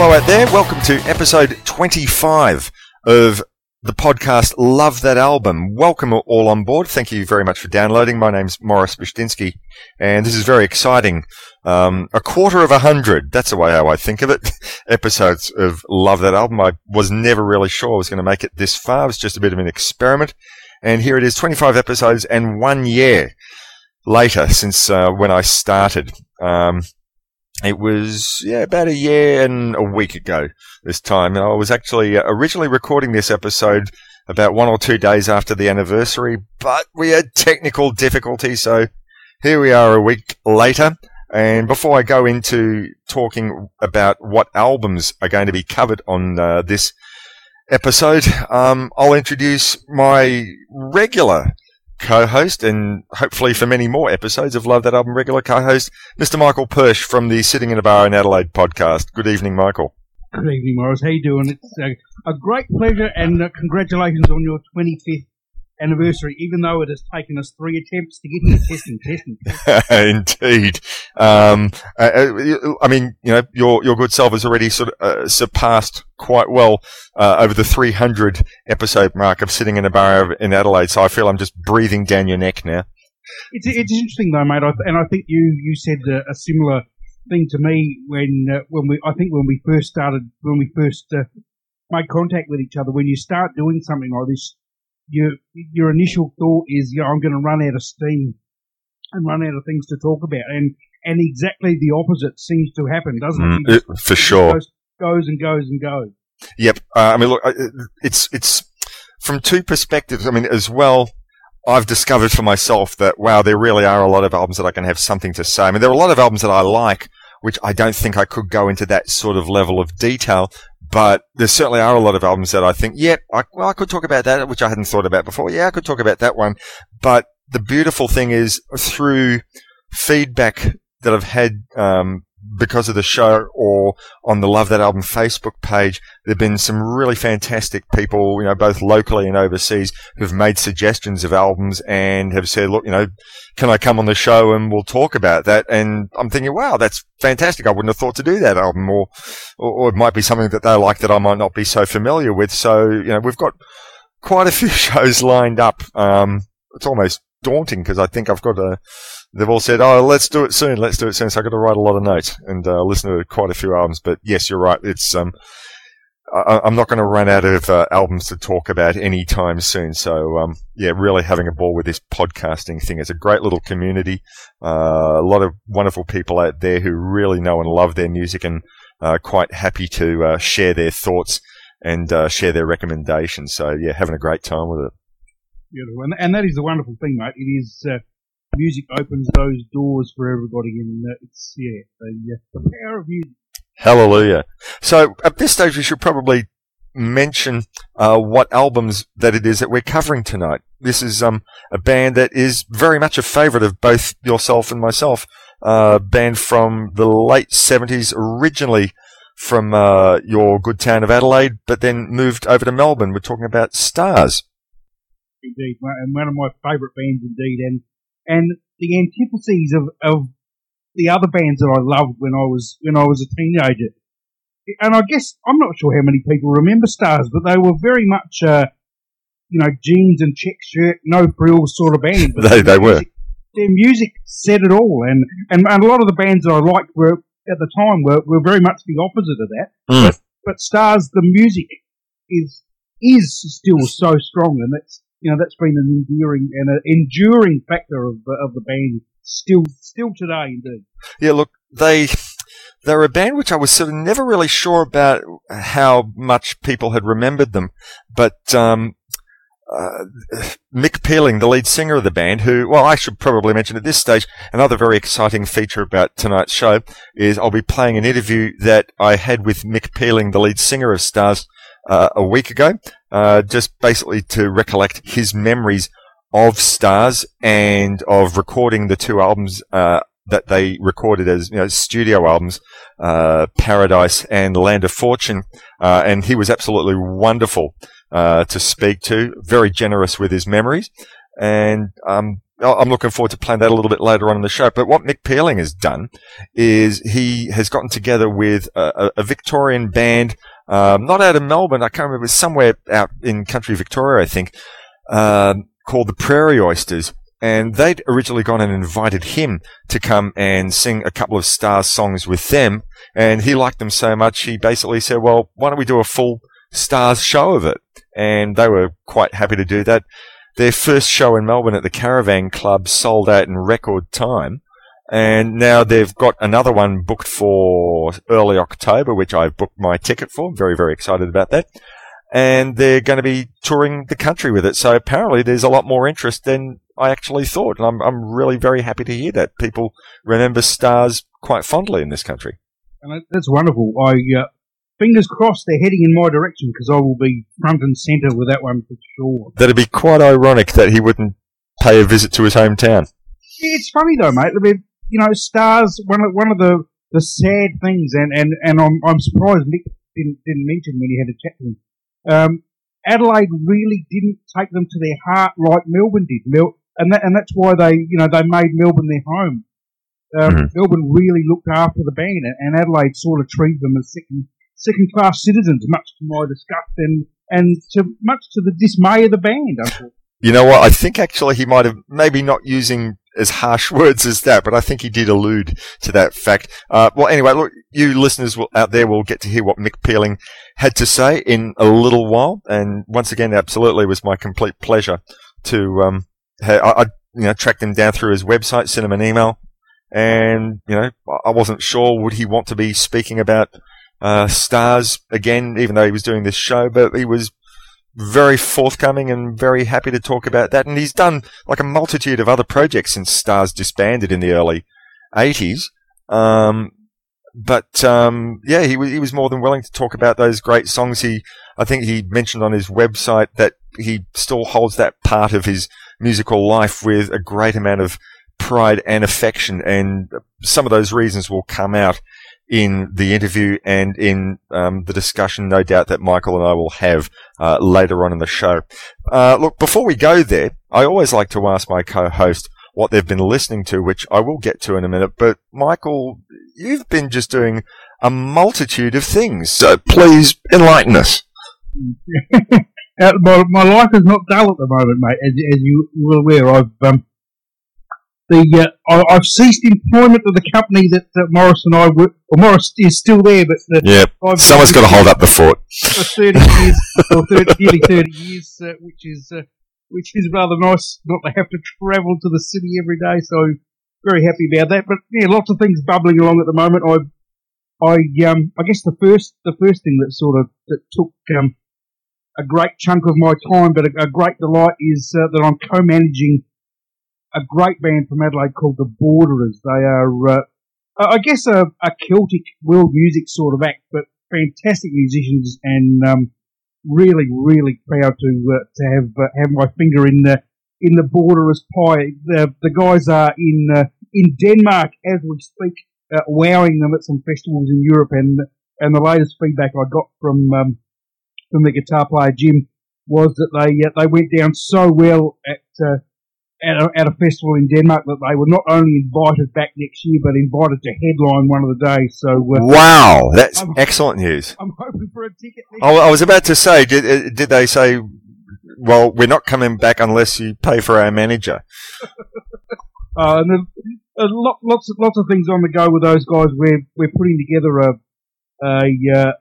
Hello out there. Welcome to episode 25 of the podcast Love That Album. Welcome all on board. Thank you very much for downloading. My name's Morris Bushdinsky, and this is very exciting. Um, a quarter of a hundred, that's the way how I think of it, episodes of Love That Album. I was never really sure I was going to make it this far. It was just a bit of an experiment. And here it is, 25 episodes and one year later since uh, when I started. Um, it was yeah about a year and a week ago this time. and I was actually uh, originally recording this episode about one or two days after the anniversary, but we had technical difficulties, so here we are a week later. And before I go into talking about what albums are going to be covered on uh, this episode, um, I'll introduce my regular co-host and hopefully for many more episodes of Love That Album regular co-host, Mr. Michael Persh from the Sitting in a Bar in Adelaide podcast. Good evening, Michael. Good evening, Morris. How you doing? It's a, a great pleasure and uh, congratulations on your 25th anniversary, even though it has taken us three attempts to get here testing, testing. Indeed. Um, uh, uh, I mean, you know, your your good self has already sort of uh, surpassed quite well uh, over the 300 episode mark of sitting in a bar in Adelaide. So I feel I'm just breathing down your neck now. It's it's interesting though, mate. I th- and I think you you said uh, a similar thing to me when uh, when we I think when we first started when we first made contact with each other. When you start doing something like this, your your initial thought is, yeah, I'm going to run out of steam and run out of things to talk about, and and exactly the opposite seems to happen, doesn't Mm, it? it- for sure. Goes, goes and goes and goes. Yep. Uh, I mean, look, it's it's from two perspectives. I mean, as well, I've discovered for myself that wow, there really are a lot of albums that I can have something to say. I mean, there are a lot of albums that I like, which I don't think I could go into that sort of level of detail. But there certainly are a lot of albums that I think, yep, I, well, I could talk about that, which I hadn't thought about before. Yeah, I could talk about that one. But the beautiful thing is through feedback that I've had um, because of the show or on the Love That Album Facebook page, there have been some really fantastic people, you know, both locally and overseas who've made suggestions of albums and have said, look, you know, can I come on the show and we'll talk about that? And I'm thinking, wow, that's fantastic. I wouldn't have thought to do that album or, or, it might be something that they like that I might not be so familiar with. So, you know, we've got quite a few shows lined up. Um, it's almost daunting because I think I've got a, they've all said, "Oh, let's do it soon. Let's do it soon." So I've got to write a lot of notes and uh, listen to quite a few albums. But yes, you're right. It's um, I, I'm not going to run out of uh, albums to talk about anytime soon. So um, yeah, really having a ball with this podcasting thing. It's a great little community. Uh, a lot of wonderful people out there who really know and love their music and uh, quite happy to uh, share their thoughts and uh, share their recommendations. So yeah, having a great time with it. Beautiful. And, and that is the wonderful thing, mate. It is, music opens those doors for everybody and it's, yeah, the, the power of music. Hallelujah. So at this stage, we should probably mention uh, what albums that it is that we're covering tonight. This is um, a band that is very much a favourite of both yourself and myself. Uh, band from the late 70s, originally from uh, your good town of Adelaide, but then moved over to Melbourne. We're talking about Stars. Indeed. And one of my favourite bands indeed. And, and the antitheses of, of the other bands that I loved when I was, when I was a teenager. And I guess, I'm not sure how many people remember Stars, but they were very much, uh, you know, jeans and check shirt, no frills sort of band. But They- they were. music- Their music said it all. And, and, and a lot of the bands that I liked were, at the time, were, were very much the opposite of that. Mm. But, but Stars, the music is, is still so strong. And that's, you know, that's been an enduring and an enduring factor of, the- of the band still, still today indeed. Yeah, look, they they're a band which I was sort of never really sure about how much people had remembered them, but um, uh, Mick Pealing, the lead singer of the band, who, well, I should probably mention at this stage, another very exciting feature about tonight's show is I'll be playing an interview that I had with Mick Pealing, the lead singer of Stars, uh, a week ago, uh, just basically to recollect his memories of Stars and of recording the two albums uh, that they recorded as you know, studio albums, uh, Paradise and Land of Fortune, uh, and he was absolutely wonderful uh, to speak to, very generous with his memories, and um, I'm looking forward to playing that a little bit later on in the show. But what Mick Pealing has done is he has gotten together with a, a Victorian band, um, not out of Melbourne, I can't remember, somewhere out in country Victoria, I think, um, called the Prairie Oysters and they'd originally gone and invited him to come and sing a couple of Stars songs with them. And he liked them so much, he basically said, well, why don't we do a full Stars show of it? And they were quite happy to do that. Their first show in Melbourne at the Caravan Club sold out in record time. And now they've got another one booked for early October, which I've booked my ticket for. I'm very, very excited about that. And they're going to be touring the country with it. So apparently there's a lot more interest than I actually thought. And I'm, I'm really very happy to hear that people remember stars quite fondly in this country. And that's wonderful. I uh, fingers crossed they're heading in my direction because I will be front and centre with that one for sure. That'd be quite ironic that he wouldn't pay a visit to his hometown. It's funny though, mate. You know, stars. One of one of the the sad things, and and and I'm I'm surprised Nick didn't didn't mention when he had a chat with him. Um, Adelaide really didn't take them to their heart like Melbourne did. Mel- and that and that's why they you know they made Melbourne their home. Um, mm-hmm. Melbourne really looked after the band, and Adelaide sort of treated them as second second class citizens, much to my disgust and and to much to the dismay of the band. You know what? I think actually he might have maybe not using as harsh words as that, but I think he did allude to that fact. Uh, well, anyway, look, you listeners will, out there will get to hear what Mick Pealing had to say in a little while, and once again, absolutely was my complete pleasure to um, I, I you know tracked him down through his website, sent him an email, and you know I wasn't sure would he want to be speaking about uh, stars again, even though he was doing this show, but he was very forthcoming and very happy to talk about that. And he's done like a multitude of other projects since Stars disbanded in the early 80s. Um, but um, yeah, he, he was more than willing to talk about those great songs. He, I think he mentioned on his website that he still holds that part of his musical life with a great amount of pride and affection. And some of those reasons will come out in the interview and in um, the discussion, no doubt, that Michael and I will have uh, later on in the show. Uh, look, before we go there, I always like to ask my co-host what they've been listening to, which I will get to in a minute. But Michael, you've been just doing a multitude of things, so please enlighten us. Uh, my, my life is not dull at the moment, mate. As, as you will aware, I've um, the uh, I, have ceased employment of the company that, that Morris and I work. Well, Morris is still there, but uh, yeah, I've someone's got to hold up the fort for thirty years, or 30, nearly thirty years, uh, which is uh, which is rather nice not to have to travel to the city every day. So very happy about that. But yeah, lots of things bubbling along at the moment. I I um I guess the first the first thing that sort of that took um a great chunk of my time, but a, a great delight is uh, that I'm co-managing a great band from Adelaide called the Borderers. They are, uh, I guess, a, a, Celtic world music sort of act, but fantastic musicians and um, really, really proud to uh, to have uh, have my finger in the in the Borderers pie. The the guys are in uh, in Denmark as we speak, uh, wowing them at some festivals in Europe, and and the latest feedback I got from um, from the guitar player Jim was that they uh, they went down so well at at a, at a festival in Denmark that they were not only invited back next year but invited to headline one of the days. So uh, wow, that's I'm, excellent news. I'm hoping for a ticket. I, I was about to say, did uh, did they say? Well, we're not coming back unless you pay for our manager. uh, and lots of lots of things on the go with those guys. We're we're putting together a a uh,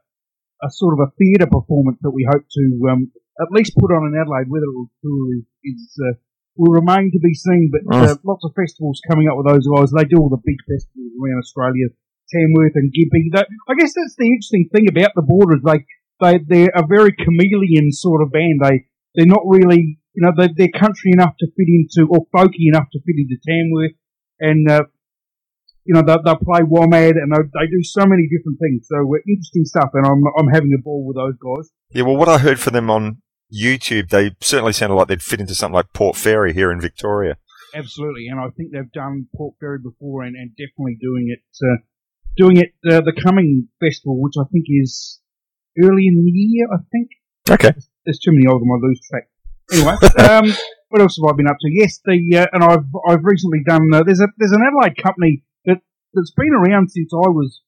a sort of a theatre performance that we hope to um, at least put on in Adelaide. Whether it will is, is uh, will remain to be seen. But uh, lots of festivals coming up with those guys. They do all the big festivals around Australia. Tamworth and Gympie. That, I guess that's the interesting thing about the Borderers they they they're a very chameleon sort of band. They they're not really you know they, they're country enough to fit into or folky enough to fit into Tamworth, and uh, you know they they play WOMAD and they, they do so many different things. So uh, interesting stuff, and I'm I'm having a ball with those guys. Yeah, well, what I heard from them on YouTube, they certainly sounded like they'd fit into something like Port Fairy here in Victoria. Absolutely, and I think they've done Port Fairy before, and, and definitely doing it, uh, doing it uh, the coming festival, which I think is early in the year. I think. Okay. There's too many of them. I lose track. Anyway, um, what else have I been up to? Yes, the uh, and I've I've recently done. Uh, there's a there's an Adelaide company that that's been around since I was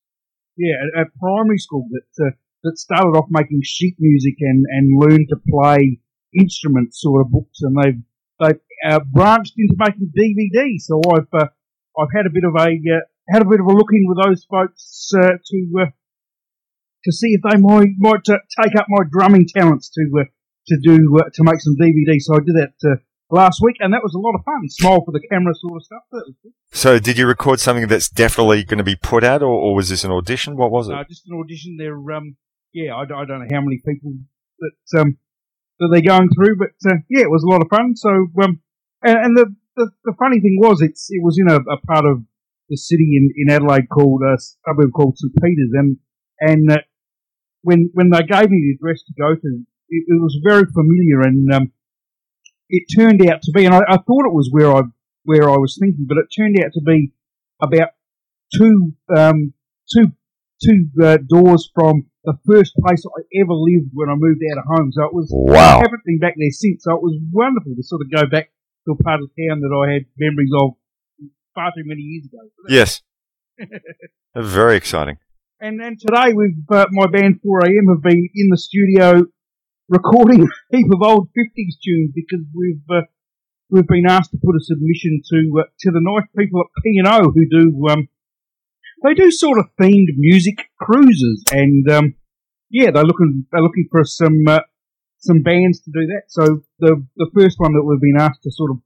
yeah at, at primary school that uh, that started off making sheet music and and learned to play instruments sort of books, and they've they've uh, branched into making DVD. So I've uh, I've had a bit of a uh, had a bit of a look in with those folks uh, to uh, to see if they might might uh, take up my drumming talents to to do to make some DVD. So I did that last week, and that was a lot of fun. Smile for the camera sort of stuff. So, did you record something that's definitely going to be put out, or, or was this an audition? What was it? Just an audition. There, um, yeah, I, I, don't know how many people that um, that they're going through, but uh, yeah, it was a lot of fun. So, um, and, and the, the, the funny thing was, it's it was in a, a part of the city in, in Adelaide called a suburb called St Peters, and and uh, when when they gave me the address to go to, it, it was very familiar, and um, it turned out to be, and I, I, thought it was where I where I was thinking, but it turned out to be about two um, two two uh, doors from the first place I ever lived when I moved out of home. So it was wow. I haven't been back there since. So it was wonderful to sort of go back to a part of town that I had memories of far too many years ago. Yes, very exciting. And and today we've uh, my band 4am have been in the studio recording a heap of old 50s tunes because we've uh, we've been asked to put a submission to uh, to the nice people at P and O who do um, they do sort of themed music cruises, and um, yeah, they're looking they're looking for some uh, some bands to do that. So the the first one that we've been asked to sort of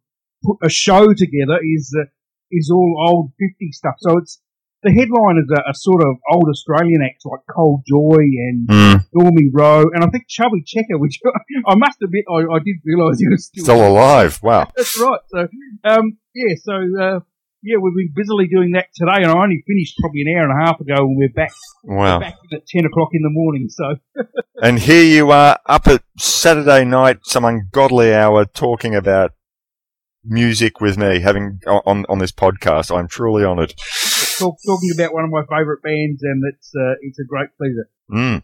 put a show together is uh, is all old 50 stuff. So it's the headline is a, a, sort of old Australian acts like Col Joye and mm. Normie Rowe, and I think Chubby Checker, which I must admit I, I did realise he was still, still alive. Wow, that's right. So um, yeah, so uh, yeah, we've been busily doing that today, and I only finished probably an hour and a half ago, and we're back. Wow. We're back at ten o'clock in the morning. So. and here you are up at Saturday night, some ungodly hour, talking about music with me, having on on this podcast. I'm truly honoured. Talk, talking about one of my favourite bands, and it's uh, it's a great pleasure. Mm.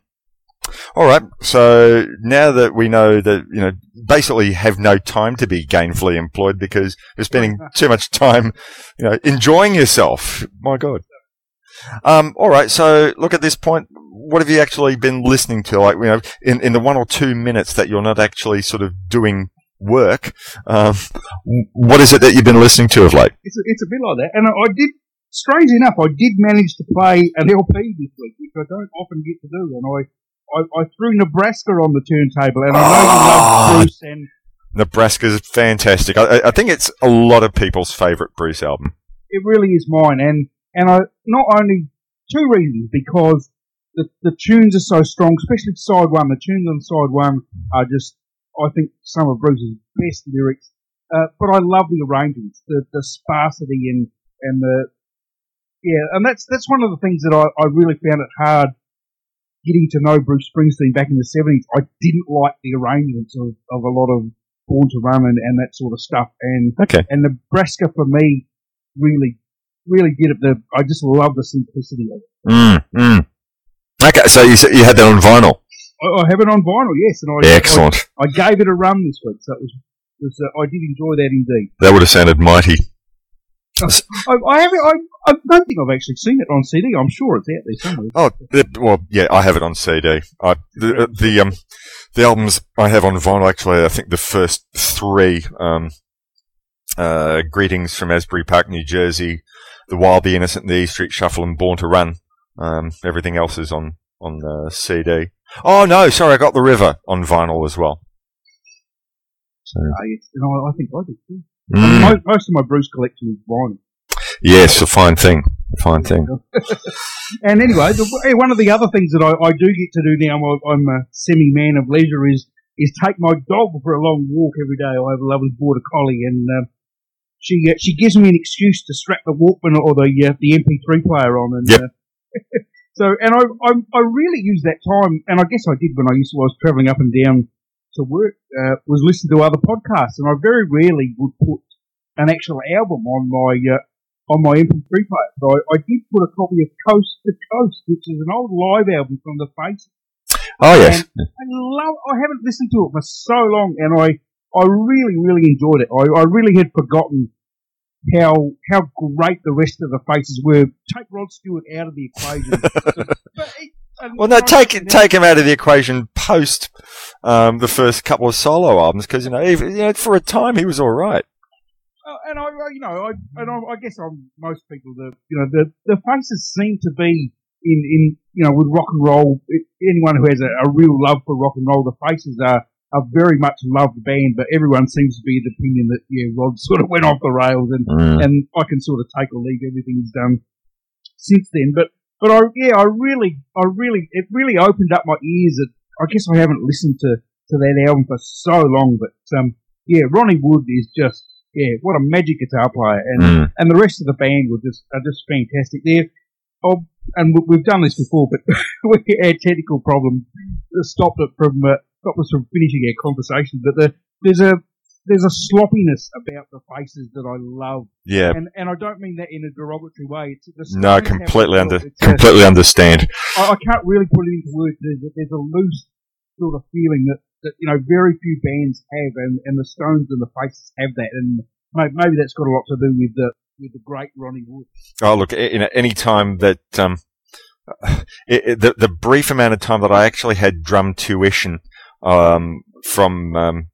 All right. So now that we know that, you know, basically have no time to be gainfully employed because you're spending too much time, you know, enjoying yourself. My God. Um, all right. So look at this point. What have you actually been listening to? Like, you know, in, in the one or two minutes that you're not actually sort of doing work, um, what is it that you've been listening to of late? It's a, it's a bit like that. And I did, strange enough, I did manage to play an LP this week, which I don't often get to do. And I, I, I threw Nebraska on the turntable, and I know you love ah. Bruce. And Nebraska's fantastic. I, I think it's a lot of people's favourite Bruce album. It really is mine, and and I not only two reasons because the the tunes are so strong, especially side one. The tunes on side one are just, I think, some of Bruce's best lyrics. Uh, but I love the arrangements, the the sparsity and and the yeah, and that's that's one of the things that I, I really found it hard getting to know Bruce Springsteen back in the 70s, I didn't like the arrangements of, of a lot of Born to Run and, and that sort of stuff. And okay. and Nebraska for me really, really did it. The I just love the simplicity of it. Mm, mm. Okay, so you you had that on vinyl. I, I have it on vinyl, yes, and I excellent. I, I, gave it a run this week, so it was was uh, I did enjoy that indeed. That would have sounded mighty. I, I, have I, I don't think I've actually seen it on CD. I'm sure it's out there somewhere. Oh, well, yeah, I have it on CD. I, the, uh, the um the albums I have on vinyl actually, I think the first three um uh greetings from Asbury Park, New Jersey, the Wild, the Innocent, the E Street Shuffle, and Born to Run. Um, everything else is on on the CD. Oh no, sorry, I got the River on vinyl as well. So. Uh, I think I did too. Mm. Most, most, of my Bruce collection is vinyl. Yes, a fine thing. A fine thing. And anyway, the, eh, one of the other things that I, I do get to do now, I'm, I'm a semi man of leisure, is is take my dog for a long walk every day. I have a lovely border collie, and um, she uh, she gives me an excuse to strap the Walkman or the uh, the MP3 player on, and Yep. uh, so and I, I I really use that time, and I guess I did when I used to, I was travelling up and down to work, uh, was listen to other podcasts, and I very rarely would put an actual album on my uh, on my MP3 player. So I, I did put a copy of Coast to Coast, which is an old live album from the Face. Oh yes. I love. I haven't listened to it for so long, and I I really really enjoyed it. I, I really had forgotten how how great the rest of the faces were. Take Rod Stewart out of the equation. It- Well, no, take take him out of the equation post um, the first couple of solo albums because you know, even, you know, for a time he was all right. Uh, and I, I- you know, I, and I, I guess I'm most people. The you know, the the faces seem to be in in you know with rock and roll. Anyone who has a, a real love for rock and roll, the faces are are very much loved band. But everyone seems to be of the opinion that yeah, Rod sort of went off the rails, and and I can sort of take or leave everything he's done since then. But but I yeah, I really I really it really opened up my ears. That I guess I haven't listened to to that album for so long, but um yeah, Ronnie Wood is just yeah, what a magic guitar player, and Mm. and the rest of the band were just are just fantastic. There, oh, and we- we've done this before, but we had technical problems that stopped it from uh, stopped us from finishing our conversation. But the, there's a there's a sloppiness about the faces that I love, Yeah. and and I don't mean that in a derogatory way. It's No, completely under. It's a- completely understand. I, I can't really put it into words. There's, a- there's a loose sort of feeling that, that you know very few bands have, and, and the Stones and the Faces have that, and maybe, maybe that's got a lot to do with the with the great Ronnie Wood. Oh, look, you know, any time that um, it, it- the the brief amount of time that I actually had drum tuition um, from um,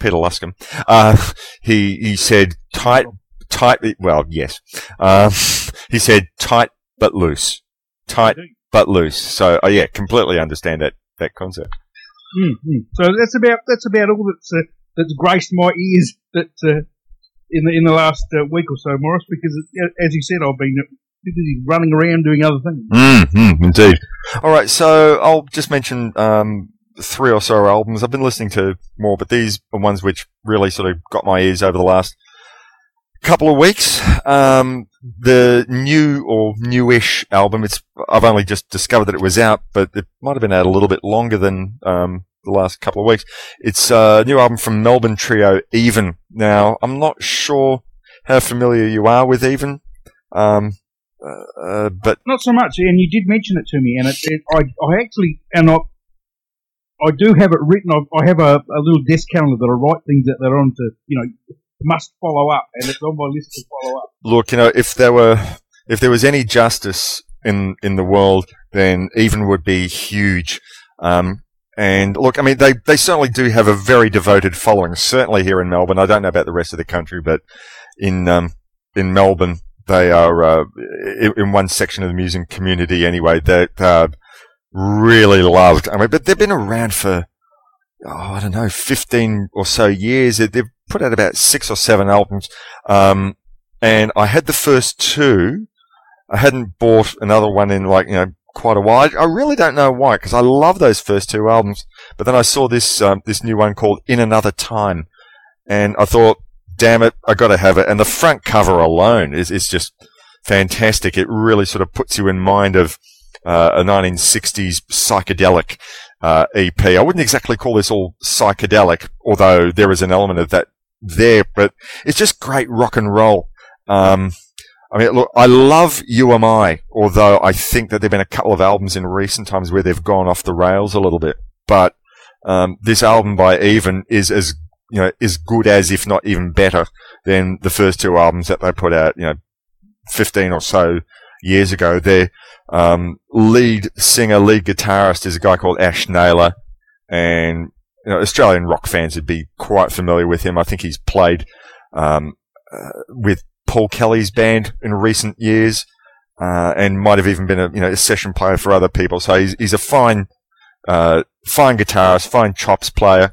Peter Luscombe, uh, he he said tight, tight. Well, yes, um, he said tight but loose, tight but loose. So, oh, yeah, completely understand that that concept. Mm-hmm. So that's about that's about all that's uh, that's graced my ears that uh, in the in the last uh, week or so, Morris. Because uh, as you said, I've been uh, busy running around doing other things. Mm, mm, indeed. All right, so I'll just mention um, three or so albums. I've been listening to more, but these are ones which really sort of got my ears over the last couple of weeks. Um, the new or newish album. It's I've only just discovered that it was out, but it might have been out a little bit longer than um, the last couple of weeks. It's a new album from Melbourne trio Even. Now I'm not sure how familiar you are with Even. Um, uh, uh, but Not so much, and you did mention it to me, and it, it, I, I actually, and I, I do have it written. I, I have a, a little desk calendar that I write things that they're on to, you know, must follow up, and it's on my list to follow up. look, you know, if there were, if there was any justice in in the world, then even would be huge. Um, and look, I mean, they they certainly do have a very devoted following. Certainly here in Melbourne, I don't know about the rest of the country, but in um, in Melbourne, they are uh, in, in one section of the music community anyway. They are really loved. I mean, but they've been around for oh, I don't know, fifteen or so years. They- They've put out about six or seven albums. Um, and I had the first two. I hadn't bought another one in like you know quite a while. I, really don't know why because I love those first two albums. But then I saw this um, this new one called In Another Time, and I thought, damn it, I got to have it. And the front cover alone is is just fantastic. It really sort of puts you in mind of uh, a 1960s psychedelic uh, EP. I wouldn't exactly call this all psychedelic, although there is an element of that there. But it's just great rock and roll. Um, I mean, look, I love You Am I, although I think that there've been a couple of albums in recent times where they've gone off the rails a little bit. But um, this album by Even is as you know is good as, if not even better, than the first two albums that they put out. You know, fifteen or so years ago. Their um, lead singer, lead guitarist is a guy called Ash Naylor, and you know, Australian rock fans would be quite familiar with him. I think he's played um, uh, with Paul Kelly's band in recent years, uh, and might have even been a you know a session player for other people. So he's he's a fine uh, fine guitarist, fine chops player.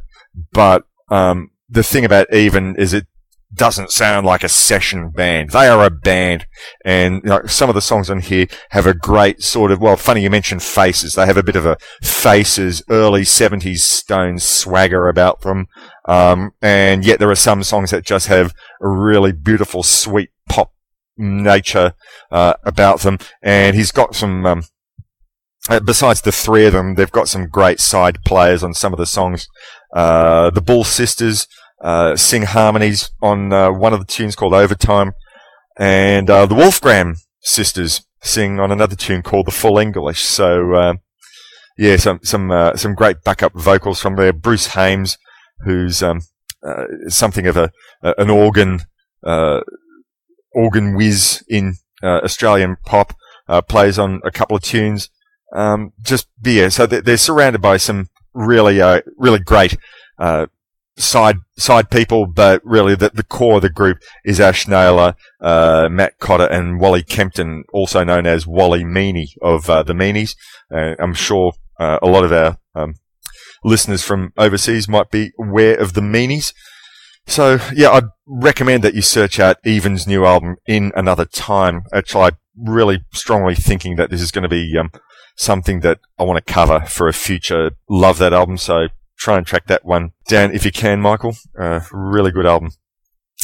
But um, the thing about Even is it doesn't sound like a session band. They are a band, and you know, some of the songs on here have a great sort of. Well, funny you mentioned Faces. They have a bit of a Faces early '70s Stones swagger about them, um, and yet there are some songs that just have a really beautiful, sweet pop nature uh, about them. And he's got some. Um, uh, besides the three of them, they've got some great side players on some of the songs. Uh, the Bull Sisters uh, sing harmonies on uh, one of the tunes called Overtime, and uh, the Wolfgramm sisters sing on another tune called The Full English. So, uh, yeah, some some uh, some great backup vocals from there. Bruce Haymes, who's um, uh, something of a an organ organ whiz in Australian pop, plays on a couple of tunes. Um, just yeah, so they're, surrounded by some really really great side side people, but really the, the core of the group is Ash Naylor, uh, Matt Cotter, and Wally Kempton, also known as Wally Meany of uh, the Meanies. Uh, I'm sure uh, a lot of our um, listeners from overseas might be aware of the Meanies. So yeah, I'd recommend that you search out Even's new album in another time. Actually, I'm really strongly thinking that this is going to be um, something that I want to cover for a future. Love that album, so try and track that one down if you can, Michael. Uh, really good album.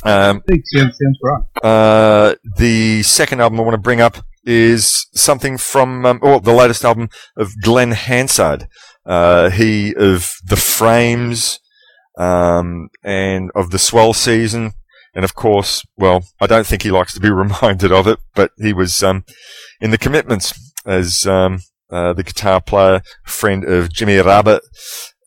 Um, sounds, sounds right. Uh, the second album I want to bring up is something from, um, oh, the latest album of Glen Hansard. Uh, he of The Frames, um, and of the Swell season. And of course, well, I don't think he likes to be reminded of it, but he was, um, in the commitments as, um, uh, the guitar player, friend of Jimmy Rabbitte,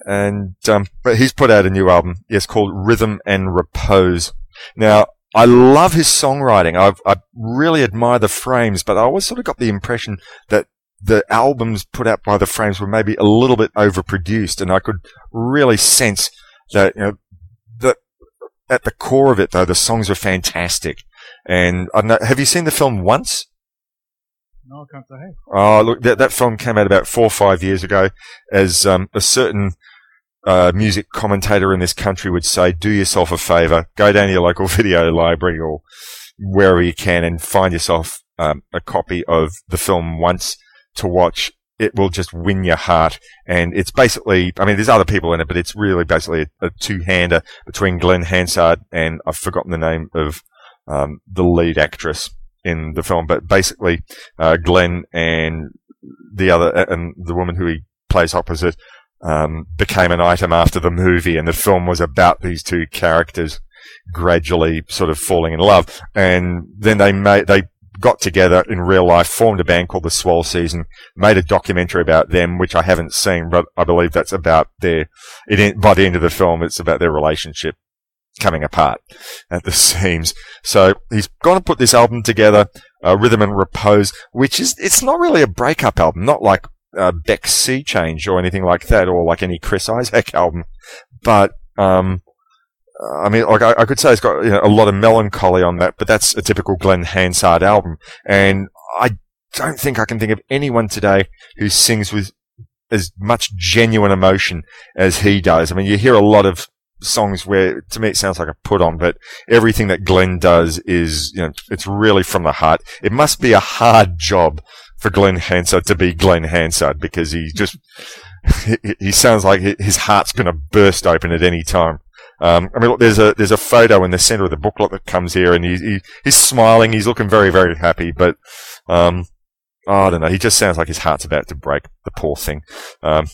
and um, but he's put out a new album. Yes, called Rhythm and Repose. Now, I love his songwriting. I've, I really admire the frames, but I always sort of got the impression that the albums put out by the frames were maybe a little bit overproduced, and I could really sense that you know that at the core of it, though, the songs are fantastic. And I don't know, have you seen the film once? No, I can't say. Oh, look, that, that film came out about four or five years ago as um, a certain uh, music commentator in this country would say, do yourself a favor, go down to your local video library or wherever you can and find yourself um, a copy of the film once to watch. It will just win your heart. And it's basically, I mean, there's other people in it, but it's really basically a, a two-hander between Glen Hansard and I've forgotten the name of um, the lead actress in the film. But basically, uh, Glen and the other, and the woman who he plays opposite um, became an item after the movie, and the film was about these two characters gradually sort of falling in love. And then they made they got together in real life, formed a band called the Swell Season, made a documentary about them, which I haven't seen, but I believe that's about their. It, by the end of the film, it's about their relationship coming apart at the seams. So he's going to put this album together, uh, Rhythm and Repose, which is it's not really a breakup album, not like uh, Beck's Sea Change or anything like that, or like any Chris Isaak album. But um, I mean, like I, I could say it's got you know, a lot of melancholy on that, but that's a typical Glen Hansard album. And I don't think I can think of anyone today who sings with as much genuine emotion as he does. I mean, you hear a lot of songs where to me it sounds like a put on, but everything that Glen does is, you know, it's really from the heart. It must be a hard job for Glen Hansard to be Glen Hansard because he just he, he sounds like his heart's going to burst open at any time. Um, I mean, look, there's a there's a photo in the center of the booklet that comes here, and he, he he's smiling. He's looking very very happy, but um, oh, I don't know. He just sounds like his heart's about to break. The poor thing. Um,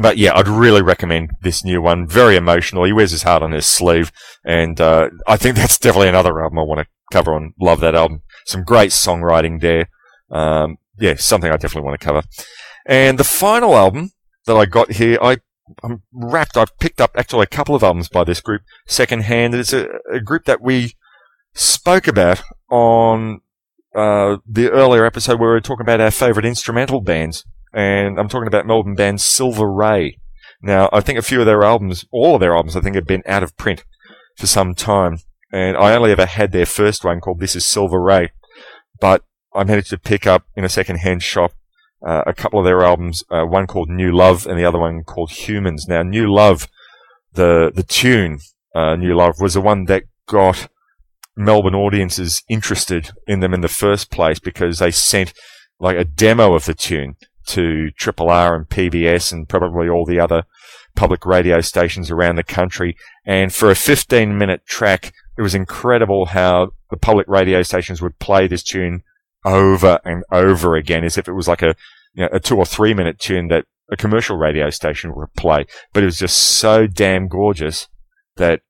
but yeah, I'd really recommend this new one. Very emotional. He wears his heart on his sleeve, and uh, I think that's definitely another album I want to cover on. Love that album. Some great songwriting there. Um, yeah, something I definitely want to cover. And the final album that I got here, I I'm wrapped. I've picked up actually a couple of albums by this group secondhand. It's a, a group that we spoke about on uh, the earlier episode where we were talking about our favourite instrumental bands, and I'm talking about Melbourne band Silver Ray. Now, I think a few of their albums, all of their albums, I think have been out of print for some time, and I only ever had their first one called This Is Silver Ray, but I managed to pick up in a second-hand shop uh, a couple of their albums, uh, one called New Love and the other one called Humans. Now, New Love, the the tune uh, New Love was the one that got Melbourne audiences interested in them in the first place because they sent like a demo of the tune to Triple R and PBS and probably all the other public radio stations around the country. And for a 15 minute track, it was incredible how the public radio stations would play this tune over and over again as if it was like a, you know, a two or three minute tune that a commercial radio station would play. But it was just so damn gorgeous that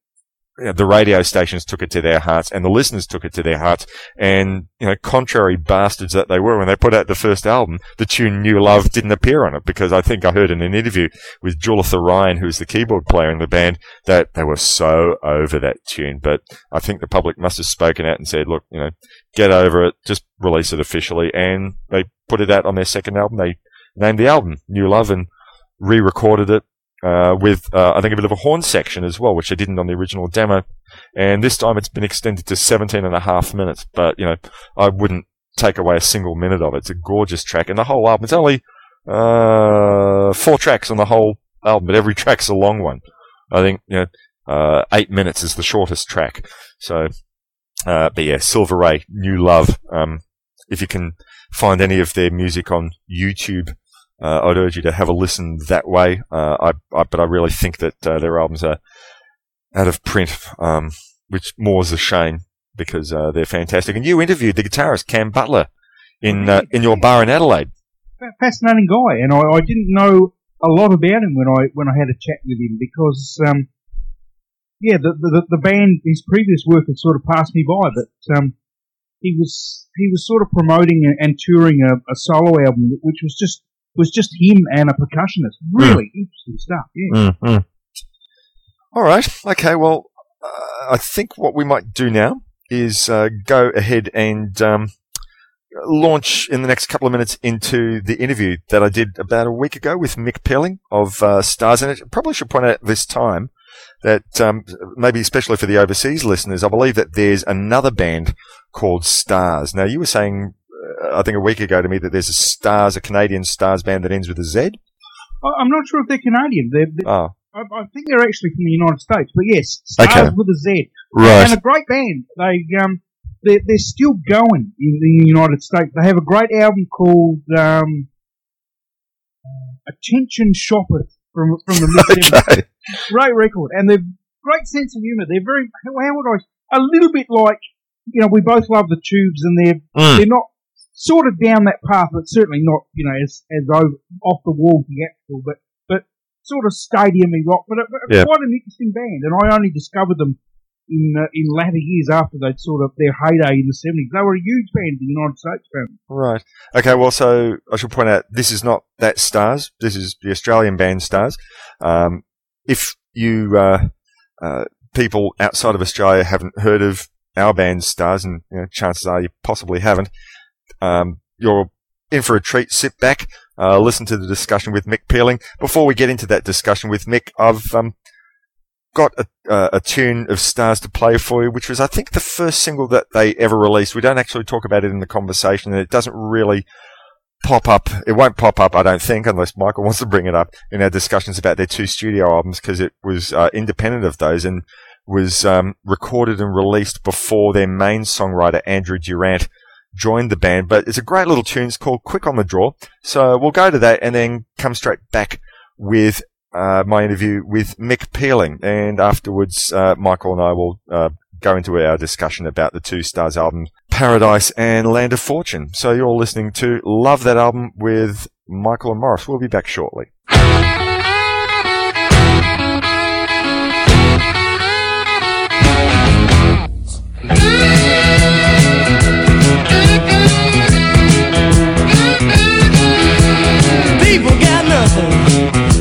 you know, the radio stations took it to their hearts and the listeners took it to their hearts. And, you know, contrary bastards that they were when they put out the first album, the tune New Love didn't appear on it because I think I heard in an interview with Julitha Ryan, who's the keyboard player in the band, that they were so over that tune. But I think the public must have spoken out and said, look, you know, get over it, just release it officially. And they put it out on their second album. They named the album New Love and re-recorded it uh, with uh, I think a bit of a horn section as well, which they didn't on the original demo. And this time it's been extended to 17 and a half minutes. But you know, I wouldn't take away a single minute of it. It's a gorgeous track, and the whole album. It's only uh, four tracks on the whole album, but every track's a long one. I think you know, uh, eight minutes is the shortest track. So, uh, but yeah, Silver Ray, New Love. Um, if you can find any of their music on YouTube, uh, I'd urge you to have a listen that way. Uh, I, I, but I really think that uh, their albums are out of print, um, which more is a shame because uh, they're fantastic. And you interviewed the guitarist Cam Butler in uh, in your bar in Adelaide. Fascinating guy, and I, I, didn't know a lot about him when I when I had a chat with him because. Um, yeah, the, the the band, his previous work had sort of passed me by, but um, he was he was sort of promoting and touring a, a solo album, which was just was just him and a percussionist. Really mm. interesting stuff. Yeah. Mm-hmm. All right. Okay. Well, uh, I think what we might do now is uh, go ahead and um, launch in the next couple of minutes into the interview that I did about a week ago with Mick Pealing of uh, Stars. And it probably should point out this time that um, maybe especially for the overseas listeners, I believe that there's another band called Stars. Now, you were saying I think a week ago to me that there's a Stars, a Canadian Stars band that ends with a Z. I'm not sure if they're Canadian. They're, they're oh. I, I, think they're actually from the United States, but yes, Stars okay. with a Z. Right. And a great band. They um they're, they're still going in the United States. They have a great album called um, Attention Shopper from from the okay. Great record, and they've great sense of humour. They're very how would I a little bit like you know we both love the Tubes, and they're mm. they're not sort of down that path, but certainly not, you know, as, as over, off the wall theatrical, but, but sort of stadiumy rock, but, but yeah. quite an interesting band. And I only discovered them in uh, in latter years after they'd sort of their heyday in the seventies. They were a huge band in the United States. Band. Right. Okay. Well, so I should point out this is not that Stars. This is the Australian band Stars. Um, if you uh, uh, people outside of Australia haven't heard of our band Stars, and you know, chances are you possibly haven't, um, you're in for a treat. Sit back, uh, listen to the discussion with Mick Pealing. Before we get into that discussion with Mick, I've um, got a, uh, a, tune of Stars to play for you, which was, I think, the first single that they ever released. We don't actually talk about it in the conversation, and it doesn't really pop up. It won't pop up, I don't think, unless Michael wants to bring it up in our discussions about their two studio albums, because it was uh, independent of those and was um, recorded and released before their main songwriter Andrew Durant joined the band, but it's a great little tune. It's called Quick on the Draw. So we'll go to that and then come straight back with uh, my interview with Mick Pealing. And afterwards, uh, Michael and I will uh, go into our discussion about the two stars album, Paradise and Land of Fortune. So you're all listening to Love That Album with Michael and Morris. We'll be back shortly. Don't despise. And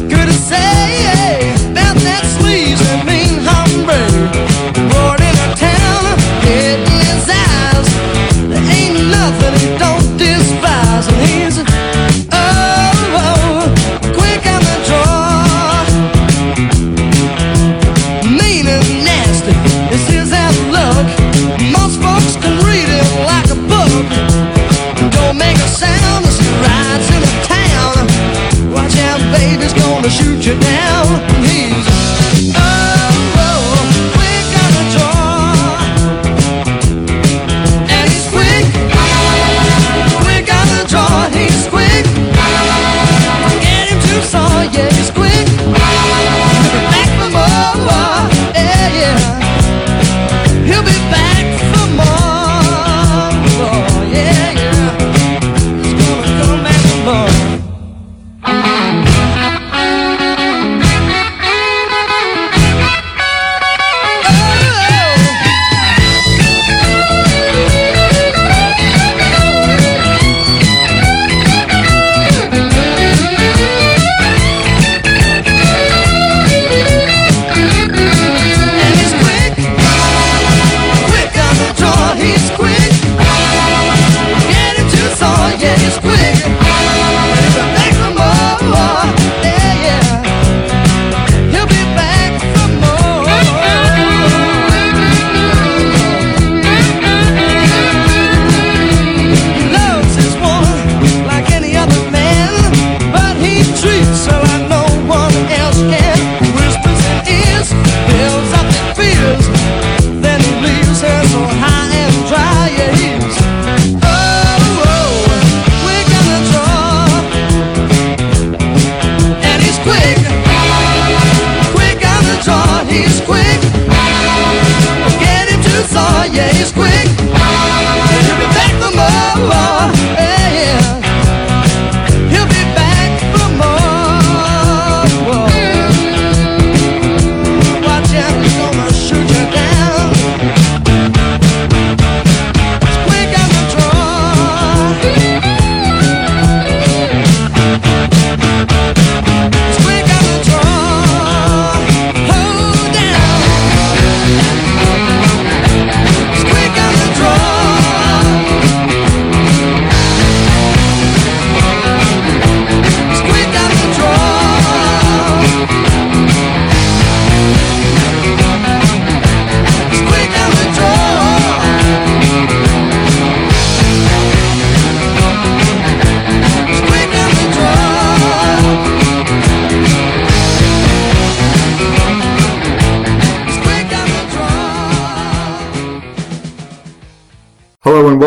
just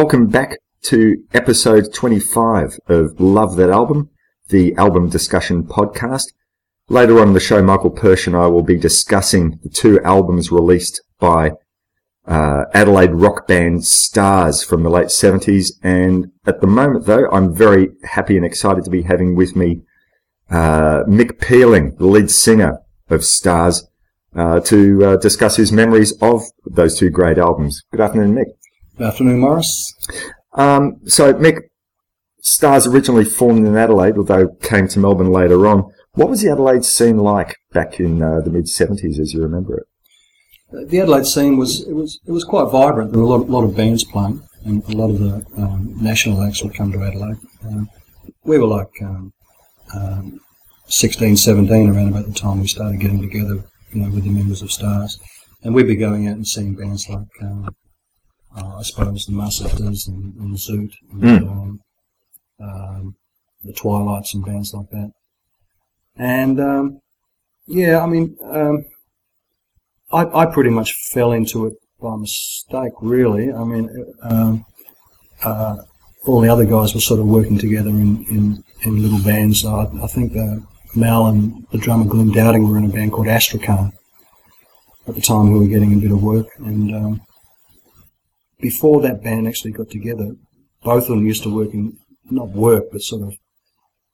welcome back to episode 25 of Love That Album, the album discussion podcast. Later on in the show, Michael Persh and I will be discussing the two albums released by uh, Adelaide rock band Stars from the late 70s. And at the moment, though, I'm very happy and excited to be having with me uh, Mick Pealing, the lead singer of Stars, uh, to uh, discuss his memories of those two great albums. Good afternoon, Mick. Good afternoon, Morris. Um, so, Mick, Stars originally formed in Adelaide, although came to Melbourne later on. What was the Adelaide scene like back in uh, the mid '70s, as you remember it? The Adelaide scene was it was it was quite vibrant. There were a lot, lot of bands playing, and a lot of the um, national acts would come to Adelaide. Um, we were like um, um, 16, 17 around about the time we started getting together, you know, with the members of Stars, and we'd be going out and seeing bands like um, uh, I suppose the Massacres and, and Zoot, and um, um, the Twilights and bands like that. And um, yeah, I mean, um, I, I pretty much fell into it by mistake, really. I mean, um, uh, all the other guys were sort of working together in, in, in little bands. I, I think uh, Mal and the drummer Glenn Dowding were in a band called Astrakhan at the time who were getting a bit of work. And um, before that band actually got together, both of them used to work in, not work, but sort of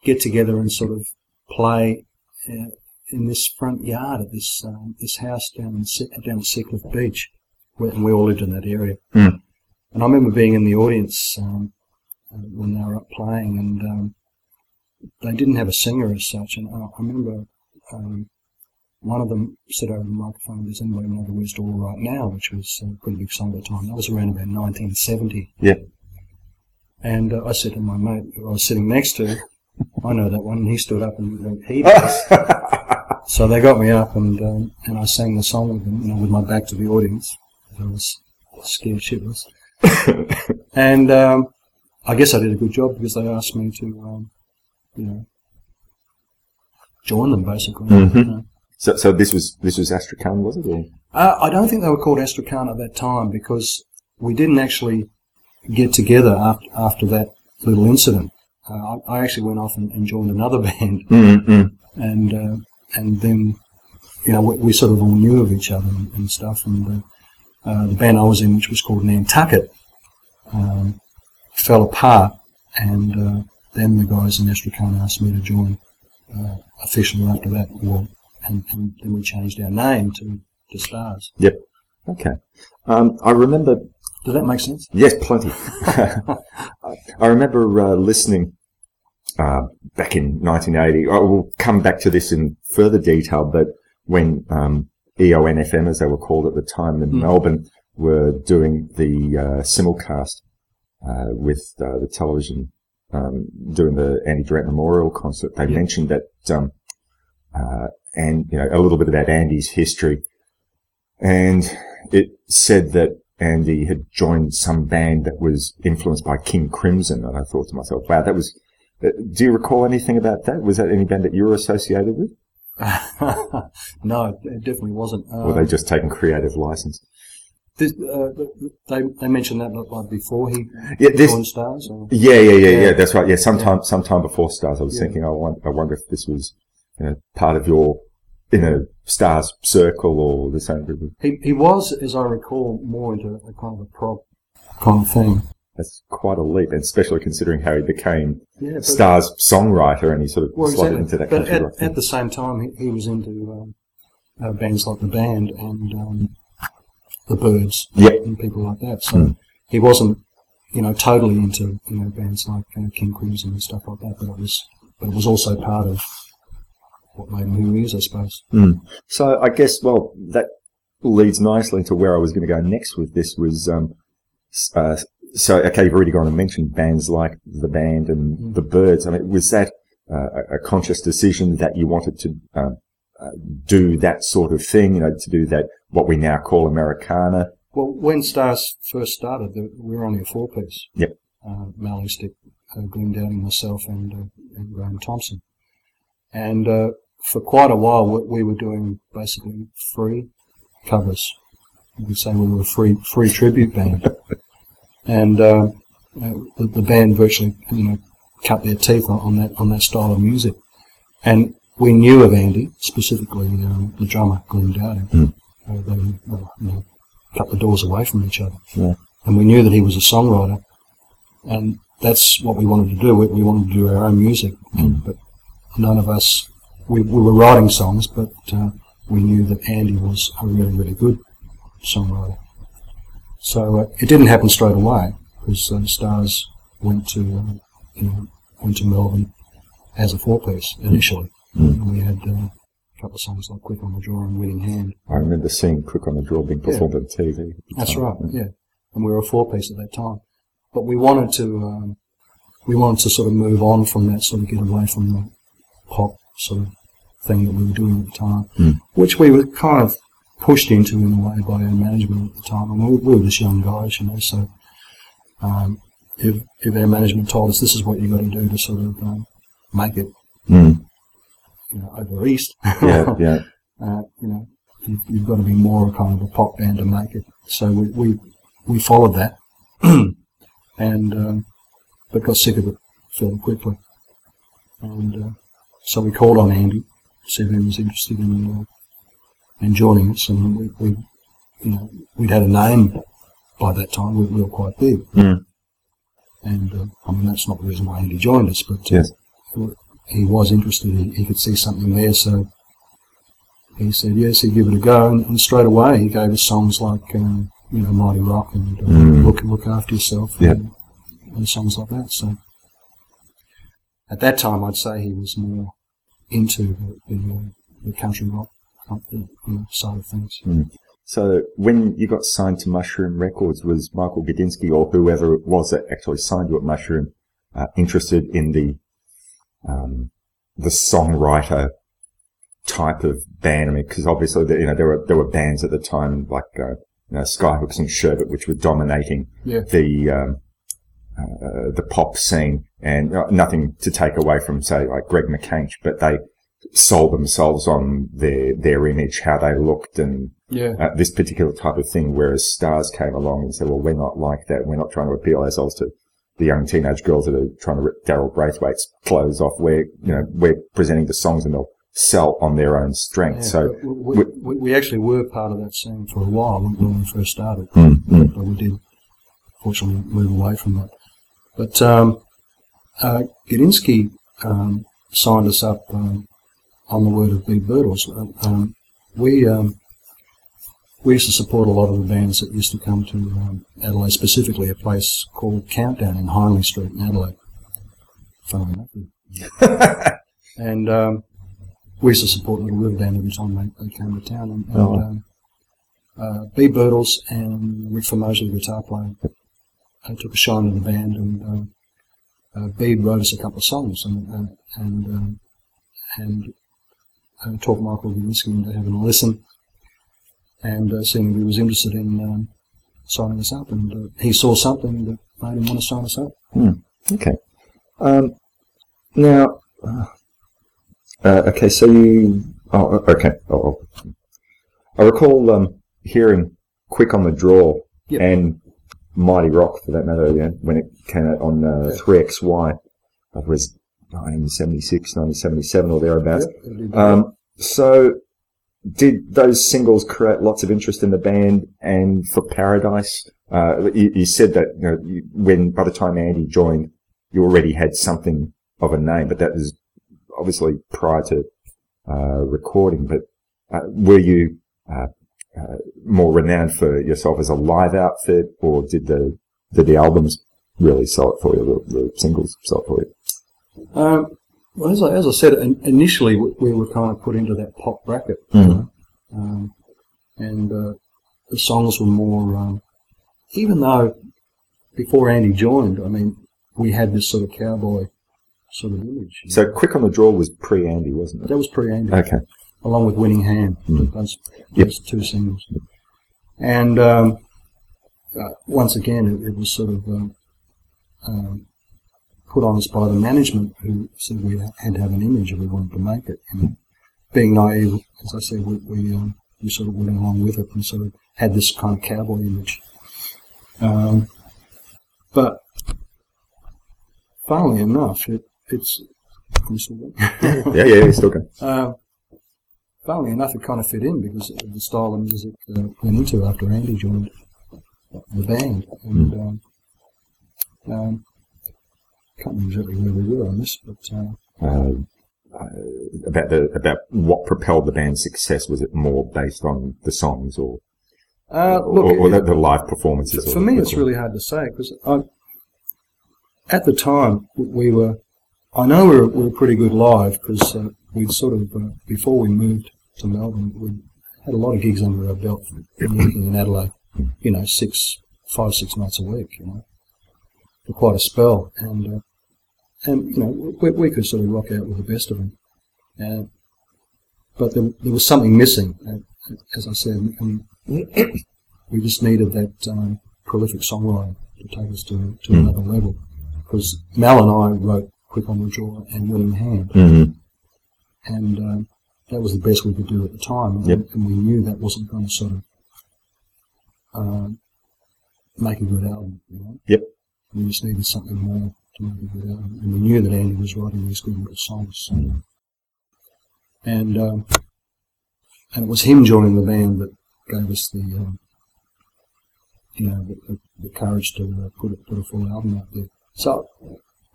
get together and sort of play uh, in this front yard of this um, this house down in Se- down Seacliff Beach, where, and we all lived in that area. Mm. And I remember being in the audience um, when they were up playing, and um, they didn't have a singer as such. And I, I remember um, one of them said over the microphone, "Does anybody know the words to All Right Now?" which was a pretty big song at the time. That was around about 1970. Yeah. And uh, I said to my mate who I was sitting next to, I know that one. And he stood up and went, he does. so they got me up and um, and I sang the song with them, you know, with my back to the audience. I was scared shitless. and um, I guess I did a good job because they asked me to, um, you know, join them basically. Mhm. you know. So, so this was this was Astrakhan, was it? Or? Uh, I don't think they were called Astrakhan at that time because we didn't actually get together after, after that little incident. Uh, I, I actually went off and, and joined another band, Mm-mm. and uh, and then you know we, we sort of all knew of each other and, and stuff. And uh, uh, the band I was in, which was called Nantucket, um, fell apart, and uh, then the guys in Astrakhan asked me to join uh, officially after that. Well, and, and then we changed our name to to Stars. Yep. Okay. Um, I remember. Does that make sense? Yes, plenty. I remember uh, listening uh, back in 1980. I will come back to this in further detail, but when um, EONFM, as they were called at the time in Melbourne, were doing the uh, simulcast uh, with uh, the television, um, doing the Andy Durant Memorial concert, they mentioned that, um, uh, and you know, a little bit about Andy's history, and it said that Andy had joined some band that was influenced by King Crimson, and I thought to myself, "Wow, that was." uh, Do you recall anything about that? Was that any band that you were associated with, no, it definitely wasn't. or were they Um, just taking creative license? this, uh, they they mentioned that like before he Yeah, this- joined Stars. Or? Yeah, yeah, yeah, yeah. Yeah. That's right. Yeah, sometime, sometime before Stars, I was Yeah. thinking, I wonder, I wonder if this was you know, part of your in a stars circle or the same group. of- He, he was, as I recall, more into a kind of a prog kind of thing. That's quite a leap, and especially considering how he became Yeah, stars songwriter and he sort of Well, slotted exactly. into that but at, at the same time, he, he was into um, uh, bands like the Band and um, the Byrds Yep. and people like that. So Hmm. he wasn't, you know, totally into you know bands like uh, King Crimson and stuff like that. But it was, but it was also part of what made him who he is, I suppose. So I guess, well, that leads nicely to where I was going to go next with this was, um, uh, so, okay, you've already gone and mentioned bands like The Band and Mm. The Byrds. I mean, was that uh, a- a conscious decision that you wanted to uh, uh, do that sort of thing, you know, to do that, what we now call Americana? Well, when Stars first started, we were only a four piece. Yep. Uh, Mal Eastick, uh, Glenn Downing, myself, and, uh, and Graham Thompson. And uh, for quite a while, we, we were doing basically free covers. You could say we were a free free tribute band. and uh, uh, the, the band virtually, you know, cut their teeth on, on that on that style of music. And we knew of Andy, specifically um, the drummer, Glenn Downing. Uh, they, well, you know, a couple of doors away from each other. Yeah. And we knew that he was a songwriter, and that's what we wanted to do. We, we wanted to do our own music, and, but none of us, we, we were writing songs, but uh, we knew that Andy was a really, really good songwriter. So uh, it didn't happen straight away because uh, Stars went to, uh, you know, went to Melbourne as a four-piece initially. And we had uh, a couple of songs like "Quick on the Draw" and "Winning Hand." I remember seeing Quick on the Draw being performed on TV. That's right, yeah. And we were a four piece at that time. But we wanted to, um, we wanted to sort of move on from that, sort of get away from the pop sort of thing that we were doing at the time, which we were kind of pushed into in a way by our management at the time. And we, we were just young guys, you know, so um, if, if our management told us this is what you've got to do to sort of um, make it, Mm. you know, over east, Yeah, yeah. uh, you know, you, you've got to be more a kind of a pop band to make it. So we we, we followed that, and um, but got sick of it fairly quickly, and uh, so we called on Andy, see if he was interested in uh, in joining us, and we, we you know we'd had a name by that time. We, we were quite big, Mm. and uh, I mean that's not the reason why Andy joined us, but uh, Yes. he was interested. He, he could see something there, so he said yes, he'd give it a go. And, and straight away, he gave us songs like um, you know Mighty Rock and uh, Mm. Look Look After Yourself, Yeah. and, and songs like that. So at that time, I'd say he was more into the the, uh, the country rock you know, side of things. So when you got signed to Mushroom Records, was Michael Gudinski or whoever it was that actually signed you at Mushroom uh, interested in the um, the songwriter type of band? I mean, because obviously there, you know there were there were bands at the time like uh, you know, Skyhooks and Sherbet, which were dominating Yeah. the um, uh, the pop scene, and uh, nothing to take away from say like Greg Macainsh, but they sold themselves on their their image, how they looked, and Yeah. uh, this particular type of thing. Whereas Stars came along and said, "Well, we're not like that. We're not trying to appeal ourselves to the young teenage girls that are trying to rip Daryl Braithwaite's clothes off. We're you know we're presenting the songs and they'll sell on their own strength." Yeah, so we, we, we actually were part of that scene for a while when, when we first started, Mm, mm. but we did fortunately move away from that. But um, uh, Gudinski um, signed us up um, on the word of Beeb Birtles. Um, we um, we used to support a lot of the bands that used to come to um, Adelaide, specifically a place called Countdown in Hindley Street in Adelaide. Funnily enough. and um, we used to support Little River Band every time they, they came to town. And, and Oh. um, uh, Beeb Birtles and Rick Formosa, the guitar player, uh, took a shine to the band, and um, uh, Beeb wrote us a couple of songs, and uh, and um, and uh, talked Michael Gudinski into having a listen, and uh, seeing if he was interested in um, signing us up, and uh, he saw something that made him want to sign us up. Okay. Um, now, uh, uh, okay, so you. Oh, okay. Oh, oh. I recall um, hearing "Quick on the Draw" Yep. and "Mighty Rock" for that matter. Yeah, when it came out on uh, Three XY, it was 1976, 1977 or thereabouts. Um, so did those singles create lots of interest in the band and for Paradise? Uh, you, you said that you know, you, when by the time Andy joined, you already had something of a name, but that was obviously prior to uh, recording. But uh, were you uh, more renowned for yourself as a live outfit, or did the did the albums really sell it for you? The, the singles sell it for you? Um, well, as I, as I said, in, initially we, we were kind of put into that pop bracket, Mhm. um, and uh, the songs were more. Um, even though before Andy joined, I mean, we had this sort of cowboy sort of image. So, Quick on the Draw was pre Andy, wasn't it? that was pre-Andy. Okay. Along with Winning Hand, Mm. those, Yep. those two singles. And um, uh, once again, it, it was sort of um, um, put on us by the management who said we had to have an image if we wanted to make it. And being naive, as I said, we, we, um, we sort of went along with it and sort of had this kind of cowboy image. Um, but funnily enough, it, it's. I'm still there? Yeah, yeah, yeah, still going. Uh, funnily enough, it kind of fit in because of the style of music uh, went into after Andy joined the band. And um, um, can't remember exactly where we were on this, but uh, Uh, uh, about the about what propelled the band's success was it more based on the songs or uh, or, look, or it- the, live performances? for or me, it's really hard to say because at the time we were. I know we were, we were pretty good live because uh, we'd sort of uh, before we moved to Melbourne, we had a lot of gigs under our belt, working in Adelaide. You know, six, five, six nights a week. You know, for quite a spell, and uh, and you know we, we could sort of rock out with the best of them. Uh, but there, there was something missing, uh, as I said, and we just needed that um, prolific songwriting to take us to, to another level. Because Mal and I wrote Quick on the Draw and Winning Hand, Mhm. And um, that was the best we could do at the time. And, Yep. and we knew that wasn't going to sort of um, make a good album. You know? Yep. We just needed something more to make a good album. And we knew that Andy was writing these good little songs. So. And um, and it was him joining the band that gave us the um, you know the, the, the courage to uh, put a, put a full album out there. So,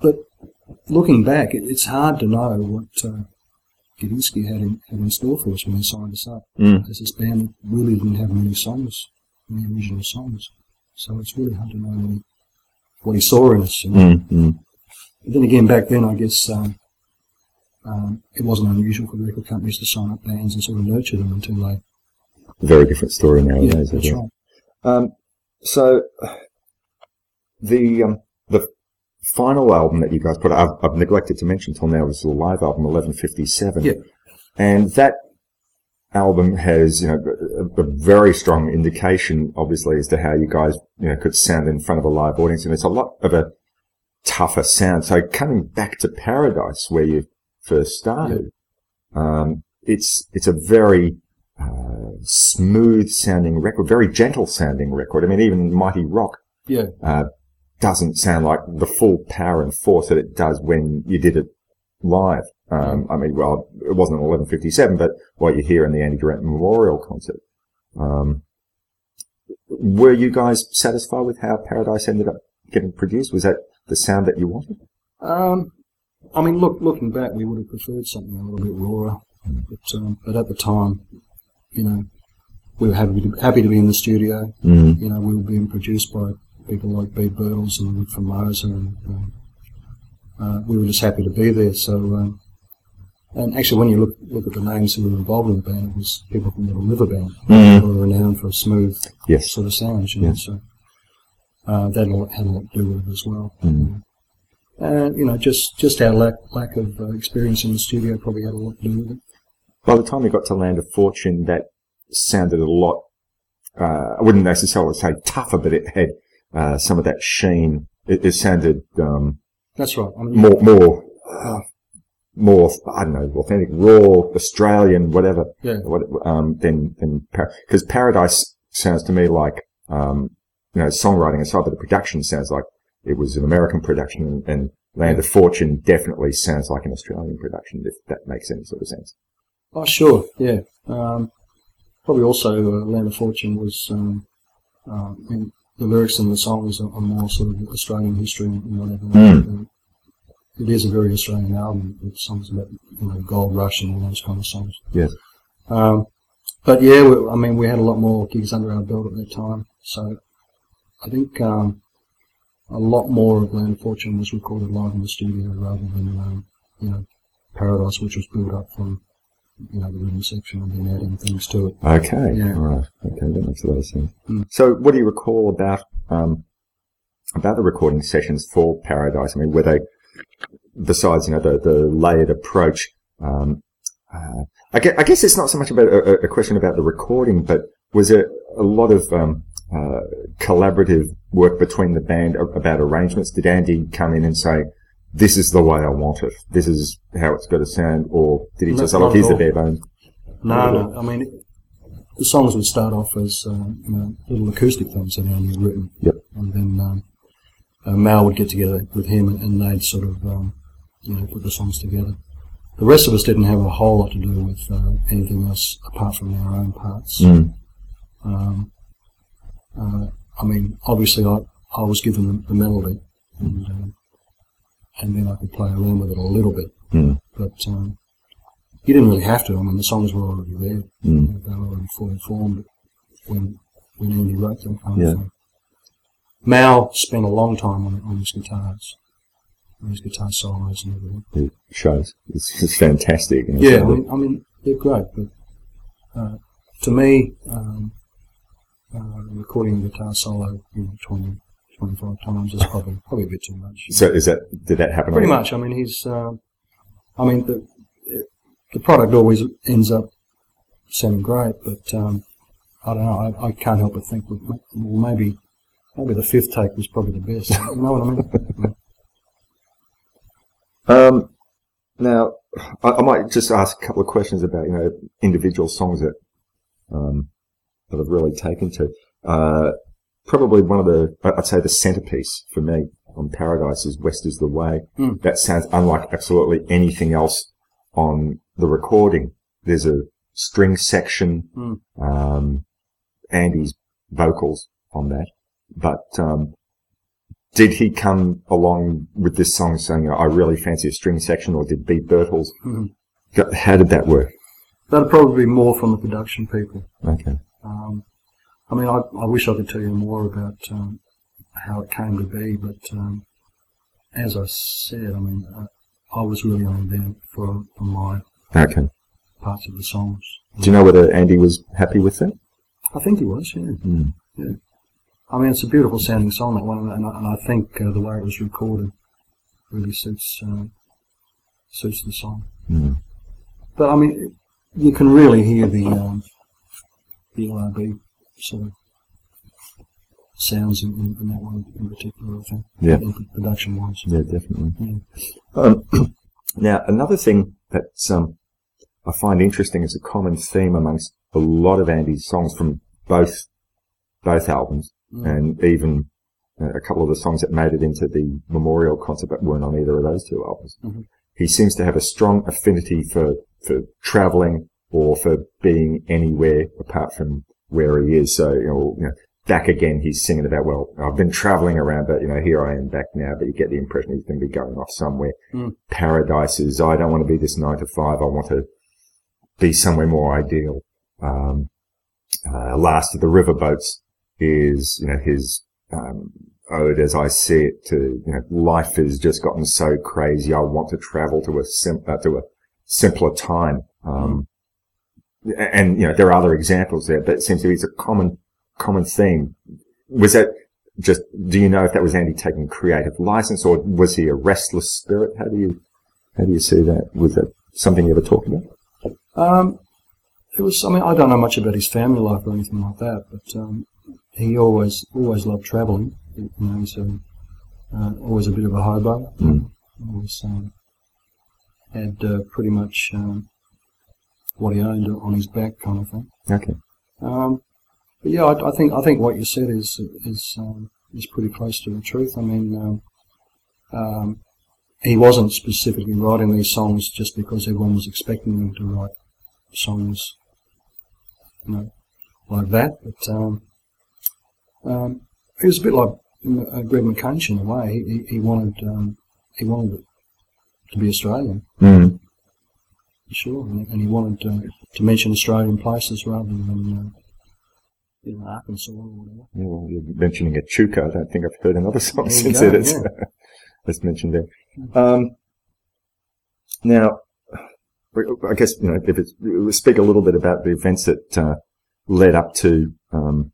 but looking back, it, it's hard to know what uh, Gudinski had in, had in store for us when he signed us up. Mm. As this band really didn't have many songs, many original songs, so it's really hard to know what he, what he saw in us. You know? Mm, mm. But then again, back then, I guess um, um, it wasn't unusual for record companies to sign up bands and sort of nurture them until they. Very different story nowadays. Yeah, that's right. Um, so the um, the final album that you guys put, I've, I've neglected to mention till now, is the live album, eleven fifty seven. Yeah. and that album has you know a, a very strong indication, obviously, as to how you guys you know could sound in front of a live audience, and it's a lot of a tougher sound. So coming back to Paradise, where you first started, um, it's it's a very uh, smooth sounding record, very gentle sounding record. I mean, even Mighty Rock Yeah, uh, doesn't sound like the full power and force that it does when you did it live. Um, I mean, well, it wasn't 1157, but what you hear in the Andy Durant Memorial concert. Um, were you guys satisfied with how Paradise ended up getting produced? Was that the sound that you wanted? Um, I mean, look, looking back, we would have preferred something a little bit rawer, but um, but at the time, you know, we were happy to, happy to be in the studio. Mm. You know, we were being produced by people like Beeb Birtles and Rick Formosa, and um, uh, we were just happy to be there. So, um, and actually, when you look look at the names who were involved in the band, it was people from the Liver Band, Mhm. who were renowned for a smooth Yes. sort of sound. You know, Yeah. so uh, that had a lot- had a lot to do with it as well. Mm. And you know, just just our lack lack of uh, experience in the studio probably had a lot to do with it. By the time we got to Land of Fortune, that sounded a lot, uh, I wouldn't necessarily say tougher, but it had, uh, some of that sheen. It, it sounded, um, That's right. I mean, more, more, uh, more, I don't know, authentic, raw, Australian, whatever, Yeah. what, um, than, than, because Paradise sounds to me like, um, you know, songwriting aside, but the production sounds like it was an American production and, and Land of Fortune definitely sounds like an Australian production, if that makes any sort of sense. Oh, sure, yeah. Um, probably also uh, Land of Fortune was, um, uh, I mean, the lyrics in the songs are, are more sort of Australian history and whatever. Mm. It is a very Australian album with songs about, you know, gold rush and all those kind of songs. Yes. Um, but yeah, we, I mean, we had a lot more gigs under our belt at that time, so I think um, a lot more of Land of Fortune was recorded live in the studio rather than, um, you know, Paradise, which was built up from, you know, the rhythm section and then adding things to it. Okay. Yeah. Right. Okay. That makes a lot of sense. Mm. So, what do you recall about um, about the recording sessions for Paradise? I mean, were they besides you know the the layered approach? Um, uh, I, guess, I guess it's not so much about a, a question about the recording, but was there a lot of um, uh, collaborative work between the band about arrangements? Did Andy come in and say, "This is the way I want it. This is how it's got to sound," or did he No, just say, "Look, here's the bare bones"? No, no. I mean, the songs would start off as um, you know little acoustic things that Andy had written, Yep. and then um, uh, Mal would get together with him, and, and they'd sort of um, you know put the songs together. The rest of us didn't have a whole lot to do with uh, anything else apart from our own parts. Mm. Um, uh, I mean, obviously, I I was given the, the melody, and um, and then I could play around with it a little bit, Mm. but um, you didn't really have to. I mean, the songs were already there; Mm. they were already fully formed when when Andy wrote them. Kind Yeah. Mal spent a long time on, on his guitars, on his guitar solos and everything. It shows. It's, it's fantastic. it's Yeah, I mean, I mean they're great, but uh, to me, um, uh, recording a guitar solo, you know, 20, 25 times is probably probably a bit too much. So is that did that happen? Pretty much. I mean, he's. Um, I mean, the the product always ends up sounding great, but um, I don't know. I, I can't help but think, well, maybe maybe the fifth take was probably the best. You know what I mean? Um, now, I, I might just ask a couple of questions about you know individual songs that um, that I've really taken to. Uh, probably one of the I'd say the centerpiece for me on Paradise is "West Is the Way." Mm. That sounds unlike absolutely anything else on the recording. There's a string section, Mm. um, Andy's vocals on that, but um, did he come along with this song saying, I really fancy a string section, or did Beeb Birtles? Mhm. How did that work? That'd probably be more from the production people. Okay. Um, I mean, I, I wish I could tell you more about um, how it came to be, but um, as I said, I mean, uh, I was really only there for, for my Okay. parts of the songs. Do you know whether Andy was happy with that? I think he was, yeah. Mm. yeah. I mean, it's a beautiful sounding song, that one, and I, and I think uh, the way it was recorded really suits uh, suits the song. Mm. But I mean, you can really hear the um, the LRB sort of sounds in, in, in that one in particular. I think, Yeah. production wise. Yeah, definitely. Yeah. Um, now, another thing that um, I find interesting is a common theme amongst a lot of Andy's songs from both both albums, Mm. and even uh, a couple of the songs that made it into the Memorial concert but weren't on either of those two albums. Mhm. He seems to have a strong affinity for for traveling or for being anywhere apart from where he is. So, you know, you know back again, he's singing about, well, I've been traveling around, but, you know, here I am back now, but you get the impression he's going to be going off somewhere. Mm. Paradise is, I don't want to be this nine to five. I want to be somewhere more ideal. Um, uh, Last of the Riverboats is, you know, his, um, ode as I see it to, you know, life has just gotten so crazy. I want to travel to a sim- uh, to a simpler time. Um, and, you know, there are other examples there, but it seems to be a common, common theme. Was that just, do you know if that was Andy taking creative license or was he a restless spirit? How do you, how do you see that? Was that something you ever talked about? Um, it was. I mean, I don't know much about his family life or anything like that, but um, he always always loved travelling. You know, he's a, uh, always a bit of a hobo. Mm. Always um, had uh, pretty much um, what he owned on his back, kind of thing. Okay. Um, but yeah, I, I think I think what you said is is um, is pretty close to the truth. I mean, um, um, he wasn't specifically writing these songs just because everyone was expecting him to write songs, you know, like that. But um, um, he was a bit like uh, Greg Macainsh in a way. He, he, he wanted um, he wanted it to be Australian, Mm. Sure, and, and he wanted uh, to mention Australian places rather than uh, you know Arkansas or whatever. Yeah, well, you're mentioning Echuca. I don't think I've heard another song since go, it is yeah. it's mentioned there. Um, now, I guess you know if it's we'll speak a little bit about the events that uh, led up to um,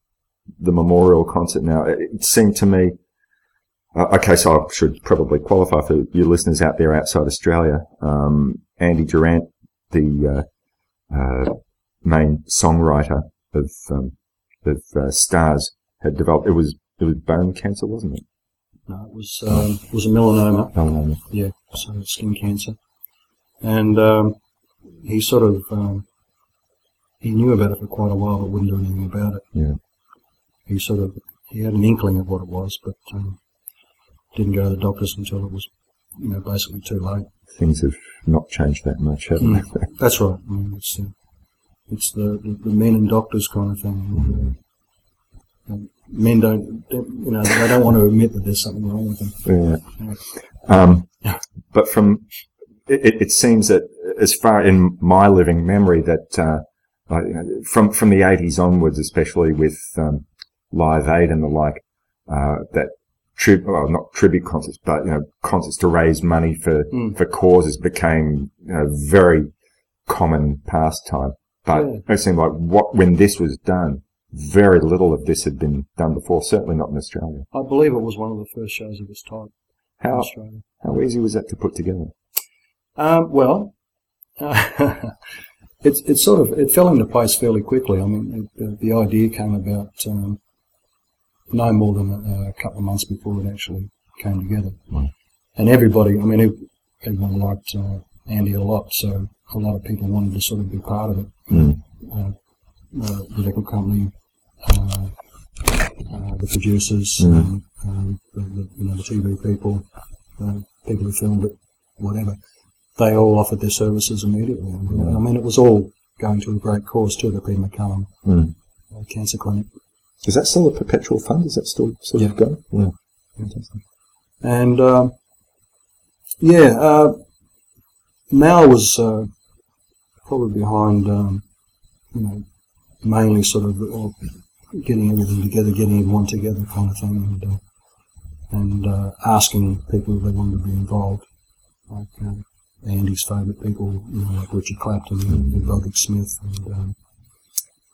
the memorial concert. Now, it it seemed to me. Uh, okay, so I should probably qualify for your listeners out there outside Australia. Um, Andy Durant, the uh, uh, main songwriter of um, of uh, Stars, had developed. It was it was bone cancer, wasn't it? No, it was um, it was a melanoma. Melanoma. Yeah, so skin cancer, and um, he sort of um, he knew about it for quite a while, but wouldn't do anything about it. Yeah. He sort of he had an inkling of what it was, but um, didn't go to the doctors until it was, you know, basically too late. Things have not changed that much, have Mm. they? That's right. I mean, it's uh, it's the, the the men and doctors kind of thing. Uh, men don't, you know, they don't want to admit that there's something wrong with them. Yeah. Um, but from it, it- seems that as far in my living memory that uh, I- you know, from from the eighties onwards, especially with um, Live Aid and the like, uh, that trib well not tribute concerts, but you know concerts to raise money for Mm. for causes became you know, very common pastime. But Yeah. it seemed like what when this was done, very little of this had been done before. Certainly not in Australia. I believe it was one of the first shows of its type in How Australia. how easy was that to put together? Um, well, it's it's sort of it fell into place fairly quickly. I mean, it, the, the idea came about um, no more than a, a couple of months before it actually came together, and everybody. I mean, everyone liked uh, Andy a lot, so a lot of people wanted to sort of be part of it. Mm. Uh, uh, the record company. Uh, uh, the producers, Mm. um, um, the, the, you know, the TV people, uh, people who filmed it, whatever they all offered their services immediately. And, I mean, it was all going to a great cause too, the Peter MacCallum Mm. uh, Cancer Clinic. Is that still a perpetual fund? Is that still sort of going? Yeah. Fantastic. And um, yeah, uh, Mal was uh, probably behind, um, you know, mainly sort of uh, getting everything together, getting everyone together, kind of thing, and uh, and uh, asking people if they wanted to be involved, like Andy's favourite people, you know, like Richard Clapton and, and Broderick Smith and um,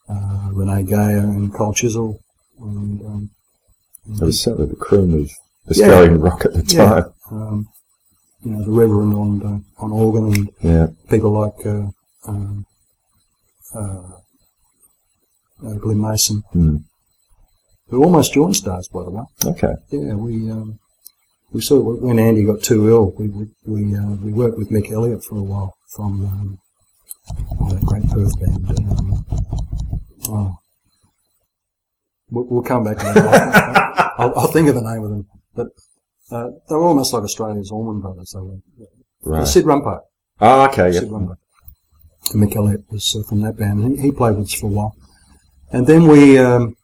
uh, Renee Geyer and Cold Chisel. And, um, It was certainly the cream of Australian rock at the yeah, time. um, you know, the Reverend on uh, on organ and Yeah. people like uh, um, uh, uh, Glenn Mason, Mm. who almost joined Stars, by the way. Okay. Yeah, we um, we saw when Andy got too ill, we we we, uh, we worked with Mick Elliott for a while from um, that great Perth band. Um, oh. We'll, we'll come back to that. I'll, I'll think of the name of them, but uh, they were almost like Australia's Allman Brothers. They were Right. Sid Rumpo. Oh, okay. Sid Yep. Rumpo. And Mick Elliott was uh, from that band. He, he played with us for a while, and then we um,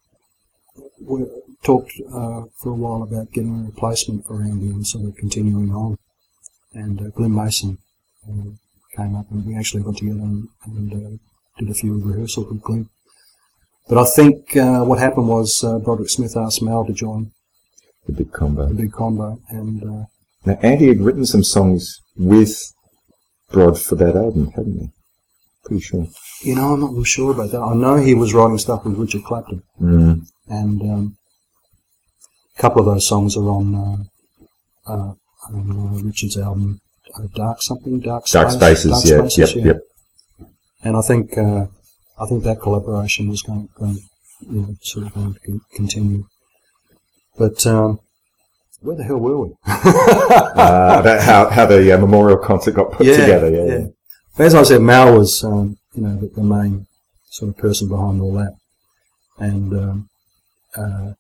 we talked uh, for a while about getting a replacement for Andy and sort of continuing on. And uh, Glenn Mason uh, came up, and we actually got together and, and uh, did a few rehearsals with Glenn. But I think uh, what happened was uh, Broderick Smith asked Mal to join The big combo. the big combo, and uh, Now, Andy had written some songs with Brod for that album, hadn't he? Pretty sure. you know I'm not real sure about that. I know he was writing stuff with Richard Clapton. Mm. and um, a couple of those songs are on, uh, uh, on uh, Richard's album, uh, Dark something, Dark Dark Spaces, Dark yeah, yep, yep. And I think uh, I think that collaboration was going, going you know, sort of going to continue. But um, where the hell were we? Uh, about how, how the uh, memorial concert got put together, yeah. yeah. But as I said, Mal was, um, you know, the, the main sort of person behind all that. And um, uh,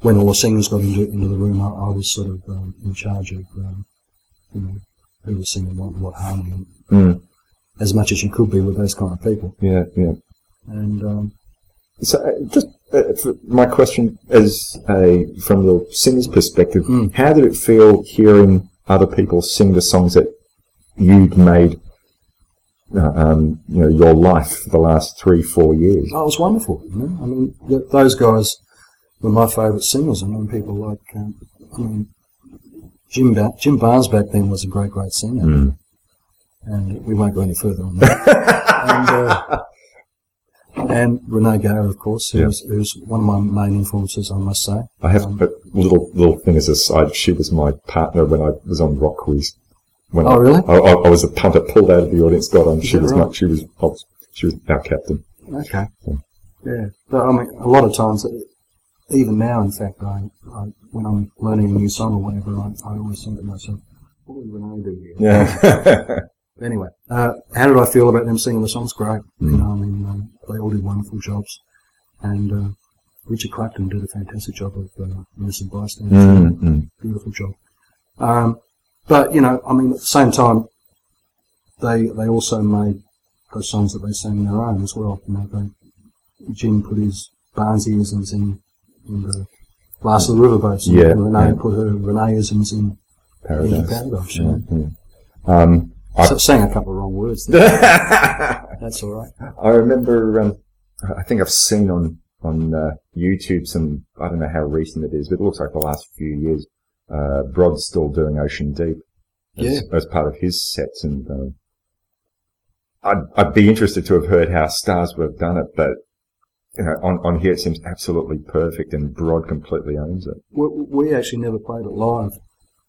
when all the singers got into, into the room, I, I was sort of um, in charge of, um, you know, who was singing what, what harmony. And Mm. as much as you could be with those kind of people. Yeah, yeah. And um, So, uh, just uh, my question is a from the singer's perspective, Mm. how did it feel hearing other people sing the songs that you'd made, uh, um, you know, your life for the last three, four years? oh, it was wonderful. You know? I mean, th- those guys were my favourite singers. I mean, people like, um, I mean, Jim ba- Jim Barnes back then was a great, great singer. Mm. And we won't go any further on that. and, uh, and Renee Geyer, of course, Yeah. who's, who's one of my main influences, I must say. I have Um, a little little thing as a side. She was my partner when I was on Rock Quiz. When Oh, I, really? I, I, I was a punter, pulled out of the audience, got on. She was right? my, she was was- she was our captain. Okay. Yeah. Yeah. But I mean, a lot of times, even now, in fact, I, I when I'm learning a new song or whatever, I, I always think to myself, what did Renee do here? Yeah. Anyway, uh, how did I feel about them singing the songs? Great. You know, I mean, um, they all did wonderful jobs. And uh, Richard Clapton did a fantastic job of uh, Innocent Bystander. Mm, mm. Beautiful job. Um, but, you know, I mean, at the same time, they they also made those songs that they sang their own as well. You know, they, Jim put his Barnesians in, in the Last of the Riverboats. and Yeah, Renee yeah. put her Reneeisms in, in Paradise. Paradise. you Yeah, yeah. Um, I- So, sang a couple of wrong words. That's all right. I remember, um, I think I've seen on, on, uh, YouTube some, I don't know how recent it is, but it looks like the last few years, uh, Brod's still doing Ocean Deep as, Yeah. as part of his sets and, um, I'd, I'd be interested to have heard how Stars would have done it, but, you know, on, on here it seems absolutely perfect and Brod completely owns it. We, we actually never played it live.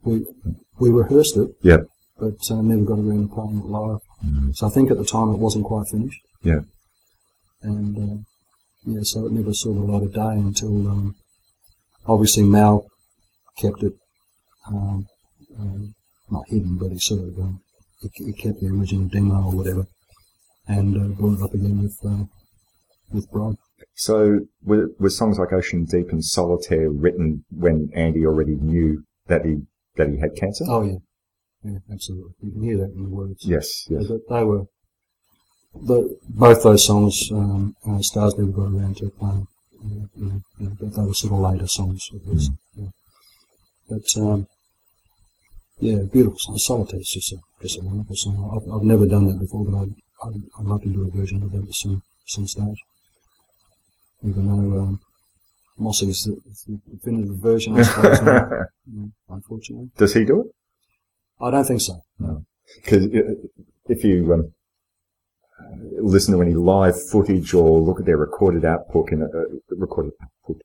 We we rehearsed it, Yep. But uh, never got around to playing it live. So I think at the time it wasn't quite finished. Yeah. And uh, yeah, so it never saw the light of day until um, obviously Mal kept it um, um, not hidden, but he sort of um, he, he kept the original demo or whatever, and uh, brought it up again with uh, with Brod. So were, were songs like Ocean Deep and Solitaire written when Andy already knew that he, that he had cancer? Oh yeah, yeah, absolutely. You can hear that in the words. Yes, yes. They, they were the, both those songs. Um, uh, Stars never got around to playing. Uh, you know, you know, but they were sort of later songs. His, yeah. But um, yeah, beautiful song. Solitaire is just a just a wonderful song. I've, I've never done that before, but I'd, I'd, I'd love to do a version of that at some some stage. Even though um, Mossy is the, is the definitive version, I suppose. unfortunately, Does he do it? I don't think so. Because if you um, listen to any live footage or look at their recorded output in a, uh, recorded output,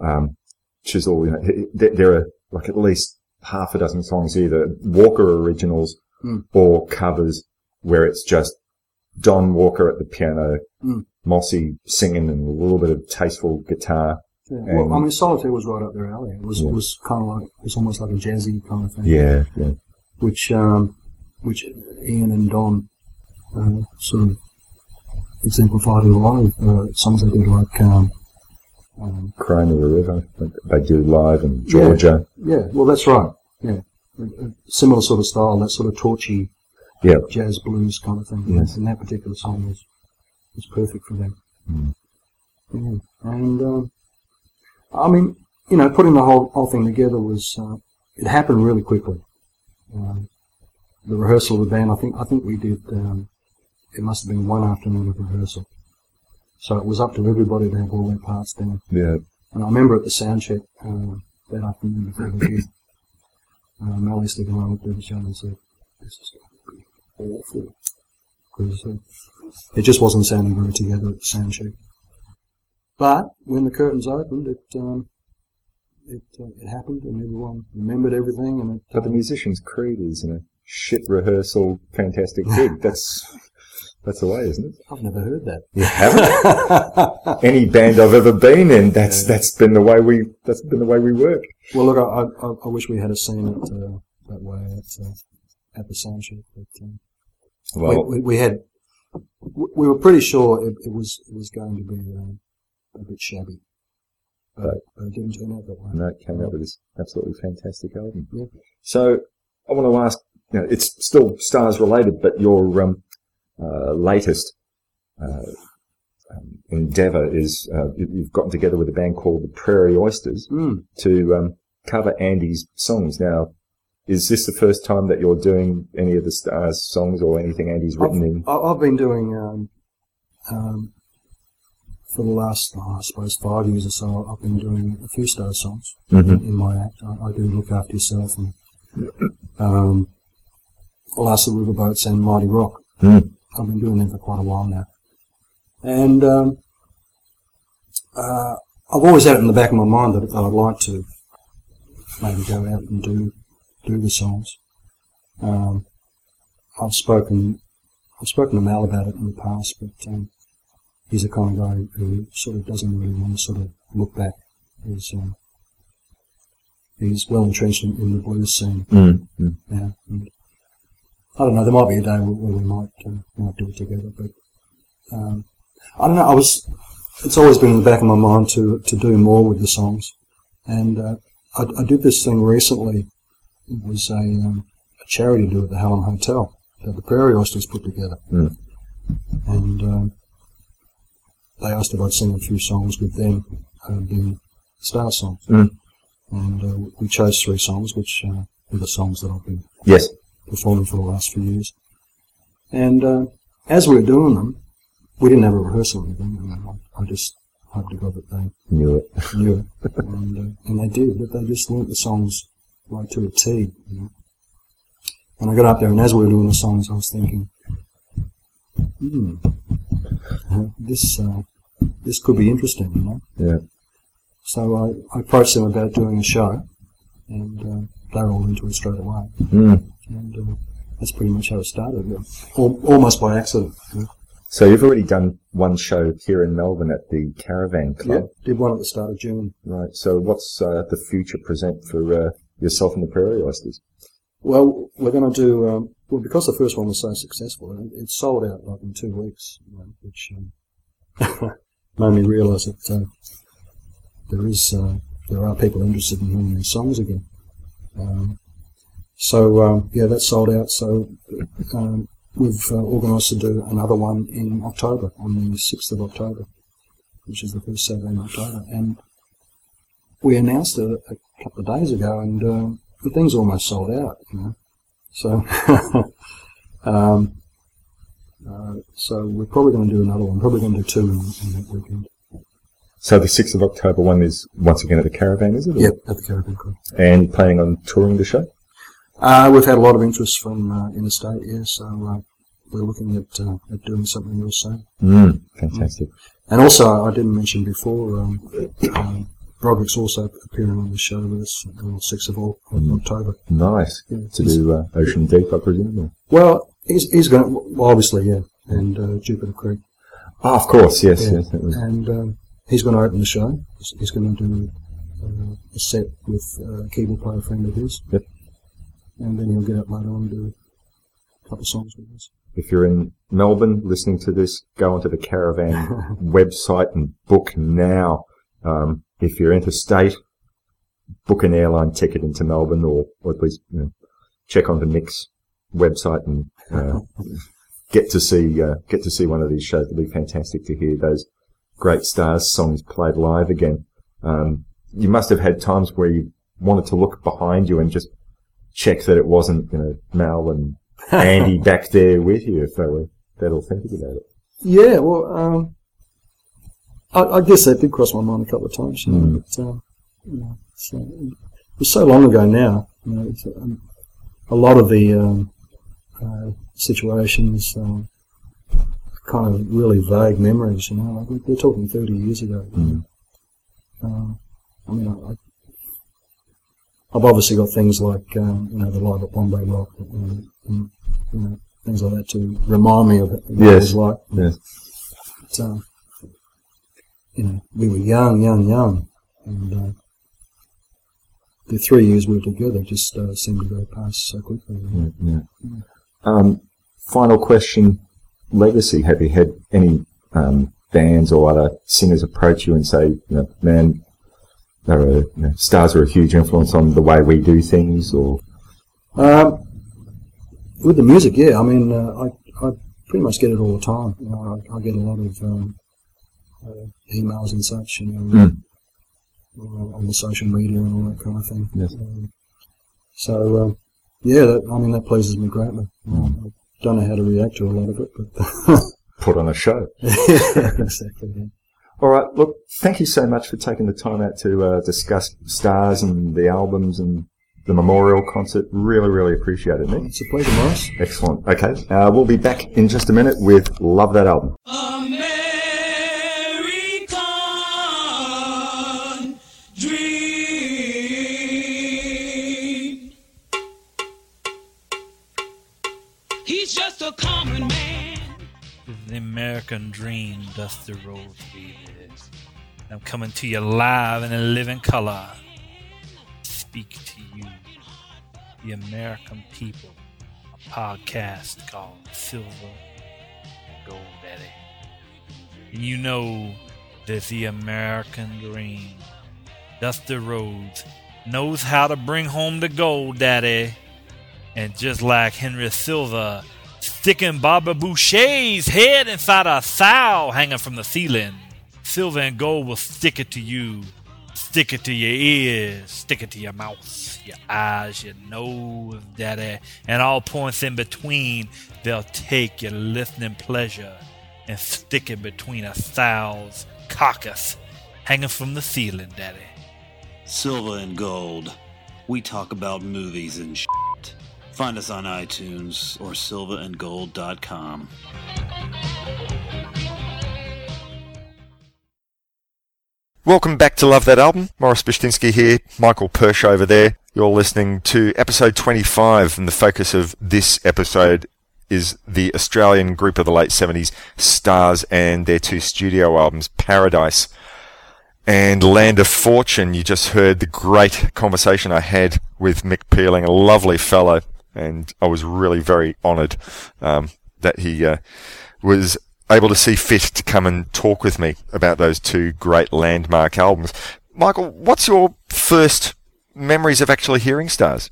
um, Chisel, you know, there, there are like at least half a dozen songs either Walker originals Mm. or covers where it's just Don Walker at the piano, Mm. Mossy singing and a little bit of tasteful guitar. Yeah, well, I mean, Solitaire was right up their alley. It was Yeah. it was kind of like it was almost like a jazzy kind of thing. Yeah, yeah. Which um, which Ian and Don uh, sort of exemplified in a lot of uh, songs they did, like um, um, Crying of the River, they do live in Georgia. yeah. Well, that's right. Yeah, similar sort of style, that sort of torchy Yeah. jazz blues kind of thing. Yes. And that particular song was was perfect for them. Mm. Yeah. And um, I mean, you know, putting the whole whole thing together was uh, it happened really quickly. Um, the rehearsal of the band, I think, I think we did. Um, it must have been one afternoon of rehearsal, so it was up to everybody to have all their parts down. Yeah. And I remember at the sound check uh, that afternoon before the gig, uh, Mal Eastick and I looked at each other and said, "This is going to be awful," because uh, it just wasn't sounding very together at the sound check. But when the curtains opened, it um, it uh, it happened, and everyone remembered everything, and it. But the musician's creed is, you know, shit rehearsal, fantastic gig. That's that's the way, isn't it? I've never heard that. You haven't. Any band I've ever been in, that's that's been the way we that's been the way we work. Well, look, I, I, I wish we had a scene it uh, that way at uh, at the sound check, but. Um, Well, we, we, we had we we were pretty sure it, it was it was going to be um, a bit shabby, but, didn't turn out that way. no, it came out with this absolutely fantastic album. Yeah. So I want to ask, you know, it's still stars related, but your um, uh, latest uh, um, endeavour is uh, you- you've gotten together with a band called the Prairie Oysters Mm. to um, cover Andy's songs. Now, is this the first time that you're doing any of the Stars songs or anything Andy's written in? I- I've been doing um, um, for the last, oh, I suppose, five years or so. I've been doing a few star songs Mhm. in my act. I, I do look after yourself and um, Last of the Riverboats and Mighty Rock. Mm. I've been doing them for quite a while now, and um, uh, I've always had it in the back of my mind that, that I'd like to maybe go out and do do the songs. Um, I've spoken I've spoken to Mal about it in the past, but um, he's the kind of guy who sort of doesn't really want to sort of look back. He's um, he's well entrenched in, in the blues scene Mm. Mm. now. And I don't know. There might be a day where, where we might uh, might do it together, but um, I don't know. I was. It's always been in the back of my mind to to do more with the songs, and uh, I, I did this thing recently. It was a, um, a charity do at the Hallam Hotel that the Prairie Oysters put together, Mm. and um, they asked if I'd sing a few songs with them, uh, being star songs, Mm. and uh, we chose three songs, which uh, were the songs that I've been Yes. performing for the last few years. And uh, as we were doing them, we didn't have a rehearsal or anything. I, I, I just hoped to God that they Knew it. knew it, and uh, and they did. But they just learnt the songs right to a T. You know? And I got up there, and as we were doing the songs, I was thinking, hmm, uh, this uh, this could be interesting, you know. Yeah. So I, I approached them about doing a show, and uh, they were all into it straight away Mm. and uh, that's pretty much how it started. yeah. Al- almost by accident. Yeah. So you've already done one show here in Melbourne at the Caravan Club. Did one at the start of June. Right. So what's uh, the future present for uh, yourself and the Prairie Oysters? Well, we're going to do um, well because the first one was so successful. It, it sold out like in two weeks, you know, which um, made me realise that uh, there is uh, there are people interested in hearing these songs again. Um, so um, yeah, that sold out. So um, we've uh, organised to do another one in October on the sixth of October, which is the first Saturday in October, and we announced it a, a couple of days ago, and uh, the thing's almost sold out. You know, so um, uh, so we're probably going to do another one. Probably going to do two in, in that weekend. So the 6th of October one is once again at the Caravan, is it? Yep, at the Caravan Club. And planning on touring the show? Uh, we've had a lot of interest from uh, interstate, yeah. So uh, we're looking at uh, at doing something real soon. Mm. Fantastic. And also, I didn't mention before, um, um, Broderick's also appearing on the show with us on the 6th of of October. Nice. Yeah, To do uh, Ocean Deep, I presume? Well, he's, he's going to, well, obviously, yeah, and uh, Jupiter Creek. Ah, of course, yes, Yeah. yes. And um, he's going to open the show. He's, he's going to do uh, a set with uh, a keyboard player friend of his. Yep. And then he'll get up later on and do a couple of songs with us. if you're in Melbourne listening to this, go onto the Caravan website and book now. Um, if you're interstate, book an airline ticket into Melbourne or, or at least you know, check on the Mix website and uh, get to see uh, get to see one of these shows. It'll be fantastic to hear those great stars songs played live again. Um, you must have had times where you wanted to look behind you and just check that it wasn't you know Mal and Andy back there with you if they were that authentic about it. Yeah, well, um, I, I guess that did cross my mind a couple of times, you know, but, um, you know, uh, it was so long ago now, you know, um, a lot of the, um, uh, situations, um, kind of really vague memories, you know, like we- we're talking 30 years ago. know. Uh, I mean, I, I've obviously got things like, um, you know, the live at Bombay Rock, and, and, you know, things like that to remind me of what it was like. Yes. But, you know, we were young, young, young, and uh, the three years we were together just uh, seemed to go past so quickly. know. Yeah, yeah. Um, final question: Legacy. Have you had any um, bands or other singers approach you and say, you know, "Man, they're you know, stars are a huge influence on the way we do things"? Or Um, with the music, yeah. I mean, uh, I, I pretty much get it all the time. You know, I, I get a lot of um, emails and such, you know, Mm. uh, on the social media and all that kind of thing. Yes. Um, so, um, yeah, that, I mean, that pleases me greatly. Um, I don't know how to react to a lot of it, but Put on a show. exactly. Yeah. All right. Look, thank you so much for taking the time out to uh, discuss stars and the albums and the memorial concert. Really, really appreciate it, Nick. It's a pleasure, Morris. Excellent. Okay. Uh, we'll be back in just a minute with Love That Album. American A common man. The American dream, Dusty Rhodes, baby. I'm coming to you live in a living color. Speak to you, the American people. A podcast called Silver and Gold Daddy. And you know that the American dream, Dusty Rhodes, knows how to bring home the gold, Daddy. And just like Henry Silva sticking Barbara Bouchet's head inside a sow hanging from the ceiling, Silver and Gold will stick it to you. Stick it to your ears, stick it to your mouth, your eyes, your nose, daddy, and all points in between. They'll take your listening pleasure and stick it between a sow's carcass hanging from the ceiling, daddy. Silver and Gold. We talk about movies and shit. Find us on iTunes or silverandgold.com. Welcome back to Love That Album. Morris Bishtinsky here, Michael Persh over there. You're listening to episode 25, and the focus of this episode is the Australian group of the late 70s, Stars, and their two studio albums, Paradise and Land of Fortune. You just heard the great conversation I had with Mick Pealing, a lovely fellow, and I was really very honoured um, that he uh, was able to see fit to come and talk with me about those two great landmark albums. Michael, what's your first memories of actually hearing Stars?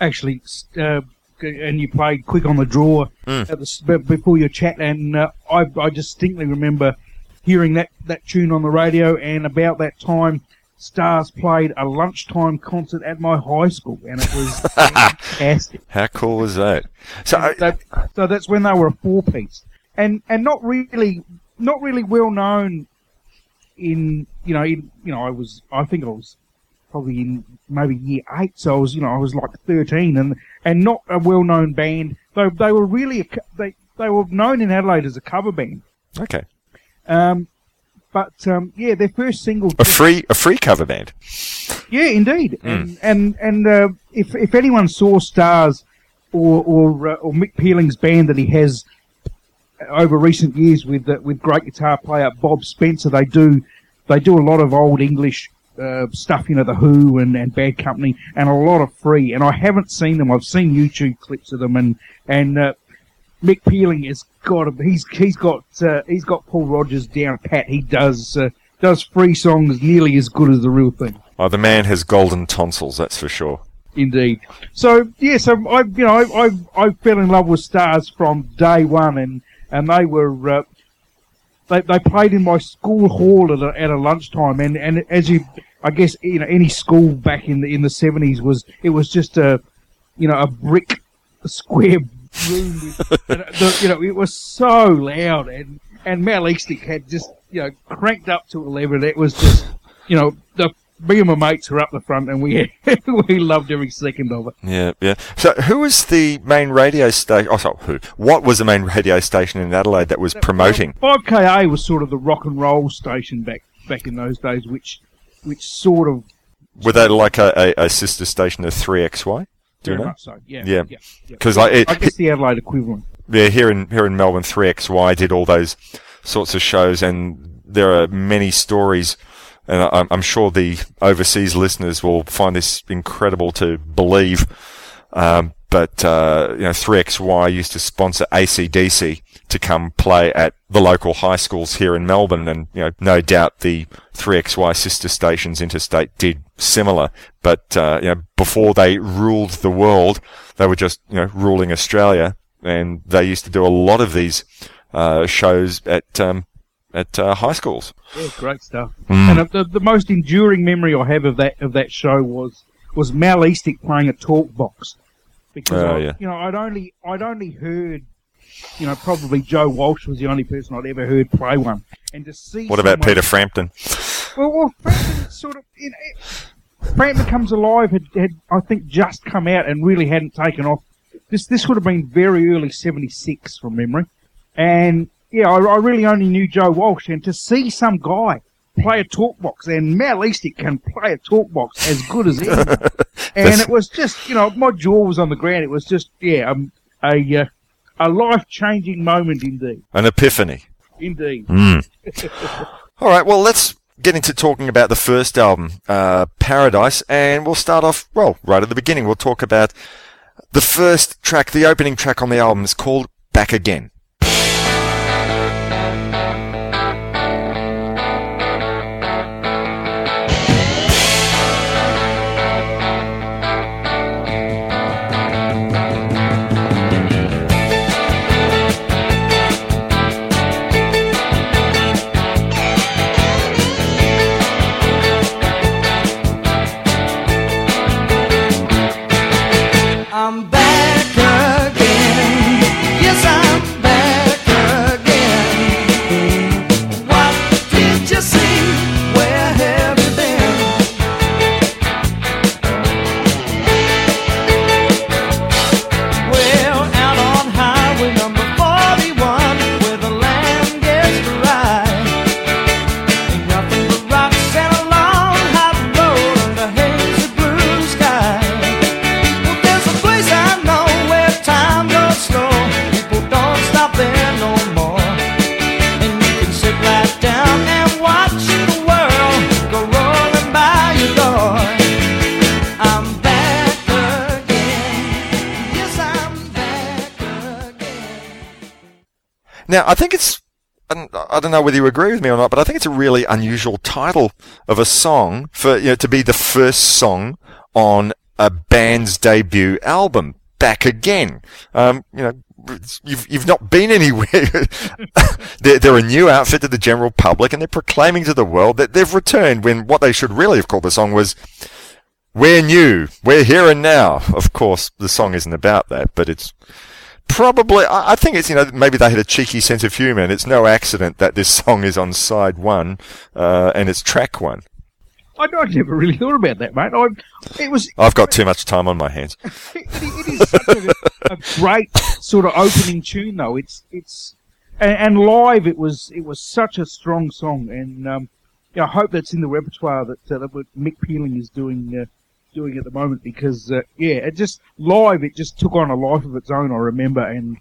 actually, uh, and you played quick on the draw Mm. at the, before your chat, and uh, I, I distinctly remember hearing that, that tune on the radio, and about that time, Stars played a lunchtime concert at my high school, and it was fantastic. How cool was that? So, I- That- so that's when they were a four piece, and and not really not really well known in you know in you know I was I think I was probably in maybe year eight, so I was you know I was like thirteen, and and not a well known band. They they were really a, they they were known in Adelaide as a cover band. okay, Um, but um, yeah, their first single. a free a free cover band. Yeah, indeed. And and and uh, if if anyone saw Stars or or uh, or Mick Pealing's band that he has over recent years with uh, with great guitar player Bob Spencer, they do they do a lot of old English uh, stuff, you know, the Who and, and Bad Company, and a lot of free. And I haven't seen them. I've seen YouTube clips of them, and and uh, Mick Pealing has got a, he's he's got uh, he's got Paul Rogers down pat. He does uh, does free songs nearly as good as the real thing. Oh, the man has golden tonsils, that's for sure. Indeed. So yeah, so I you know I I, I fell in love with Stars from day one, and and they were uh, they they played in my school hall at a, at a lunchtime, and and as you I guess you know any school back in the in the seventies was it was just a you know a brick square room, with, and the, you know it was so loud, and and Mal Eastick had just you know cranked up to eleven. It was just you know the me and my mates were up the front, and we we loved every second of it. Yeah, yeah. So, who was the main radio station? Oh, sorry, who? What was the main radio station in Adelaide that was promoting? Five KA was sort of the rock and roll station back back in those days, which which sort of Were they like a, a, a sister station of 3XY? Do know? so. Yeah, Yeah. yeah. yeah. 'Cause, like, it- I guess the Adelaide equivalent. Yeah, here in here in Melbourne, 3XY did all those sorts of shows, and there are many stories. And I- I'm, I'm sure the overseas listeners will find this incredible to believe. Um, but uh, you know, 3XY used to sponsor ACDC to come play at the local high schools here in Melbourne, and you know, no doubt the 3XY sister stations interstate did similar. But uh, you know, before they ruled the world, they were just you know ruling Australia and they used to do a lot of these uh, shows at um, at uh, high schools. Yeah, great stuff. Mm. And uh, the, the most enduring memory I have of that of that show was was Mal Eastick playing a talk box because Oh, I, yeah. you know I'd only I'd only heard you know probably Joe Walsh was the only person I'd ever heard play one, and to see What about Peter Frampton? Well, well Frampton sort of you know, Frampton Comes Alive had, had I think just come out and really hadn't taken off. This this would have been very early '76 from memory, and yeah, I, I really only knew Joe Walsh, and to see some guy play a talk box, and Mal Eastick can play a talk box as good as anyone, and it was just you know my jaw was on the ground. It was just yeah um, a uh, a life changing moment indeed, An epiphany. indeed. Mm. All right, well, let's get into talking about the first album, uh, Paradise, and we'll start off, well, right at the beginning. We'll talk about the first track, the opening track on the album is called Back Again. Now, I think it's, I don't- know whether you agree with me or not, but I think it's a really unusual title of a song for, you know, to be the first song on a band's debut album. Back again. Um, you know, you've you've not been anywhere. they're, they're a new outfit to the general public and they're proclaiming to the world that they've returned when what they should really have called the song was we're new. We're here and now. Of course, the song isn't about that, but it's probably, I, think it's, you know, maybe they had a cheeky sense of humour and it's no accident that this song is on side one, uh, and it's track one. I, I never really thought about that, mate. I, it was I've got too much time on my hands. it, it is such a, a great sort of opening tune, though. It's it's and, and live it was it was such a strong song, and um, yeah, I hope that's in the repertoire that, uh, that Mick Pealing is doing uh, doing at the moment because uh, yeah, it just live it just took on a life of its own. I remember, and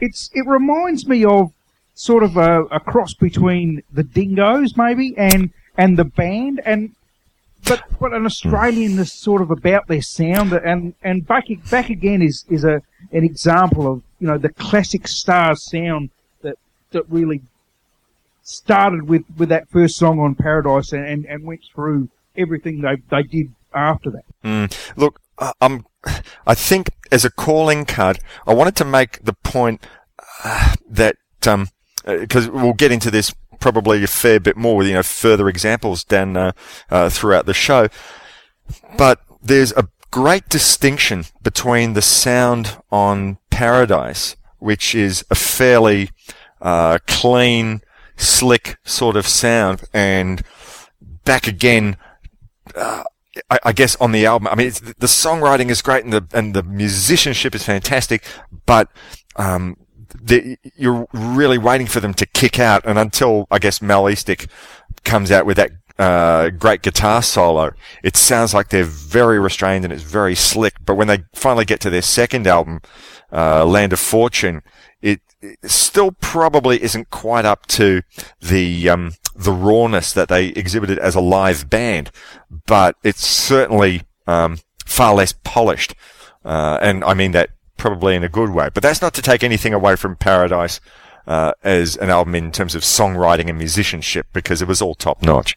it's it reminds me of sort of a, a cross between the Dingoes maybe and and the band and but but an Australianness sort of about their sound and and back back again is is a an example of you know the classic Stars sound that that really started with with that first song on Paradise and and, and went through everything they they did after that. Mm. Look, I'm, I think as a calling card, I wanted to make the point uh, that because we'll get into this probably a fair bit more with you know further examples down uh, uh, throughout the show, but there's a great distinction between the sound on Paradise, which is a fairly uh, clean, slick sort of sound, and back again. I, I guess on the album, I mean, the songwriting is great and the and the musicianship is fantastic, but um, the, you're really waiting for them to kick out, and until I guess Mal Eastick comes out with that uh, great guitar solo, it sounds like they're very restrained and it's very slick. But when they finally get to their second album, uh, Land of Fortune, it still probably isn't quite up to the um, the rawness that they exhibited as a live band, but it's certainly um, far less polished, uh, and I mean that probably in a good way. But that's not to take anything away from Paradise uh, as an album in terms of songwriting and musicianship, because it was all top notch.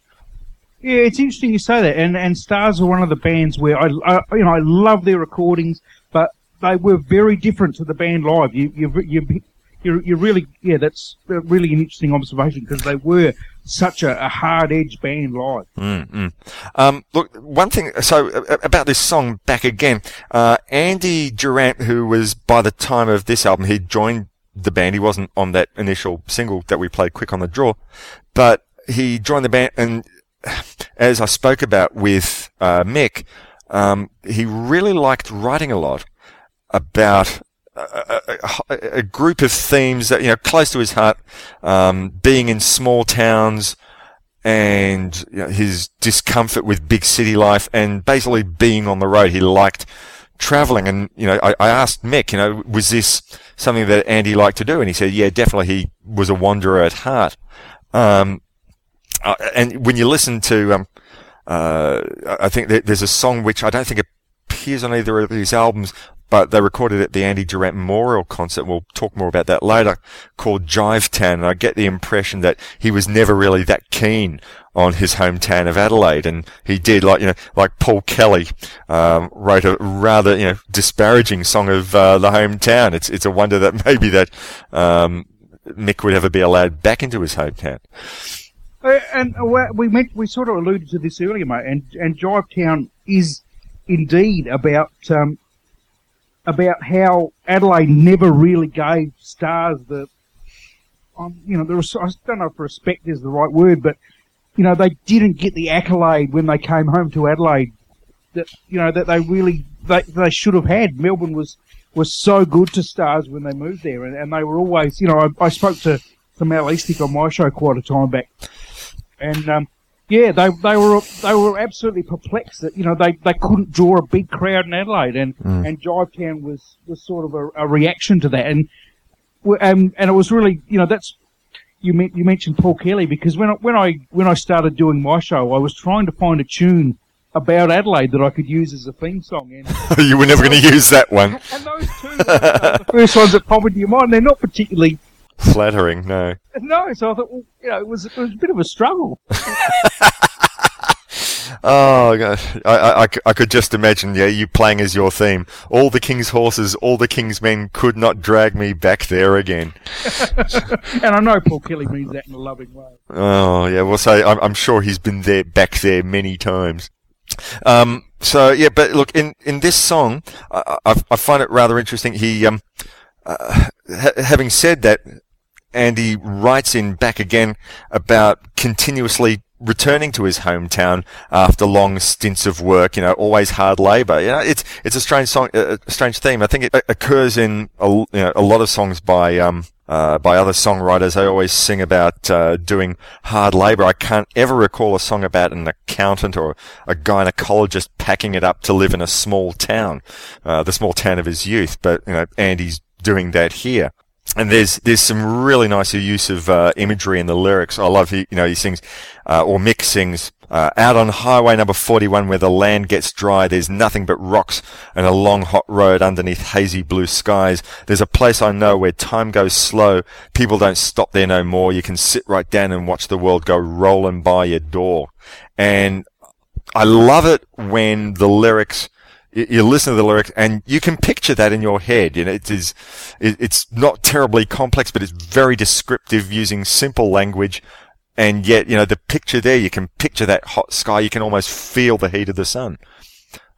Yeah, it's interesting you say that, and and Stars are one of the bands where I, I you know I love their recordings, but they were very different to the band live. You, you, you, you, you're really, yeah, that's really an interesting observation because they were such a, a hard edge band live. Mm-mm. Um, look, one thing, so about this song back again, uh, Andy Durant, who was by the time of this album, he joined the band. He wasn't on that initial single that we played quick on the draw, but he joined the band and as I spoke about with, uh, Mick, um, he really liked writing a lot about a, a, group of themes that you know close to his heart, um, being in small towns and you know, his discomfort with big city life, and basically being on the road. He liked traveling, and you know, I, I asked Mick, you know, was this something that Andy liked to do? And he said, yeah, definitely. He was a wanderer at heart. Um, uh, and when you listen to, um, uh, I think there's a song which I don't think appears on either of these albums, but they recorded at the Andy Durant Memorial concert. We'll talk more about that later. Called Jive Town, and I get the impression that he was never really that keen on his hometown of Adelaide, and he did like you know like Paul Kelly um, wrote a rather you know disparaging song of uh, the hometown. It's it's a wonder that maybe that um, Mick would ever be allowed back into his hometown. Uh, and uh, we meant, we sort of alluded to this earlier, mate. And and Jive Town is indeed about um, about how Adelaide never really gave stars the, um, you know, the, I don't know if respect is the right word, but, you know, they didn't get the accolade when they came home to Adelaide that, you know, that they really, they, they should have had. Melbourne was, was so good to stars when they moved there and, and they were always, you know, I, I spoke to, to Eastick on my show quite a time back and, um, yeah, they they were they were absolutely perplexed that you know they, they couldn't draw a big crowd in Adelaide, and mm. and Jive Town was was sort of a, a reaction to that, and and and it was really you know that's you meant you mentioned Paul Kelly because when I, when I when I started doing my show, I was trying to find a tune about Adelaide that I could use as a theme song. And you were never going to use that one. And those two, the first ones that pop into your mind, they're not particularly flattering. No. No. So I thought, well, you know, it was it was a bit of a struggle. oh gosh, I, I, I could just imagine, yeah, you playing as your theme. All the king's horses, all the king's men could not drag me back there again. and I know Paul Kelly means that in a loving way. Oh yeah, well, so I'm, I'm sure he's been there back there many times. Um, so yeah, but look, in, in this song, I, I, I find it rather interesting. He, um, uh, ha- having said that, Andy writes in back again about continuously returning to his hometown after long stints of work, you know, always hard labor. You know, it's, it's a strange song, a strange theme. I think it occurs in a, you know, a lot of songs by, um, uh, by other songwriters. They always sing about, uh, doing hard labor. I can't ever recall a song about an accountant or a gynecologist packing it up to live in a small town, uh, the small town of his youth. But, you know, Andy's doing that here and there's there's some really nice use of uh, imagery in the lyrics. I love he you know he sings uh, or Mick sings uh, out on highway number 41 where the land gets dry. There's nothing but rocks and a long hot road underneath hazy blue skies. There's a place I know where time goes slow. People don't stop there no more. You can sit right down and watch the world go rolling by your door. And I love it when the lyrics you listen to the lyrics and you can picture that in your head. You know, it is, it's not terribly complex, but it's very descriptive using simple language. And yet, you know, the picture there, you can picture that hot sky. You can almost feel the heat of the sun.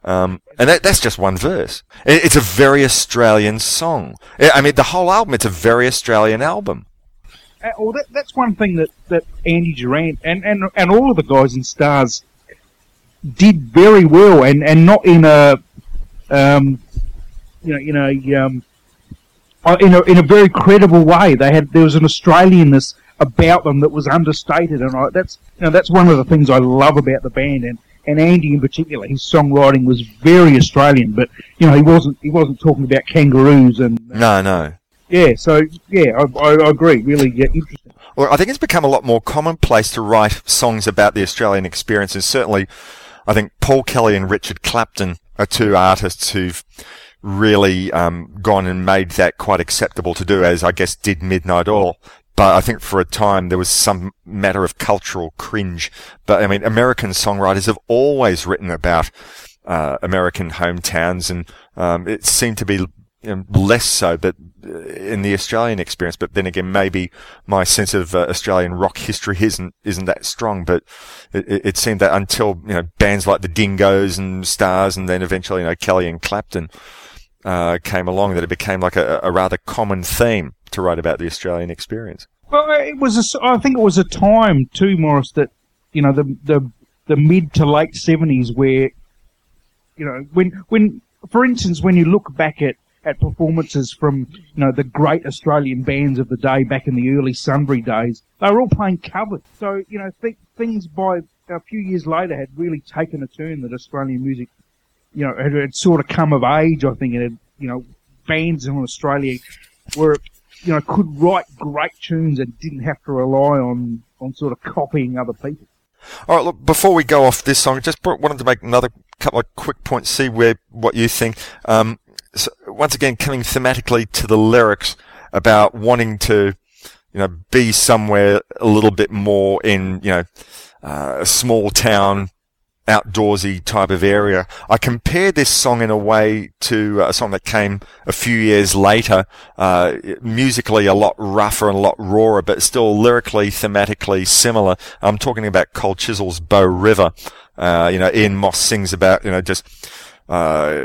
Um, and that, that's just one verse. it's a very Australian song. I mean, the whole album, it's a very Australian album. Uh, well, that, that's one thing that, that Andy Durant and, and, and all of the guys in Stars did very well, and, and not in a um, you know, in a um, uh, in a in a very credible way. They had there was an Australianness about them that was understated, and I, that's you know that's one of the things I love about the band and. And Andy in particular, his songwriting was very Australian, but you know he wasn't he wasn't talking about kangaroos and uh, no no yeah so yeah I, I, I agree really yeah, interesting. Well, I think it's become a lot more commonplace to write songs about the Australian experience, and certainly, I think Paul Kelly and Richard Clapton are two artists who've really um, gone and made that quite acceptable to do, as I guess did Midnight Oil. But I think for a time there was some matter of cultural cringe. But I mean, American songwriters have always written about uh, American hometowns, and um, it seemed to be you know, less so, but in the Australian experience. But then again, maybe my sense of uh, Australian rock history isn't isn't that strong. But it, it, seemed that until you know bands like the Dingoes and Stars, and then eventually you know Kelly and Clapton uh, came along, that it became like a, a rather common theme to write about the Australian experience. Well, it was. A, I think it was a time too, Morris, that you know the the the mid to late seventies, where you know when when for instance when you look back at at performances from you know the great Australian bands of the day back in the early Sunbury days, they were all playing covers. So you know th- things by a few years later had really taken a turn that Australian music, you know, had, had sort of come of age. I think it had you know bands in Australia were you know could write great tunes and didn't have to rely on on sort of copying other people. All right, look, before we go off this song, just wanted to make another couple of quick points, see where what you think. Um, once again, coming thematically to the lyrics about wanting to, you know, be somewhere a little bit more in, you know, uh, a small town, outdoorsy type of area. I compare this song in a way to a song that came a few years later, uh, musically a lot rougher and a lot rawer, but still lyrically, thematically similar. I'm talking about Cold Chisel's Bow River. Uh, you know, Ian Moss sings about, you know, just, uh,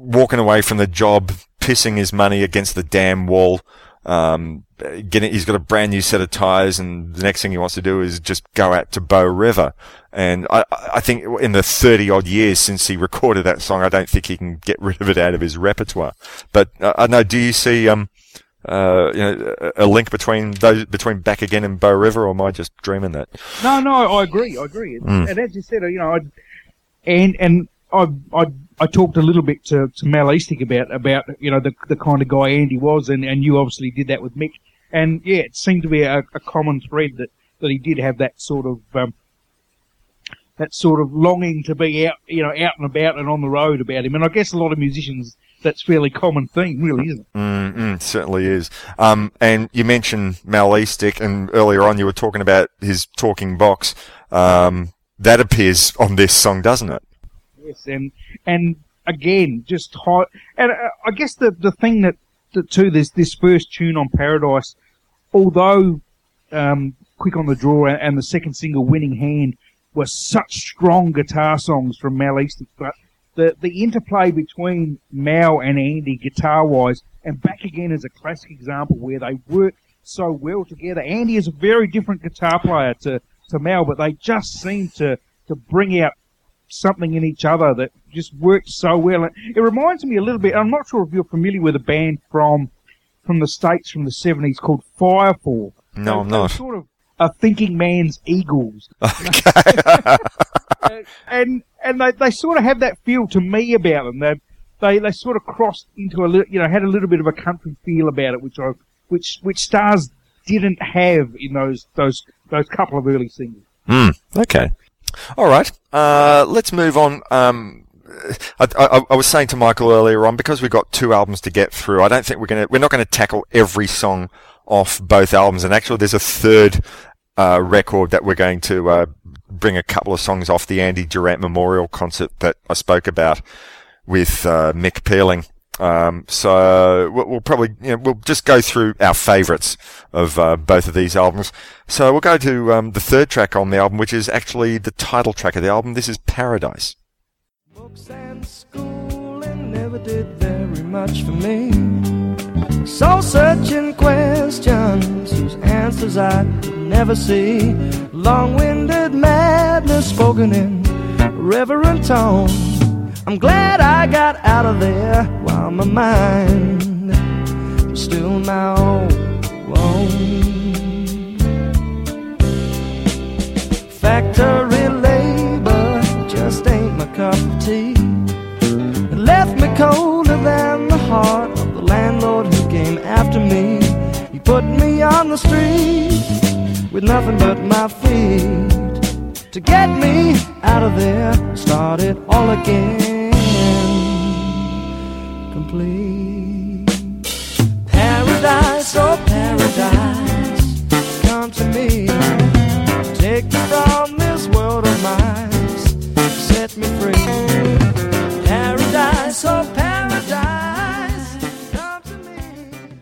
walking away from the job, pissing his money against the damn wall, um, getting, he's got a brand new set of tires and the next thing he wants to do is just go out to Bow River. And I, I think in the 30 odd years since he recorded that song, I don't think he can get rid of it out of his repertoire. But uh, I know, do you see, um, uh, you know, a link between those, between Back Again and Bow River, or am I just dreaming that? No, no, I agree, I agree. Mm. And as you said, you know, I, and, and I, I, I talked a little bit to, to Mal Eastick about, about, you know, the, the kind of guy Andy was, and, and you obviously did that with Mick. And yeah, it seemed to be a, a common thread that, that he did have that sort of, um, that sort of longing to be out, you know, out and about and on the road about him. And I guess a lot of musicians, that's fairly common thing, really, isn't it? Mm, certainly is. Um, and you mentioned Mal Eastick, and earlier on you were talking about his talking box. Um, that appears on this song, doesn't it? Yes, and and again, just hot. And uh, I guess the the thing that, that too, there's this first tune on Paradise, although um, quick on the draw and the second single, Winning Hand, were such strong guitar songs from Mal Eastick, but the, the interplay between Mal and Andy guitar wise, and back again is a classic example where they work so well together. Andy is a very different guitar player to, to Mal, but they just seem to, to bring out something in each other that just works so well. And it reminds me a little bit, I'm not sure if you're familiar with a band from, from the States from the 70s called Firefall. No, I'm not. Sort of a thinking man's Eagles. Okay. and and they, they sort of have that feel to me about them. They they they sort of crossed into a little, you know, had a little bit of a country feel about it, which I which which stars didn't have in those those those couple of early singles. Mm, okay. All right. Uh, let's move on. Um, I, I, I, was saying to Michael earlier on because we've got two albums to get through. I don't think we're gonna we're not going to tackle every song off both albums. And actually, there's a third uh, record that we're going to uh, bring a couple of songs off the Andy Durant Memorial concert that I spoke about with uh, Mick Pealing. Um, so we'll, we'll probably you know, we'll just go through our favourites of uh, both of these albums. So we'll go to um, the third track on the album, which is actually the title track of the album. This is Paradise. Books and never did very much for me. Soul searching questions whose answers I never see. Long winded madness spoken in reverent tone. I'm glad I got out of there while my mind was still my own. Factory labor just ain't my cup of tea. It left me colder than the heart of the landlord who came after me. He put me on the street with nothing but my feet to get me out of there, start it all again, complete. Paradise, oh paradise, come to me, take me from this world of mine, set me free. paradise, oh paradise, come to me.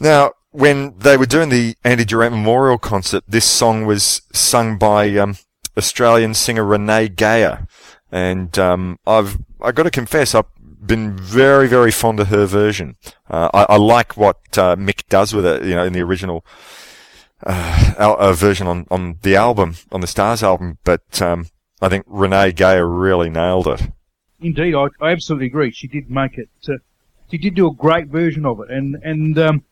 Now, when they were doing the Andy Durant Memorial Concert, this song was sung by um, Australian singer Renee Geyer, and um, I've I got to confess I've been very very fond of her version. Uh, I, I like what uh, Mick does with it, you know, in the original uh, al- uh, version on on the album on the Stars album, but um, I think Renee Geyer really nailed it. Indeed, I, I absolutely agree. She did make it. Uh, she did do a great version of it, and and um,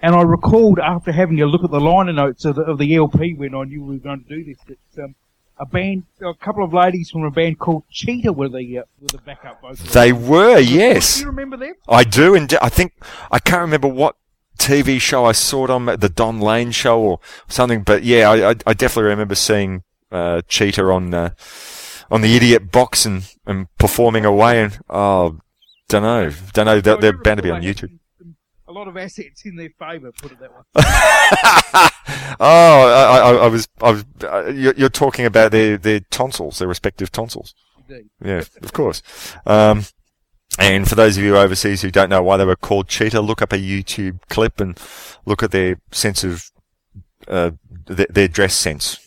and I recalled after having a look at the liner notes of the, of the LP when I knew we were going to do this that um, a band, a couple of ladies from a band called Cheetah were the uh, were the backup vocalists. They were, yes. Do you remember them? I do, and I think I can't remember what TV show I saw it on, the Don Lane show or something. But yeah, I, I, definitely remember seeing uh, Cheetah on uh, on the Idiot Box and, and performing away. And oh, don't know, don't know. They're, they're bound to be on YouTube. A lot of assets in their favour, put it that way. oh, I, I, I was, I was. Uh, you're, you're talking about their their tonsils, their respective tonsils. Indeed. Yeah, of course. Um, and for those of you overseas who don't know why they were called cheetah, look up a YouTube clip and look at their sense of uh, their, their dress sense,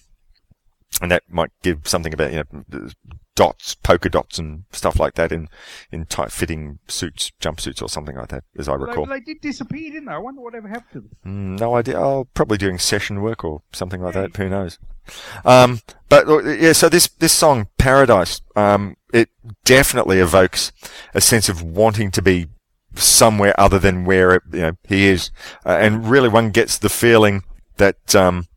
and that might give something about you know dots, polka dots, and stuff like that in in tight fitting suits, jumpsuits, or something like that, as I recall. They, they did disappear, didn't they? I wonder whatever happened to them. Mm, no idea. Oh, probably doing session work or something like that. Who knows? Um, but uh, yeah, so this this song Paradise, um, it definitely evokes a sense of wanting to be somewhere other than where it, you know he is, uh, and really one gets the feeling that um,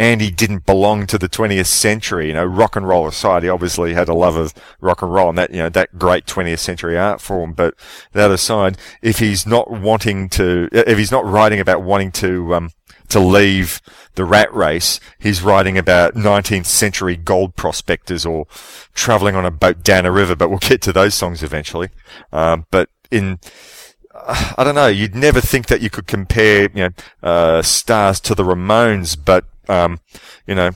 Andy didn't belong to the 20th century. You know, rock and roll aside, he obviously had a love of rock and roll and that, you know, that great 20th century art form. But that aside, if he's not wanting to, if he's not writing about wanting to, um, to leave the rat race, he's writing about 19th century gold prospectors or traveling on a boat down a river. But we'll get to those songs eventually. Um, but in, I don't know. You'd never think that you could compare, you know, uh, stars to the Ramones, but um, you know,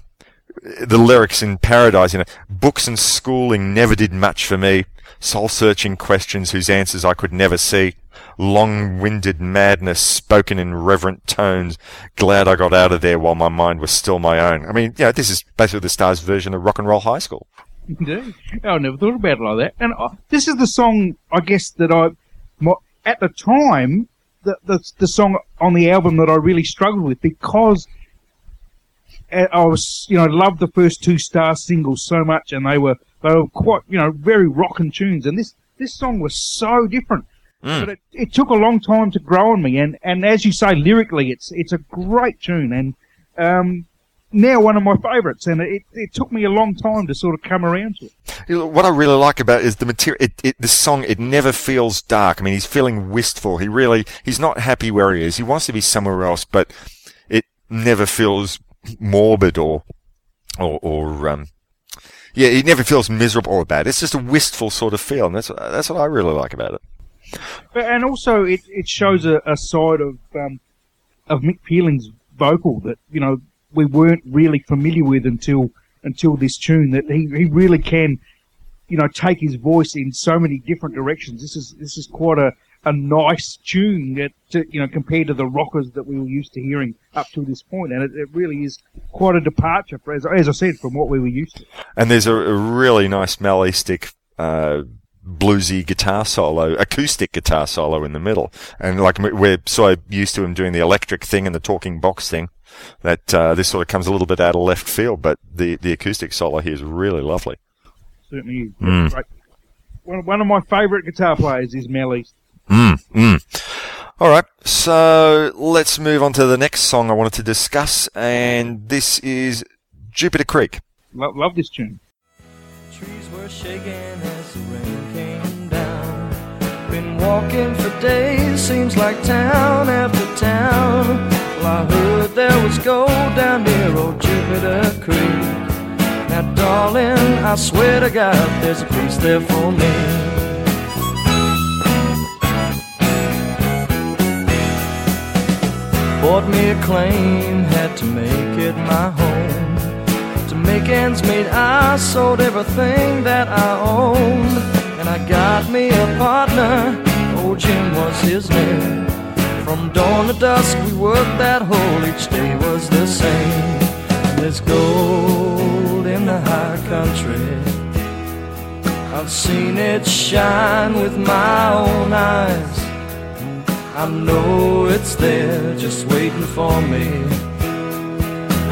the lyrics in Paradise, you know, books and schooling never did much for me. Soul-searching questions whose answers I could never see. Long-winded madness spoken in reverent tones. Glad I got out of there while my mind was still my own. I mean, you know, this is basically the Stars version of Rock and Roll High School. Indeed. I never thought about it like that. And uh, this is the song, I guess, that I, my, at the time, the, the the song on the album that I really struggled with because I was, you know, loved the first two Star singles so much, and they were they were quite, you know, very rocking tunes. And this this song was so different. But it, it took a long time to grow on me, and, and as you say, lyrically, it's it's a great tune, and um, now one of my favourites, and it, it took me a long time to sort of come around to it. What I really like about it is the material. It, it, the song, it never feels dark. I mean, he's feeling wistful. He really, he's not happy where he is. He wants to be somewhere else, but it never feels morbid or, or, or um, yeah, it never feels miserable or bad. It's just a wistful sort of feel, and that's that's what I really like about it. But, and also, it, it shows a, a side of um, of Mick Pealing's vocal that you know we weren't really familiar with until until this tune. That he, he really can, you know, take his voice in so many different directions. This is this is quite a, a nice tune that to, you know compared to the rockers that we were used to hearing up to this point, and it, it really is quite a departure, for, as, as I said, from what we were used to. And there's a, a really nice mellistic, uh, bluesy guitar solo, acoustic guitar solo in the middle. And like we- we're so used to him doing the electric thing and the talking box thing that, uh, this sort of comes a little bit out of left field, but the, the acoustic solo here is really lovely. Certainly, is. Mm. Great. One, one of my favourite guitar players is Mal Eastick. Mm, mm. All right, so let's move on to the next song I wanted to discuss, and this is Jupiter Creek. Love, love this tune. Trees were shaking as the rain came down. Been walking for days, seems like town after town. Well, I heard there was gold down near old Jupiter Creek. Now, darling, I swear to God, there's a place there for me. Bought me a claim, had to make it my home. To make ends meet, I sold everything that I owned. And I got me a partner, old Jim was his name. From dawn to dusk, we worked that hole, each day was the same. There's gold in the high country. I've seen it shine with my own eyes. I know it's there just waiting for me.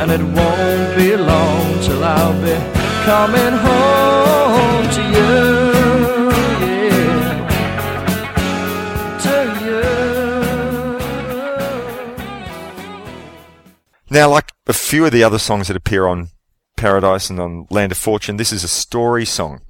And it won't be long till I'll be coming home to you. Yeah. To you. Now, like a few of the other songs that appear on Paradise and on Land of Fortune, this is a story song.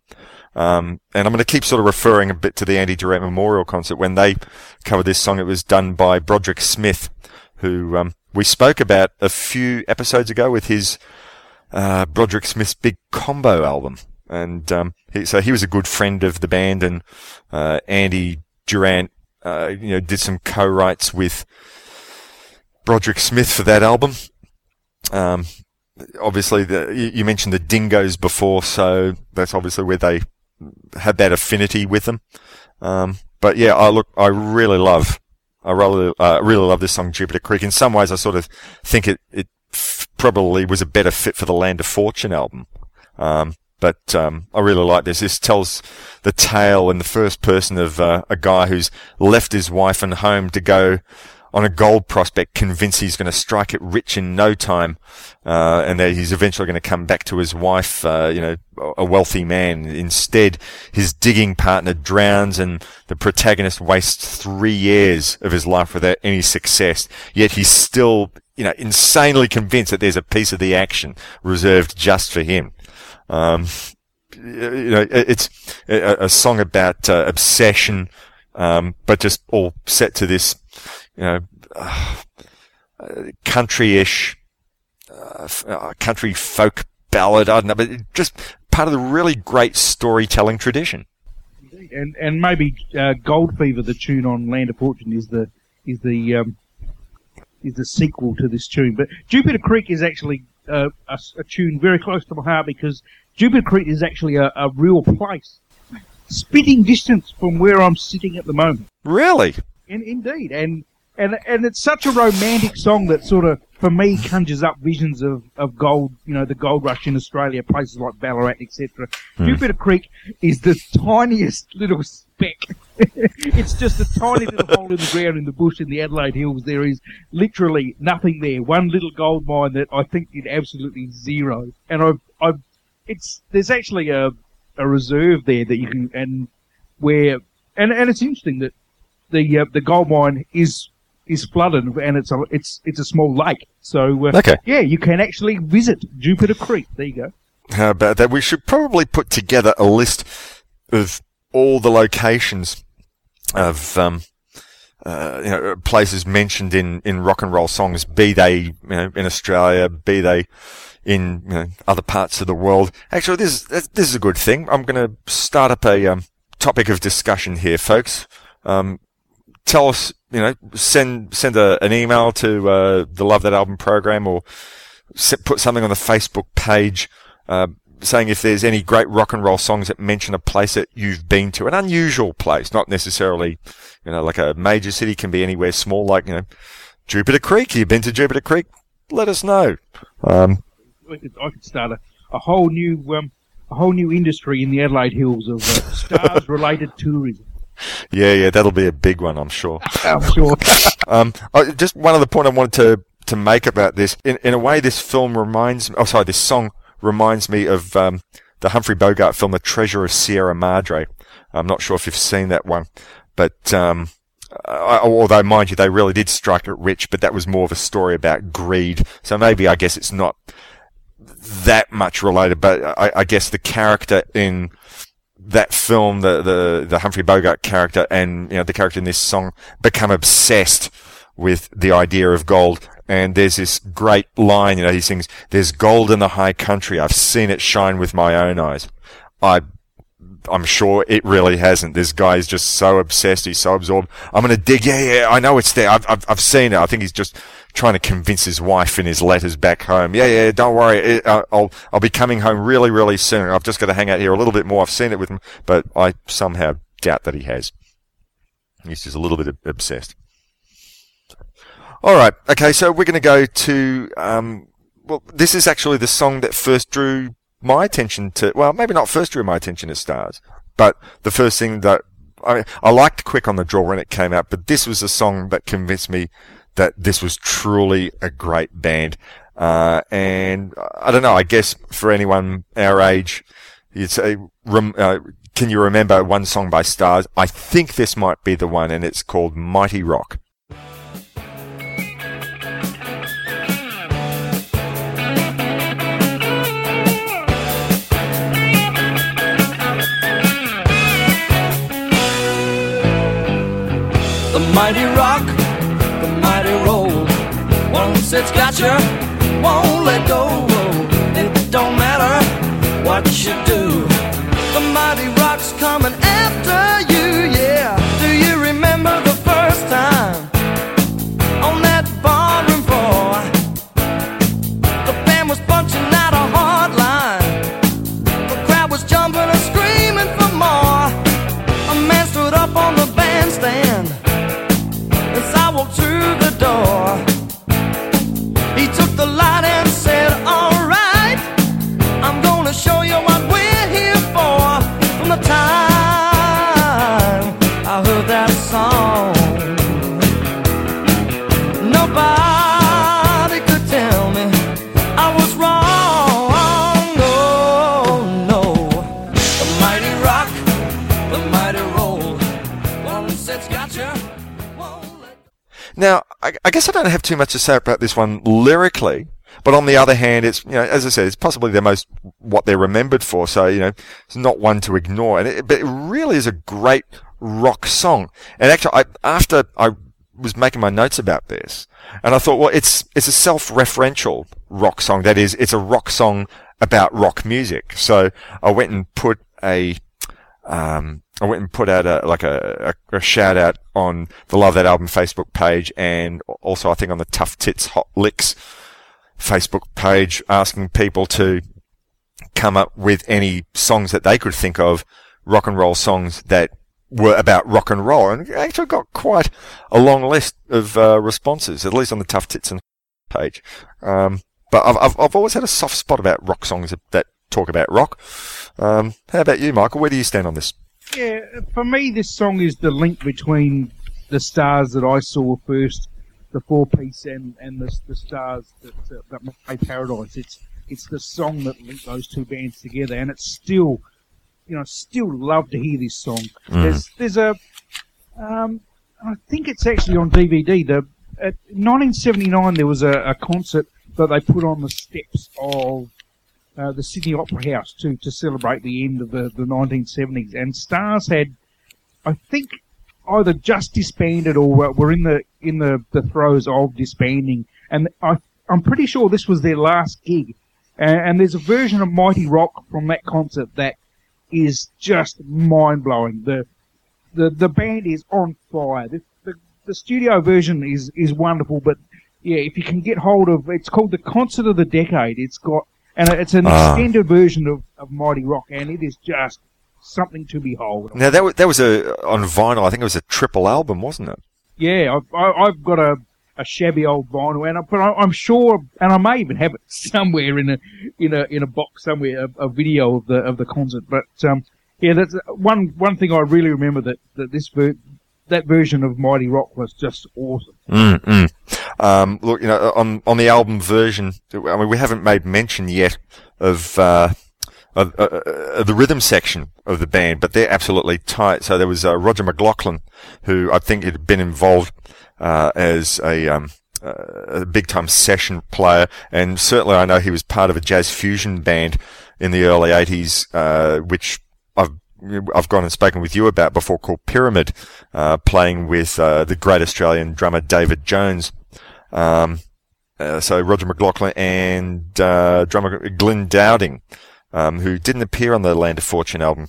Um, and I'm going to keep sort of referring a bit to the Andy Durant Memorial Concert. When they covered this song, it was done by Broderick Smith, who um, we spoke about a few episodes ago with his uh, Broderick Smith's Big Combo album. And um, he, so he was a good friend of the band, and uh, Andy Durant, uh, you know, did some co-writes with Broderick Smith for that album. Um, obviously, the, you, you mentioned the Dingoes before, so that's obviously where they had that affinity with them. Um, but yeah, I look, I really love, I really, uh, really love this song, Jupiter Creek. In some ways, I sort of think it, it f- probably was a better fit for the Land of Fortune album. Um, but um, I really like this. This tells the tale in the first person of uh, a guy who's left his wife and home to go on a gold prospect, convinced he's going to strike it rich in no time, uh, and that he's eventually going to come back to his wife, uh, you know, a wealthy man. Instead, his digging partner drowns, and the protagonist wastes three years of his life without any success. Yet he's still, you know, insanely convinced that there's a piece of the action reserved just for him. Um, you know, it's a, song about uh, obsession, um, but just all set to this, you know, uh, country-ish, uh, uh, country folk ballad. I don't know, but just part of the really great storytelling tradition. And and maybe uh, Gold Fever, the tune on Land of Fortune, is the is the um, is the sequel to this tune. But Jupiter Creek is actually uh, a, a tune very close to my heart because Jupiter Creek is actually a, a real place, spitting distance from where I'm sitting at the moment. Really? In, indeed, and and and it's such a romantic song that sort of for me conjures up visions of, of gold, you know, the gold rush in Australia, places like Ballarat, etc. Jupiter Creek is the tiniest little speck. it's just a tiny little hole in the ground in the bush in the Adelaide Hills. There is literally nothing there. One little gold mine that I think did absolutely zero. And I've, I've, it's there's actually a a reserve there that you can and where and and it's interesting that the uh, the gold mine is is flooded and it's a it's it's a small lake. So uh, Okay. yeah, you can actually visit Jupiter Creek. There you go. How about that? We should probably put together a list of all the locations of um, uh, you know places mentioned in, in rock and roll songs, be they you know in Australia, be they in you know, other parts of the world. Actually, this is, this is a good thing. I'm going to start up a um, topic of discussion here, folks. Um, tell us, you know, send send a, an email to uh, the Love That Album program or put something on the Facebook page uh, saying if there's any great rock and roll songs that mention a place that you've been to, an unusual place, not necessarily, you know, like a major city can be anywhere small, like you know, Jupiter Creek. You've been to Jupiter Creek? Let us know. Um, I could, I could start a, a whole new um, a whole new industry in the Adelaide Hills of uh, stars related tourism. Yeah, yeah, that'll be a big one, I'm sure. I'm sure. Um, I, just one other point I wanted to, to make about this. In, in a way, this film reminds me, oh, sorry, this song reminds me of, um, the Humphrey Bogart film, The Treasure of Sierra Madre. I'm not sure if you've seen that one, but, um, uh, although mind you, they really did strike it rich, but that was more of a story about greed. So maybe I guess it's not that much related, but I, I guess the character in that film, the, the, the Humphrey Bogart character and, you know, the character in this song become obsessed with the idea of gold. And there's this great line, you know, he sings, there's gold in the high country. I've seen it shine with my own eyes. I I'm sure it really hasn't. This guy is just so obsessed. He's so absorbed. I'm going to dig. Yeah, yeah, I know it's there. I've, I've, I've seen it. I think he's just trying to convince his wife in his letters back home. Yeah, yeah, don't worry. It, uh, I'll, I'll be coming home really, really soon. I've just got to hang out here a little bit more. I've seen it with him, but I somehow doubt that he has. He's just a little bit obsessed. All right. Okay. So we're going to go to, um, well, this is actually the song that first drew my attention to, well, maybe not first drew my attention to stars, but the first thing that I, I liked Quick on the Draw when it came out, but this was a song that convinced me that this was truly a great band. Uh, and I don't know, I guess for anyone our age, you'd say, rem, uh, can you remember one song by Stars? I think this might be the one, and it's called Mighty Rock. Mighty rock, the mighty roll. Once it's got you, won't let go. It don't matter what you do. The mighty rock's coming after Now, I, I guess I don't have too much to say about this one lyrically, but on the other hand, it's, you know, as I said, it's possibly the most, what they're remembered for, so, you know, it's not one to ignore. And it, but it really is a great rock song. And actually, I, after I was making my notes about this, and I thought, well, it's, it's a self-referential rock song. That is, it's a rock song about rock music. So I went and put a, um, I went and put out a, like a, a, a shout out on the Love That Album Facebook page and also I think on the Tough Tits Hot Licks Facebook page asking people to come up with any songs that they could think of, rock and roll songs that were about rock and roll. And actually got quite a long list of uh, responses, at least on the Tough Tits and page. Um, but I've, I've, I've always had a soft spot about rock songs that talk about rock. Um, how about you, Michael? Where do you stand on this? Yeah, for me, this song is the link between the stars that I saw first, the four piece, and, and the, the stars that, uh, that made Paradise. It's it's the song that linked those two bands together, and it's still, you know, still love to hear this song. There's there's a, um, I think it's actually on DVD. The at 1979 there was a, a concert that they put on the steps of uh, the Sydney Opera House to to celebrate the end of the, the 1970s. And Stars had, I think, either just disbanded or were- in the in the, the throes of disbanding. And I I'm pretty sure this was their last gig. And, and there's a version of Mighty Rock from that concert that is just mind blowing. The the the band is on fire. The, the the studio version is is wonderful, but yeah, if you can get hold of, it's called the Concert of the Decade. It's got and it's an Ah. extended version of, of Mighty Rock, and it is just something to behold. Now that was, that was a on vinyl. I think it was a triple album, wasn't it? Yeah, I've, I, I've got a, a shabby old vinyl, and I, but I, I'm sure, and I may even have it somewhere in a in a in a box somewhere, a, a video of the of the concert. But um, yeah, that's one one thing I really remember that that this ver- that version of Mighty Rock was just awesome. Mm-mm. Um, look, you know, on on the album version, I mean, we haven't made mention yet of. Uh, of, uh, uh, the rhythm section of the band, but they're absolutely tight. So there was uh, Roger McLachlan, who I think had been involved uh, as a, um, uh, a big time session player, and certainly I know he was part of a jazz fusion band in the early '80s, uh, which I've gone and spoken with you about before, called Pyramid, uh, playing with uh, the great Australian drummer David Jones. Um, uh, so Roger McLachlan and uh, drummer Glenn Dowding, um, who didn't appear on the Land of Fortune album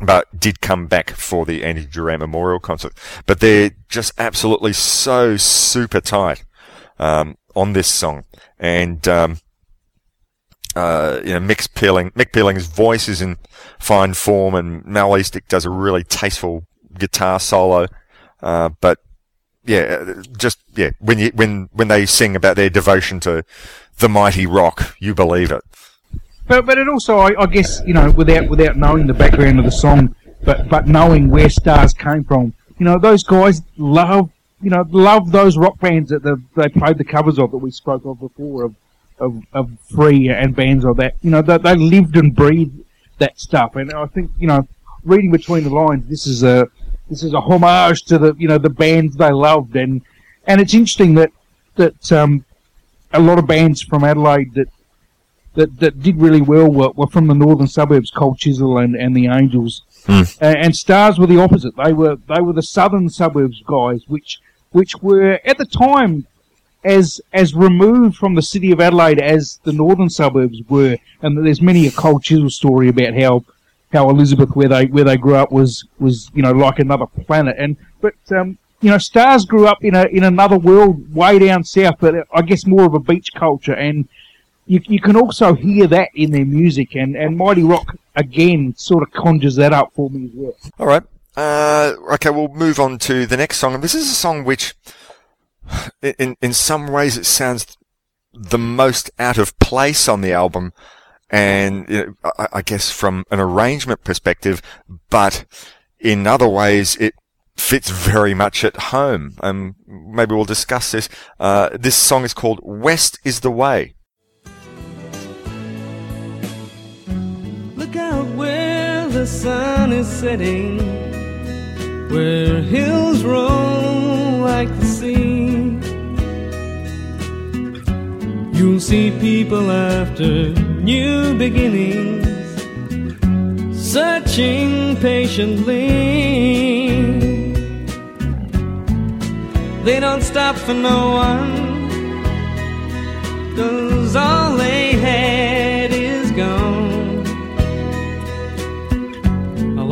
but did come back for the Andy Durant Memorial concert. But they're just absolutely so super tight um, on this song, and um, uh, you know Mick Pealing, Mick Pealing's voice is in fine form, and Mal Eastick does a really tasteful guitar solo. Uh, but yeah, just yeah, when you when when they sing about their devotion to the mighty rock, you believe it. But but it also, I, I guess, you know, without without knowing the background of the song, but but knowing where stars came from, you know, those guys love, you know, love those rock bands that the, they played the covers of that we spoke of before of of, of free and bands of that. You know, they, they lived and breathed that stuff, and I think you know, reading between the lines, this is a this is a homage to the you know the bands they loved, and and it's interesting that that um, a lot of bands from Adelaide that that, that did really well were, were from the northern suburbs, Cold Chisel and, and the Angels, and, and Stars were the opposite. They were they were the southern suburbs guys, which which were at the time as as removed from the city of Adelaide as the northern suburbs were. And there's many a Cold Chisel story about how how Elizabeth, where they where they grew up, was was you know like another planet. And but um, you know, Stars grew up in a in another world way down south, but I guess more of a beach culture. And you you can also hear that in their music. And and Mighty Rock again sort of conjures that up for me as well. All right. Uh, okay, we'll move on to the next song. And this is a song which, in, in some ways, it sounds the most out of place on the album. And you know, I, I guess from an arrangement perspective, but in other ways, it fits very much at home. Um, maybe we'll discuss this. Uh, this song is called West is the Way. Look out where the sun is setting, where hills roll like the sea. You'll see people after new beginnings, searching patiently. They don't stop for no one, cause all they had is gone. A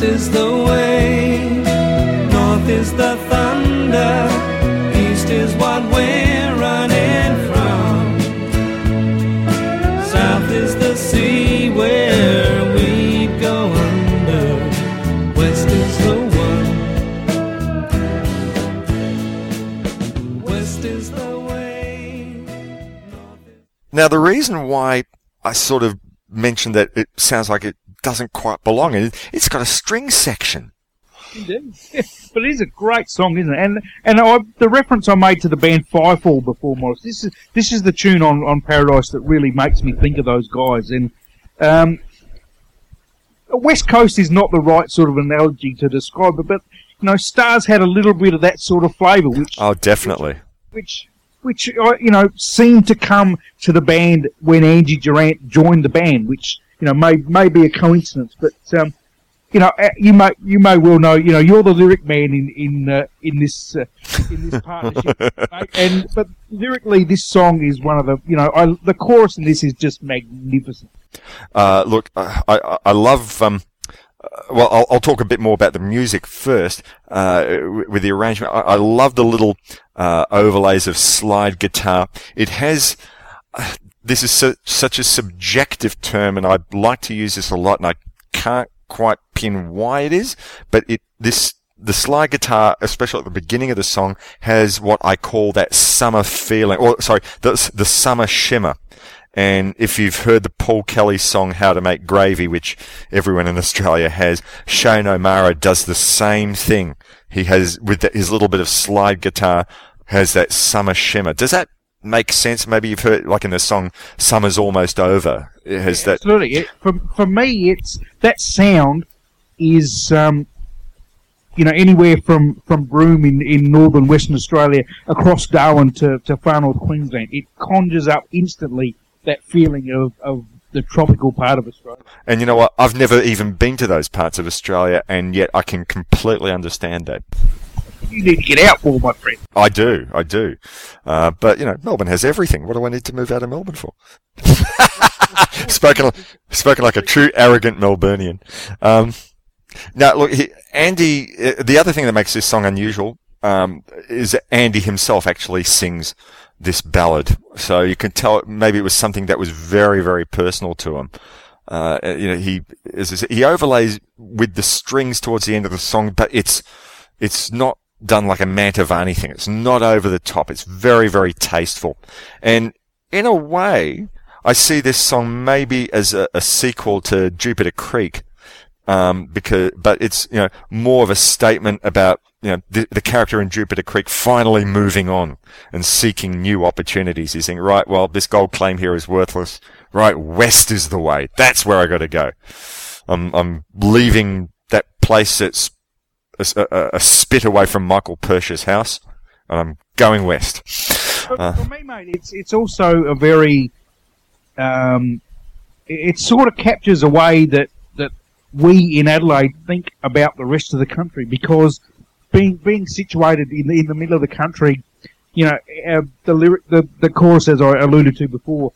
West is the way, north is the thunder, east is what we're running from. South is the sea where we go under. West is the one. West is the way. Now, the reason why I sort of mentioned that it sounds like it doesn't quite belong is it's got a string section. Indeed. but it is a great song, isn't it? And and I, the reference I made to the band Firefall before, Morris. This is this is the tune on, on Paradise that really makes me think of those guys. And um, West Coast is not the right sort of analogy to describe it, but you know, Stars had a little bit of that sort of flavour, which Oh, definitely. which which uh, you know seemed to come to the band when Andy Durant joined the band, which you know may may be a coincidence, but um, you know uh, you may you may well know you know you're the lyric man in in uh, in this uh, in this partnership, mate. and but lyrically this song is one of the you know I, the chorus in this is just magnificent. Uh, look, uh, I, I, I love, um, uh, well, I'll, I'll talk a bit more about the music first, uh, w- with the arrangement. I, I love the little, uh, overlays of slide guitar. It has, this is su- such a subjective term and I like to use this a lot and I can't quite pin why it is, but it, this, the slide guitar, especially at the beginning of the song, has what I call that summer feeling, or sorry, the, the summer shimmer. And if you've heard the Paul Kelly song How to Make Gravy, which everyone in Australia has, Shane O'Mara does the same thing. He has, with his little bit of slide guitar, has that summer shimmer. Does that make sense? Maybe you've heard, like in the song Summer's Almost Over. It has that. Absolutely, it, for for me it's that sound is um, you know anywhere from from Broome in, in northern Western Australia across Darwin to to far north Queensland. It conjures up instantly that feeling of, of the tropical part of Australia. And you know what? I've never even been to those parts of Australia, and yet I can completely understand that. You need to get out more, my friend. I do, I do. Uh, but you know, Melbourne has everything. What do I need to move out of Melbourne for? spoken, spoken like a true arrogant Melburnian. Um, now, look, he, Andy. uh, The other thing that makes this song unusual um, is that Andy himself actually sings this ballad. So you can tell maybe it was something that was very, very personal to him. Uh, you know, he he overlays with the strings towards the end of the song, but it's it's not done like a Mantovani thing. It's not over the top. It's very, very tasteful. And in a way, I see this song maybe as a, a sequel to Jupiter Creek. Um, because, but it's, you know, more of a statement about, you know, the, the character in Jupiter Creek finally moving on and seeking new opportunities. He's saying, right, well, this gold claim here is worthless. Right, west is the way. That's where I got to go. I'm, I'm leaving that place that's a, a, a spit away from Michael Persh's house, and I'm going west. For, Uh. for me, mate, it's it's also a very, um, it, it sort of captures a way that that we in Adelaide think about the rest of the country because being being situated in the, in the middle of the country, you know, uh, the lyric, the the chorus as I alluded to before,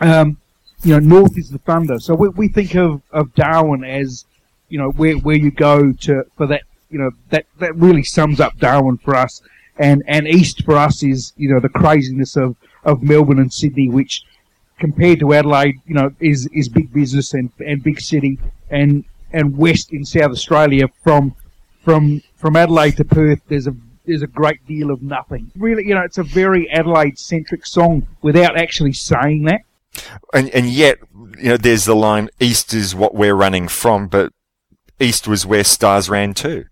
um, you know, north is the thunder. So we, we think of, of Darwin as, you know, where, where you go to, for that, you know, that, that really sums up Darwin for us. And, and east for us is, you know, the craziness of, of Melbourne and Sydney, which compared to Adelaide, you know, is, is big business and, and big city. And, and west in South Australia from, from, from Adelaide to Perth, there's a, there's a great deal of nothing. Really, you know, it's a very Adelaide centric song without actually saying that. And, and yet, you know, there's the line, east is what we're running from, but east was where stars ran too.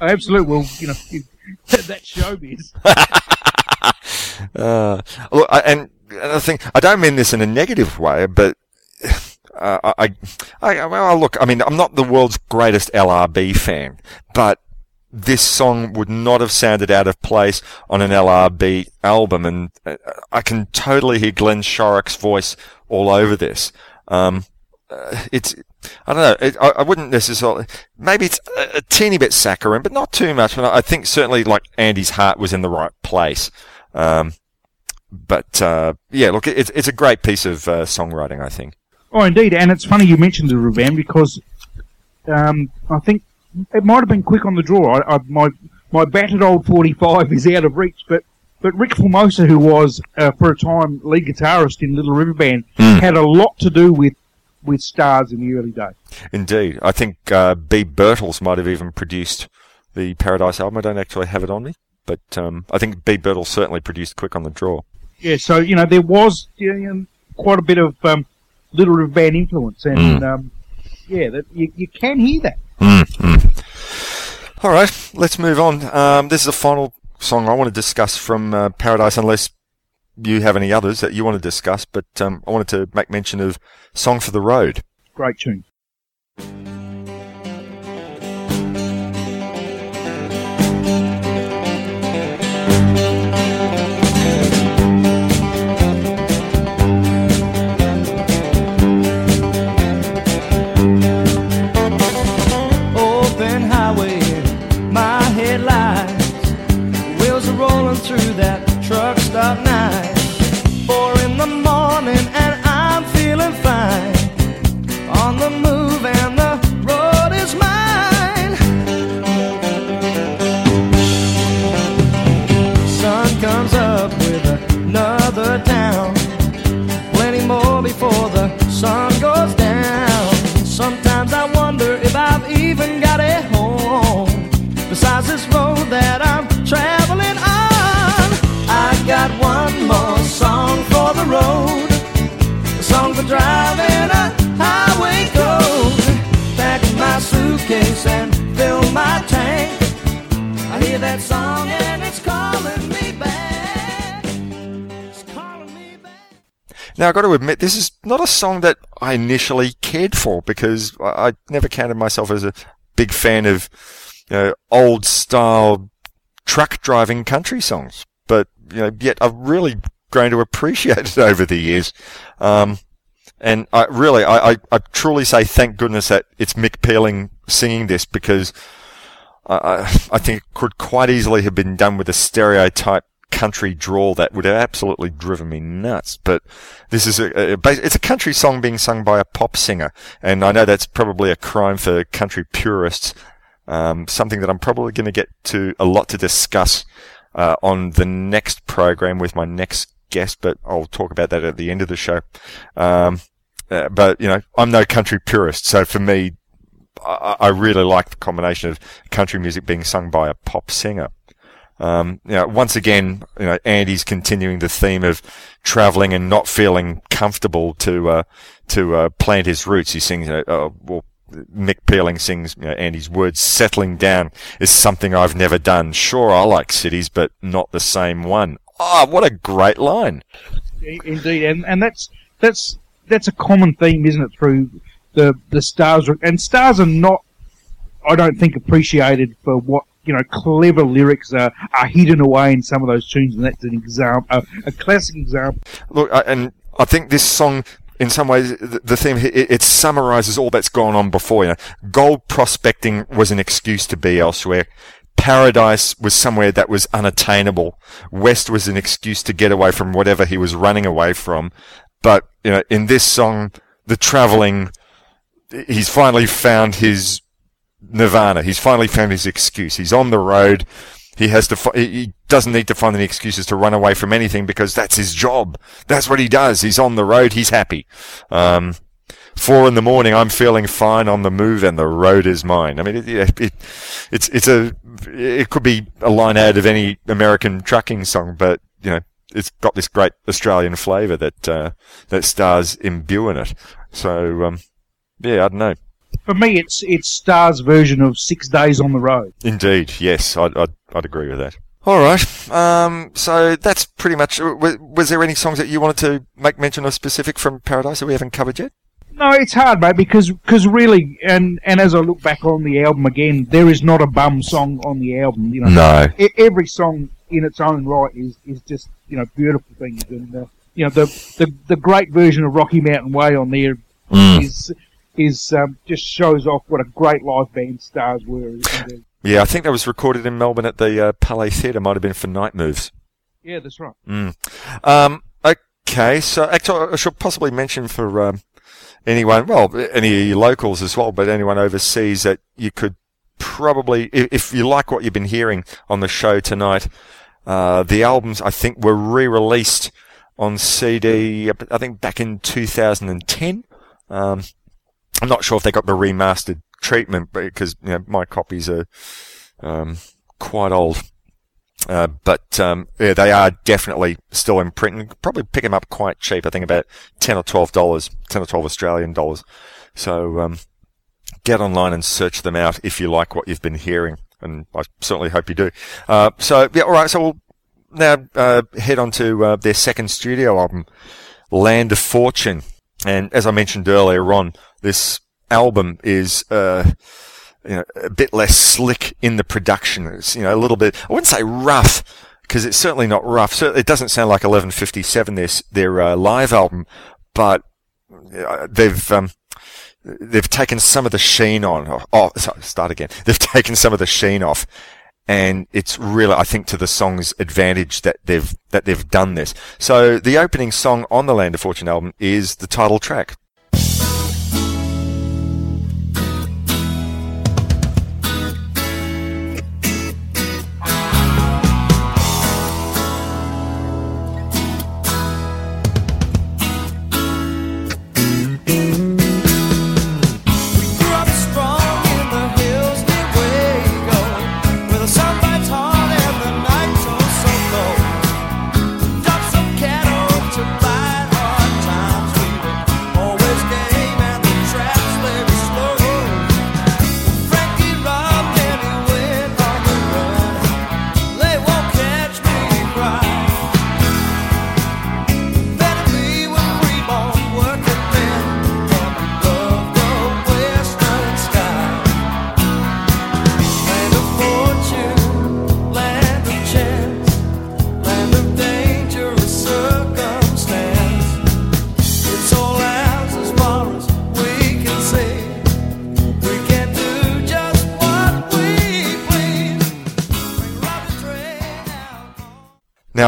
Absolutely. Well, you know, that's showbiz. Uh, look, I, and I think I don't mean this in a negative way, but uh, I, I, well, look, I mean, I'm not the world's greatest LRB fan, but this song would not have sounded out of place on an LRB album, and uh, I can totally hear Glenn Shorrock's voice all over this. Um, uh, it's, I don't know, it, I, I wouldn't necessarily, maybe it's a, a teeny bit saccharine, but not too much. But I think certainly like Andy's heart was in the right place. Um, but uh, yeah, look, it's it's a great piece of uh, songwriting, I think. Oh, indeed. And it's funny you mentioned the Ruban because um, I think it might have been quick on the draw. I, I, my my battered old 45 is out of reach, but but Ric Formosa, who was uh, for a time lead guitarist in Little River Band, had a lot to do with with stars in the early days. Indeed, I think uh, Beeb Birtles might have even produced the Paradise album. I don't actually have it on me, but um, I think Beeb Birtles certainly produced Quick on the Draw. Yeah, so you know there was you know, quite a bit of um, Little River Band influence, and um, yeah, that you, you can hear that. All right, let's move on. Um, this is the final song I want to discuss from uh, Paradise, unless you have any others that you want to discuss. But um, I wanted to make mention of "Song for the Road." Great tune. open highway, my headlights, wheels are rolling through that truck stop night. Now, I've got to admit, this is not a song that I initially cared for because I, I never counted myself as a big fan of you know, old style truck driving country songs. But, you know, yet I've really grown to appreciate it over the years. Um, and I really, I, I, I truly say thank goodness that it's Mick Pealing singing this because I, I, I think it could quite easily have been done with a stereotype country drawl that would have absolutely driven me nuts. But this is a, a, it's a country song being sung by a pop singer, and I know that's probably a crime for country purists. Um, something that I'm probably going to get to a lot to discuss uh, on the next program with my next guest, but I'll talk about that at the end of the show. Um, uh, but you know, I'm no country purist, so for me, I, I really like the combination of country music being sung by a pop singer. Um, you know, once again, you know, Andy's continuing the theme of traveling and not feeling comfortable to, uh, to, uh, plant his roots. He sings, you know, uh, well, Mick Pealing sings, you know, Andy's words, settling down is something I've never done. Sure, I like cities, but not the same one. Ah, what a great line. Indeed, and and that's that's that's a common theme, isn't it? Through the the stars, and stars are not, I don't think, appreciated for what you know clever lyrics are, are hidden away in some of those tunes, and that's an example, a, a classic example. Look, I- and I think this song, in some ways, the, the theme it, it summarizes all that's gone on before. You know, gold prospecting was an excuse to be elsewhere. Paradise was somewhere that was unattainable. West was an excuse to get away from whatever he was running away from. But you know, in this song, the traveling, he's finally found his nirvana. He's finally found his excuse. He's on the road. He has to. He doesn't need to find any excuses to run away from anything because that's his job. That's what he does. He's on the road. He's happy. Um, four in the morning. I'm feeling fine on the move, and the road is mine. I mean, it, it, it it's it's a it could be a line out of any American trucking song, but you know, it's got this great Australian flavour that uh, that stars imbue in it. So um, yeah, I don't know. For me, it's it's Stars' version of Six Days on the Road. Indeed, yes, I'd, I'd, I'd agree with that. All right, um, so that's pretty much. Was, was there any songs that you wanted to make mention of specific from Paradise that we haven't covered yet? No, it's hard, mate, because cause really, and and as I look back on the album again, there is not a bum song on the album. You know, No. E- every song in its own right is, is just you know beautiful things, and uh, you know the, the the great version of Rocky Mountain Way on there is is um, just shows off what a great live band stars were. Yeah, I think that was recorded in Melbourne at the uh, Palais Theatre. Might have been for Night Moves. yeah, that's right. Mm. Um, okay, so actually, I should possibly mention for um, anyone, well, any locals as well, but anyone overseas that you could probably, if, if you like what you've been hearing on the show tonight, uh, the albums I think were re-released on CD. I think back in 2010. Um, I'm not sure if they got the remastered treatment because you know my copies are um, quite old. Uh, but um, yeah, they are definitely still in print. You probably pick them up quite cheap. I think about ten or twelve dollars, ten or twelve Australian dollars. So um, get online and search them out if you like what you've been hearing, and I certainly hope you do. Uh, so yeah, all right. So we'll now uh, head on to uh, their second studio album, Land of Fortune. And as I mentioned earlier on, this album is uh, you know, a bit less slick in the production. It's, you know, a little bit, I wouldn't say rough, because it's certainly not rough. So it doesn't sound like 1157, their, their uh, live album, but uh, they've, um, they've taken some of the sheen on. Oh, oh, sorry, start again. They've taken some of the sheen off. And it's really, I think, to the song's advantage that they've, that they've done this. So the opening song on the Land of Fortune album is the title track.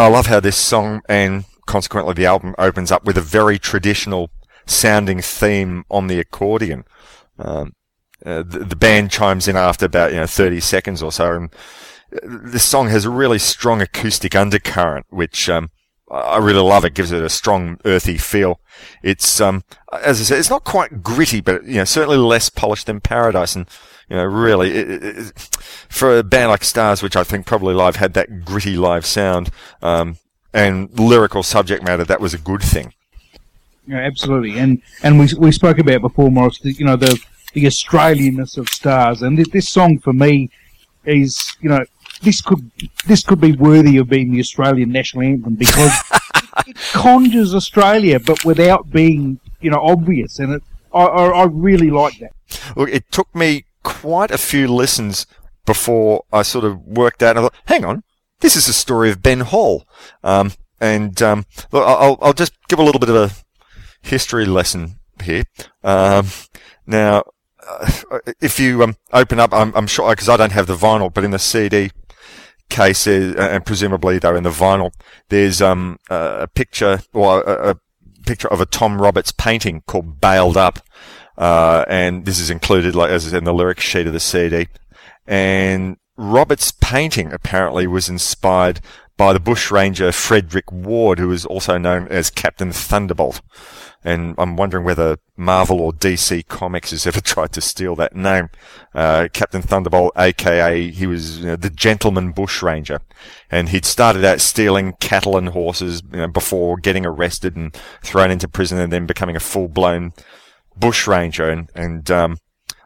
I love how this song and consequently the album opens up with a very traditional sounding theme on the accordion. Um, uh, the, the, band chimes in after about you know 30 seconds or so, and uh, this song has a really strong acoustic undercurrent, which um, I really love. It gives it a strong earthy feel. It's um, as I said, it's not quite gritty, but you know certainly less polished than Paradise, and you know really it, it, for a band like Stars, which I think probably live had that gritty live sound um, and lyrical subject matter, that was a good thing. Yeah, absolutely, and and we we spoke about before, Morris. The, you know the the Australianness of Stars, and this song for me is you know this could this could be worthy of being the Australian national anthem because it conjures Australia, but without being you know obvious, and it I, I, I really like that. Look, it took me quite a few listens before I sort of worked out. I thought, hang on, this is the story of Ben Hall, um, and um, I'll, I'll just give a little bit of a history lesson here. Um, now, uh, if you um, open up, I'm, I'm sure because I don't have the vinyl, but in the CD case, uh, and presumably they're in the vinyl, there's um, a picture or a, a, picture of a Tom Roberts painting called "Bailed Up," uh, and this is included, like as in the lyric sheet of the CD. And Roberts' painting apparently was inspired by the bushranger Frederick Ward, who was also known as Captain Thunderbolt and I'm wondering whether Marvel or DC Comics has ever tried to steal that name. Uh, Captain Thunderbolt, aka he was you know, the gentleman bushranger, and he'd started out stealing cattle and horses you know, before getting arrested and thrown into prison, and then becoming a full-blown bushranger. And, and um,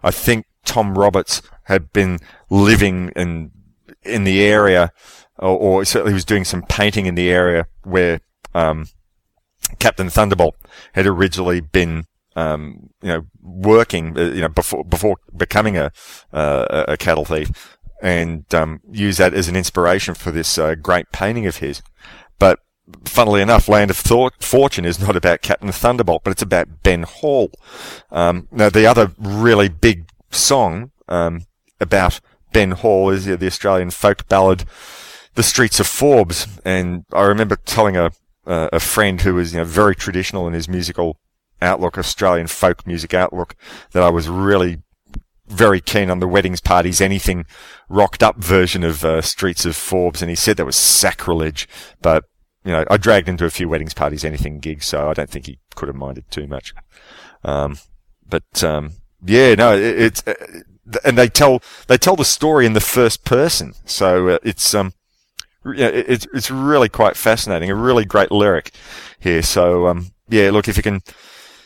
I think Tom Roberts had been living in in the area, or, or certainly was doing some painting in the area where um, Captain Thunderbolt had originally been, um, you know, working, uh, you know, before before becoming a uh, a cattle thief, and um, use that as an inspiration for this uh, great painting of his. But funnily enough, Land of Thought, Fortune is not about Captain Thunderbolt, but it's about Ben Hall. Um, now, the other really big song um, about Ben Hall is the Australian folk ballad, "The Streets of Forbes," and I remember telling a a friend who was you know very traditional in his musical outlook, Australian folk music outlook, that I was really very keen on the weddings parties, anything rocked up version of uh, Streets of Forbes, and he said that was sacrilege. But you know, I dragged into a few weddings parties, anything gigs, so I don't think he could have minded too much. Um, but um, yeah, no, it, it's uh, and they tell they tell the story in the first person, so uh, it's um yeah, it's it's really quite fascinating. A really great lyric here. So um, yeah, look if you can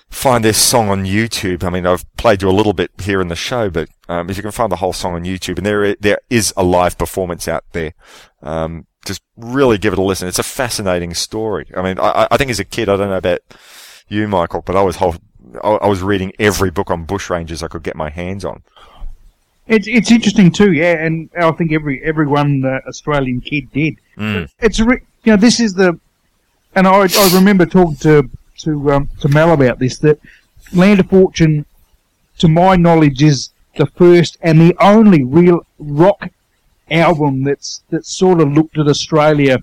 find this song on YouTube. I mean, I've played you a little bit here in the show, but um, if you can find the whole song on YouTube, and there there is a live performance out there. Um, just really give it a listen. It's a fascinating story. I mean, I, I think as a kid, I don't know about you, Michael, but I was whole, I was reading every book on bushrangers I could get my hands on. It's it's interesting too, yeah, and I think every every one uh, Australian kid did. Mm. It's re- you know this is the, and I I remember talking to to um, to Mal about this that Land of Fortune, to my knowledge, is the first and the only real rock album that's that sort of looked at Australia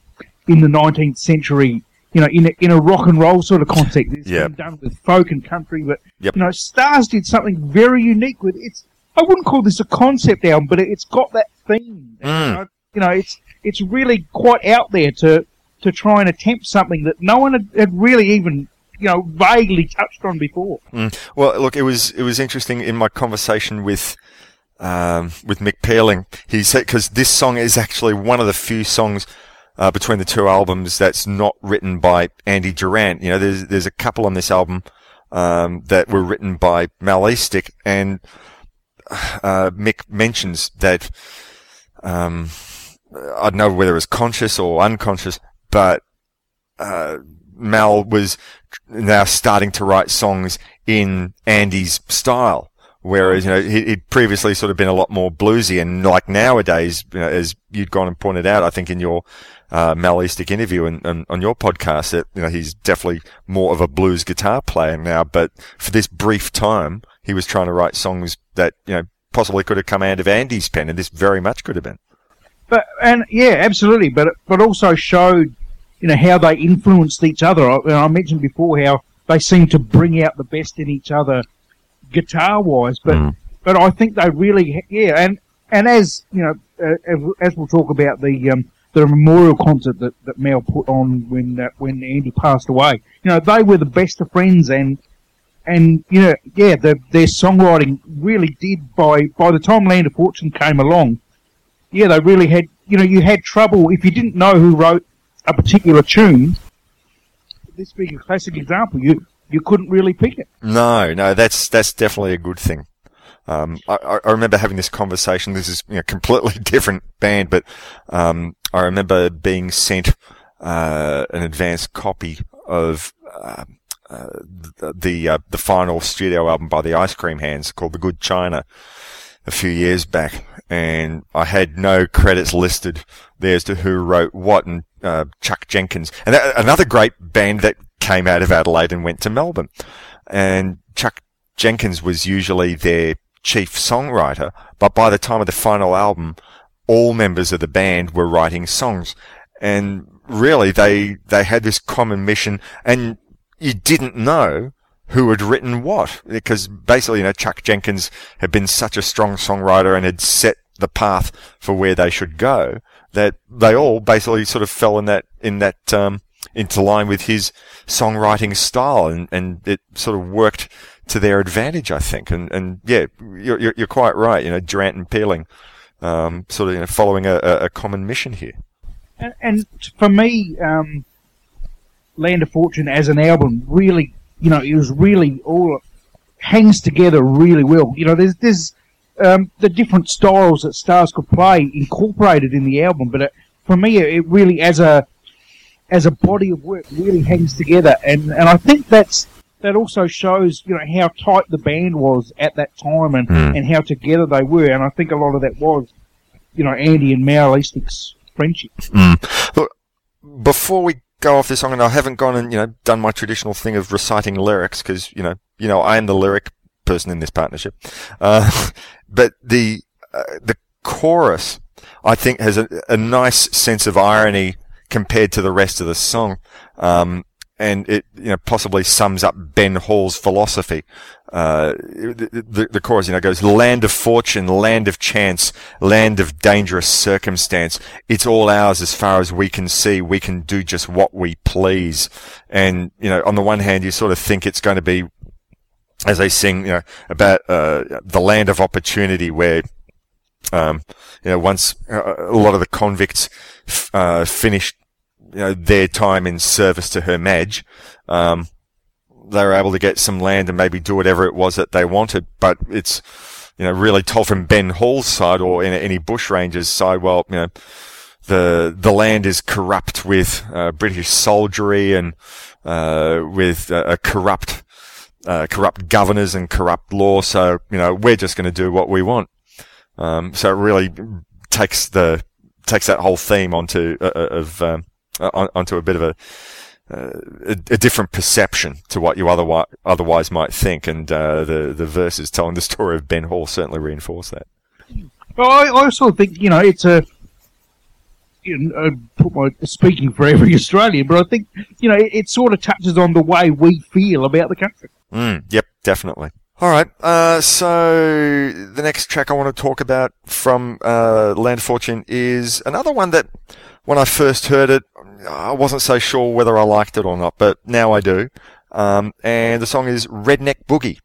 in the 19th century. You know, in a, in a rock and roll sort of context. It's yep. been done with folk and country, but yep. you know, Stars did something very unique with it's I wouldn't call this a concept album, but it's got that theme. Mm. You know, it's it's really quite out there to to try and attempt something that no one had, had really even you know vaguely touched on before. Mm. Well, look, it was it was interesting in my conversation with. Um, with Mick Pealing, he said because this song is actually one of the few songs uh, between the two albums that's not written by Andy Durant. You know, there's there's a couple on this album um, that were written by Mal Eastick, and uh, Mick mentions that um, I don't know whether it was conscious or unconscious, but uh, Mal was now starting to write songs in Andy's style. Whereas, you know, he, would previously sort of been a lot more bluesy and like nowadays, you know, as you'd gone and pointed out, I think in your, uh, interview and, and, on your podcast that, you know, he's definitely more of a blues guitar player now, but for this brief time, he was trying to write songs that, you know, possibly could have come out of Andy's pen, and this very much could have been. But and yeah, absolutely. But but also showed you know how they influenced each other. I, I mentioned before how they seemed to bring out the best in each other, guitar wise. But Mm. but I think they really yeah. And and as you know, uh, as- as we'll talk about the um, the memorial concert that, that Mal put on when uh, when Andy passed away. You know, they were the best of friends, and and you know, yeah, the, their songwriting really did. By by the time Land of Fortune came along, yeah, they really had. You know, you had trouble if you didn't know who wrote a particular tune. This being a classic example, you you couldn't really pick it. No, no, that's that's definitely a good thing. Um, I, I remember having this conversation. This is you know, completely different band, but um, I remember being sent uh, an advanced copy of uh, uh, the the, the final studio album by the Ice Cream Hands called "The Good China" a few years back, and I had no credits listed there as to who wrote what, and uh, Chuck Jenkins, and that, another great band that came out of Adelaide and went to Melbourne, and Chuck Jenkins was usually their chief songwriter, but by the time of the final album, all members of the band were writing songs, and really they they had this common mission, and you didn't know who had written what because basically you know Chuck Jenkins had been such a strong songwriter and had set the path for where they should go that they all basically sort of fell in that in that um, into line with his songwriting style and, and it sort of worked to their advantage I think and and yeah you're you're, quite right you know Durant and Pealing um, sort of you know, following a, a common mission here And, and for me, um, Land of Fortune as an album really, you know, it was really all hangs together really well. You know, there's there's um, the different styles that stars could play incorporated in the album, but it, for me, it really as a as a body of work really hangs together, and and I think that's that also shows you know how tight the band was at that time and Hmm. and how together they were, and I think a lot of that was you know Andy and Mal Eastick's friendship. Look, before we go off this song, and I haven't gone and you know done my traditional thing of reciting lyrics because you know you know I am the lyric person in this partnership, uh, but the uh, the chorus I think has a, a nice sense of irony compared to the rest of the song. Um, and it, you know, possibly sums up Ben Hall's philosophy. Uh, the, the, chorus, you know, goes, land of fortune, land of chance, land of dangerous circumstance. It's all ours as far as we can see. We can do just what we please. And, you know, on the one hand, you sort of think it's going to be, as they sing, you know, about, uh, the land of opportunity where, um, you know, once uh, a lot of the convicts, uh, finished, you know, their time in service to Her Madge, um, they were able to get some land and maybe do whatever it was that they wanted. But it's, you know, really told from Ben Hall's side or any, bushrangers side, well, you know, the, the land is corrupt with, uh, British soldiery and, uh, with a corrupt, uh, corrupt governors and corrupt law. So, you know, we're just going to do what we want. Um, so it really takes the, takes that whole theme onto, uh, of, um, on, onto a bit of a, uh, a, a different perception to what you otherwise otherwise might think, and uh, the the verses telling the story of Ben Hall certainly reinforce that. Well, I, I also think you know it's a. You know, put my speaking for every Australian, but I think you know it, it sort of touches on the way we feel about the country. Mm, yep, definitely. All right. Uh, so the next track I want to talk about from uh, Land of Fortune is another one that, when I first heard it, I wasn't so sure whether I liked it or not, but now I do. Um, and the song is Redneck Boogie.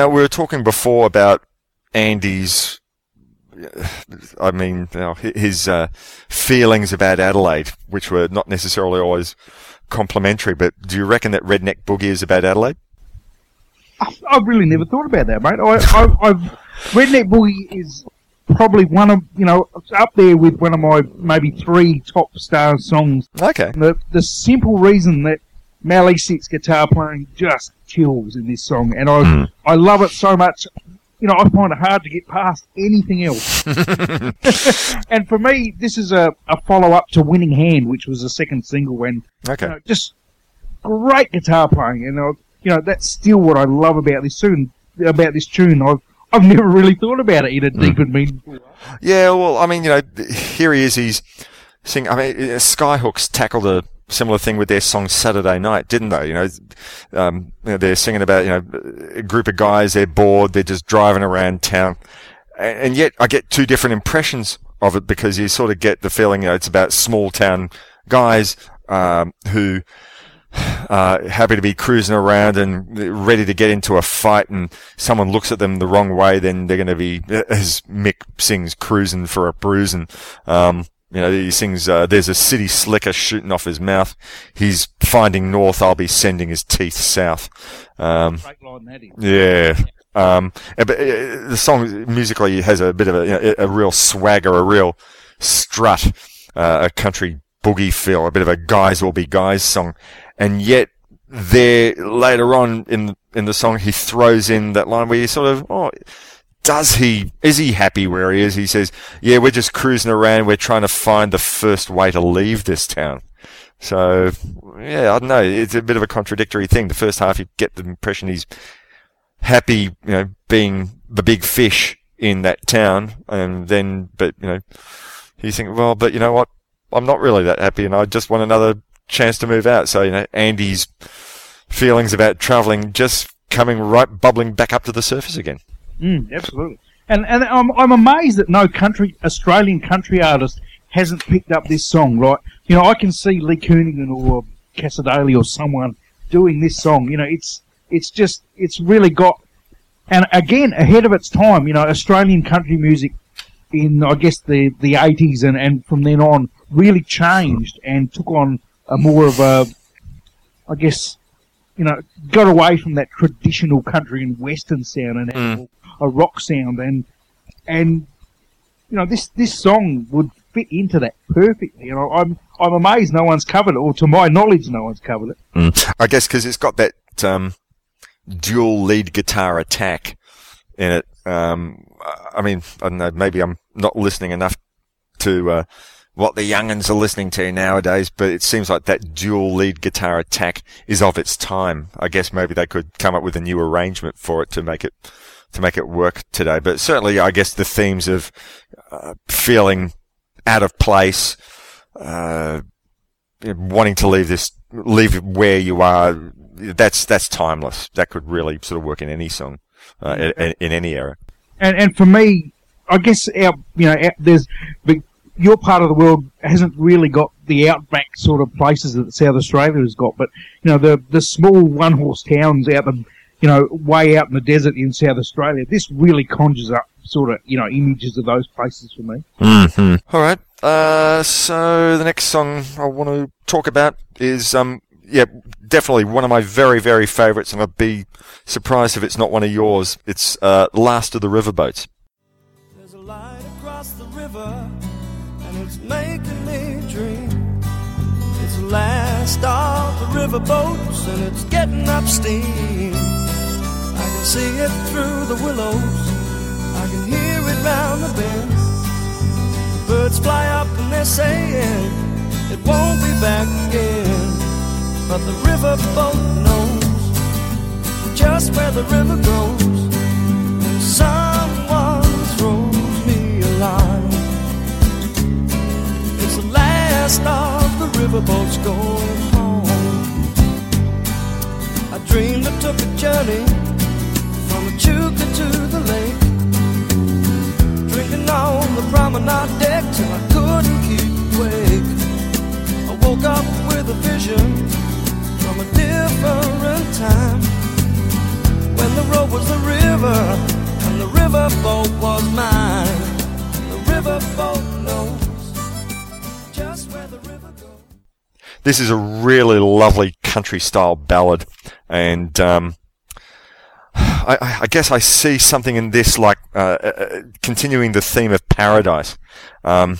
Now we were talking before about Andy's. I mean, you know, his uh, feelings about Adelaide, which were not necessarily always complimentary. But do you reckon that Redneck Boogie is about Adelaide? I, I've really never thought about that, mate. I, I, I've Redneck Boogie is probably one of you know up there with one of my maybe three top star songs. Okay. The the simple reason that Mal Eastick's guitar playing just kills in this song, and I Hmm. I love it so much. You know, I find it hard to get past anything else. and for me, this is a, a follow up to Winning Hand, which was the second single, and Okay. you know, just great guitar playing, and uh, you know that's still what I love about this tune. About this tune, I've I've never really thought about it in a deep and meaningful. way. Yeah, well, I mean, you know, here he is. He's singing. I mean, uh, Skyhooks tackled a similar thing with their song Saturday Night, didn't they? You know, um, you know, they're singing about you know a group of guys. They're bored. They're just driving around town, and, yet I get two different impressions of it because you sort of get the feeling you know it's about small town guys um, who uh, happy to be cruising around and ready to get into a fight and someone looks at them the wrong way, then they're going to be, as Mick sings, cruising for a bruise. And, um, you know, he sings, uh, there's a city slicker shooting off his mouth. He's finding north. I'll be sending his teeth south. Um, Great line that is. yeah. Um, uh, but uh, the song musically has a bit of a, you know, a real swagger, a real strut, uh, a country boogie feel, a bit of a guys will be guys song. And yet there later on in, in the song, he throws in that line where you sort of, oh, does he, is he happy where he is? He says, yeah, we're just cruising around. We're trying to find the first way to leave this town. So, yeah, I don't know. It's a bit of a contradictory thing. The first half, you get the impression he's happy, you know, being the big fish in that town. And then, but, you know, you think, well, but you know what? I'm not really that happy and I just want another chance to move out. So, you know, Andy's feelings about traveling just coming right bubbling back up to the surface again. Mm, absolutely. And and I'm I'm amazed that no country Australian country artist hasn't picked up this song. Right? You know, I can see Lee Kernaghan or Cassar-Daley or someone doing this song. You know, it's it's just it's really got and again ahead of its time. You know, Australian country music in I guess the the 80s and and from then on really changed and took on a more of a I guess you know, got away from that traditional country and western sound and had a rock sound and and you know this this song would fit into that perfectly. You know, I'm I'm amazed no one's covered it, or to my knowledge, no one's covered it. I guess because it's got that um, dual lead guitar attack in it. Um, I mean, I don't know. Maybe I'm not listening enough to uh, what the youngins are listening to nowadays, but it seems like that dual lead guitar attack is of its time. I guess maybe they could come up with a new arrangement for it to make it to make it work today. But certainly, I guess the themes of uh, feeling out of place, uh, wanting to leave this, leave where you are. That's that's timeless. That could really sort of work in any song, uh, in, in any era. And and for me, I guess our you know our, there's the, your part of the world hasn't really got the outback sort of places that South Australia has got, but you know the the small one horse towns out the you know way out in the desert in South Australia. This really conjures up sort of you know images of those places for me. Mm-hmm. All right. Uh, so the next song I want to talk about is um, yeah, definitely one of my very very favourites, and I'd be surprised if it's not one of yours. It's uh, "Last of the Riverboats." There's a light across the river, and it's making me dream. It's the last of the riverboats, and it's getting up steam. Can see it through the willows, I can hear it round the bend. The birds fly up and they're saying it won't be back again. But the riverboat knows just where the river goes. And someone throws me a line. It's the last of the riverboats going home. I dreamed I took a journey from Echuca to the lake. Drinking on the promenade deck till I couldn't keep awake. I woke up with a vision from a different time. when the road was a river and the was mine. The knows just where the river goes. This is a really lovely country style ballad, and um, I, I- guess I see something in this like uh, uh, uh, continuing the theme of paradise. Um,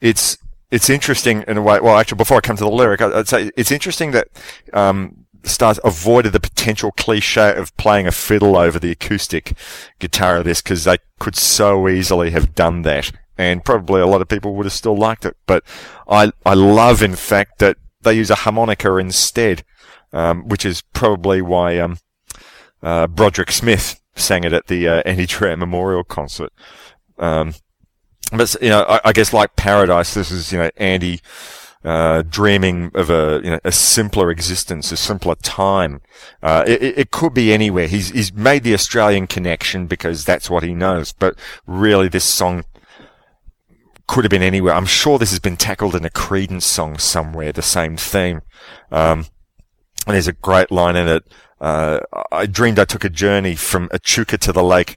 it's it's interesting in a way. Well, actually, before I come to the lyric, I- I'd say it's interesting that um, Stars avoided the potential cliche of playing a fiddle over the acoustic guitar of this because they could so easily have done that, and probably a lot of people would have still liked it. But I I love, in fact, that they use a harmonica instead, um, which is probably why um, uh, Broderick Smith sang it at the uh, Andy Durant Memorial Concert. Um, but you know, I, I guess like Paradise, this is you know Andy uh, dreaming of a you know a simpler existence, a simpler time. Uh, it, it- it could be anywhere. He's he's made the Australian connection because that's what he knows. But really, this song could have been anywhere. I'm sure this has been tackled in a Creedence song somewhere. The same theme. Um, and there's a great line in it. Uh, I dreamed I took a journey from Echuca to the lake,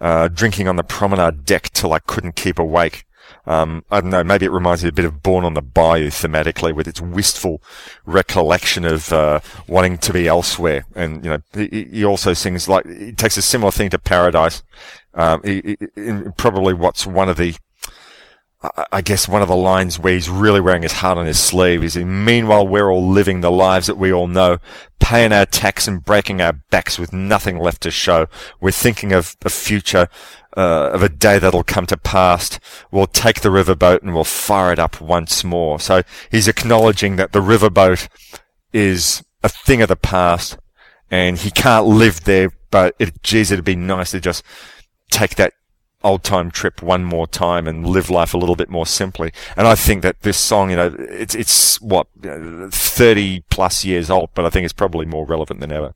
uh, drinking on the promenade deck till I couldn't keep awake. Um, I don't know, maybe it reminds me a bit of Born on the Bayou thematically with its wistful recollection of, uh, wanting to be elsewhere. And, you know, he, he also sings like, he takes a similar thing to Paradise. Um, he, he- probably what's one of the, I guess one of the lines where he's really wearing his heart on his sleeve is, meanwhile, we're all living the lives that we all know, paying our tax and breaking our backs with nothing left to show. We're thinking of a future, uh, of a day that'll come to pass. We'll take the riverboat and we'll fire it up once more. So he's acknowledging that the riverboat is a thing of the past and he can't live there, but it, geez, it'd be nice to just take that old time trip one more time and live life a little bit more simply. And I think that this song, you know, it's, it's what, 30 plus years old, but I think it's probably more relevant than ever.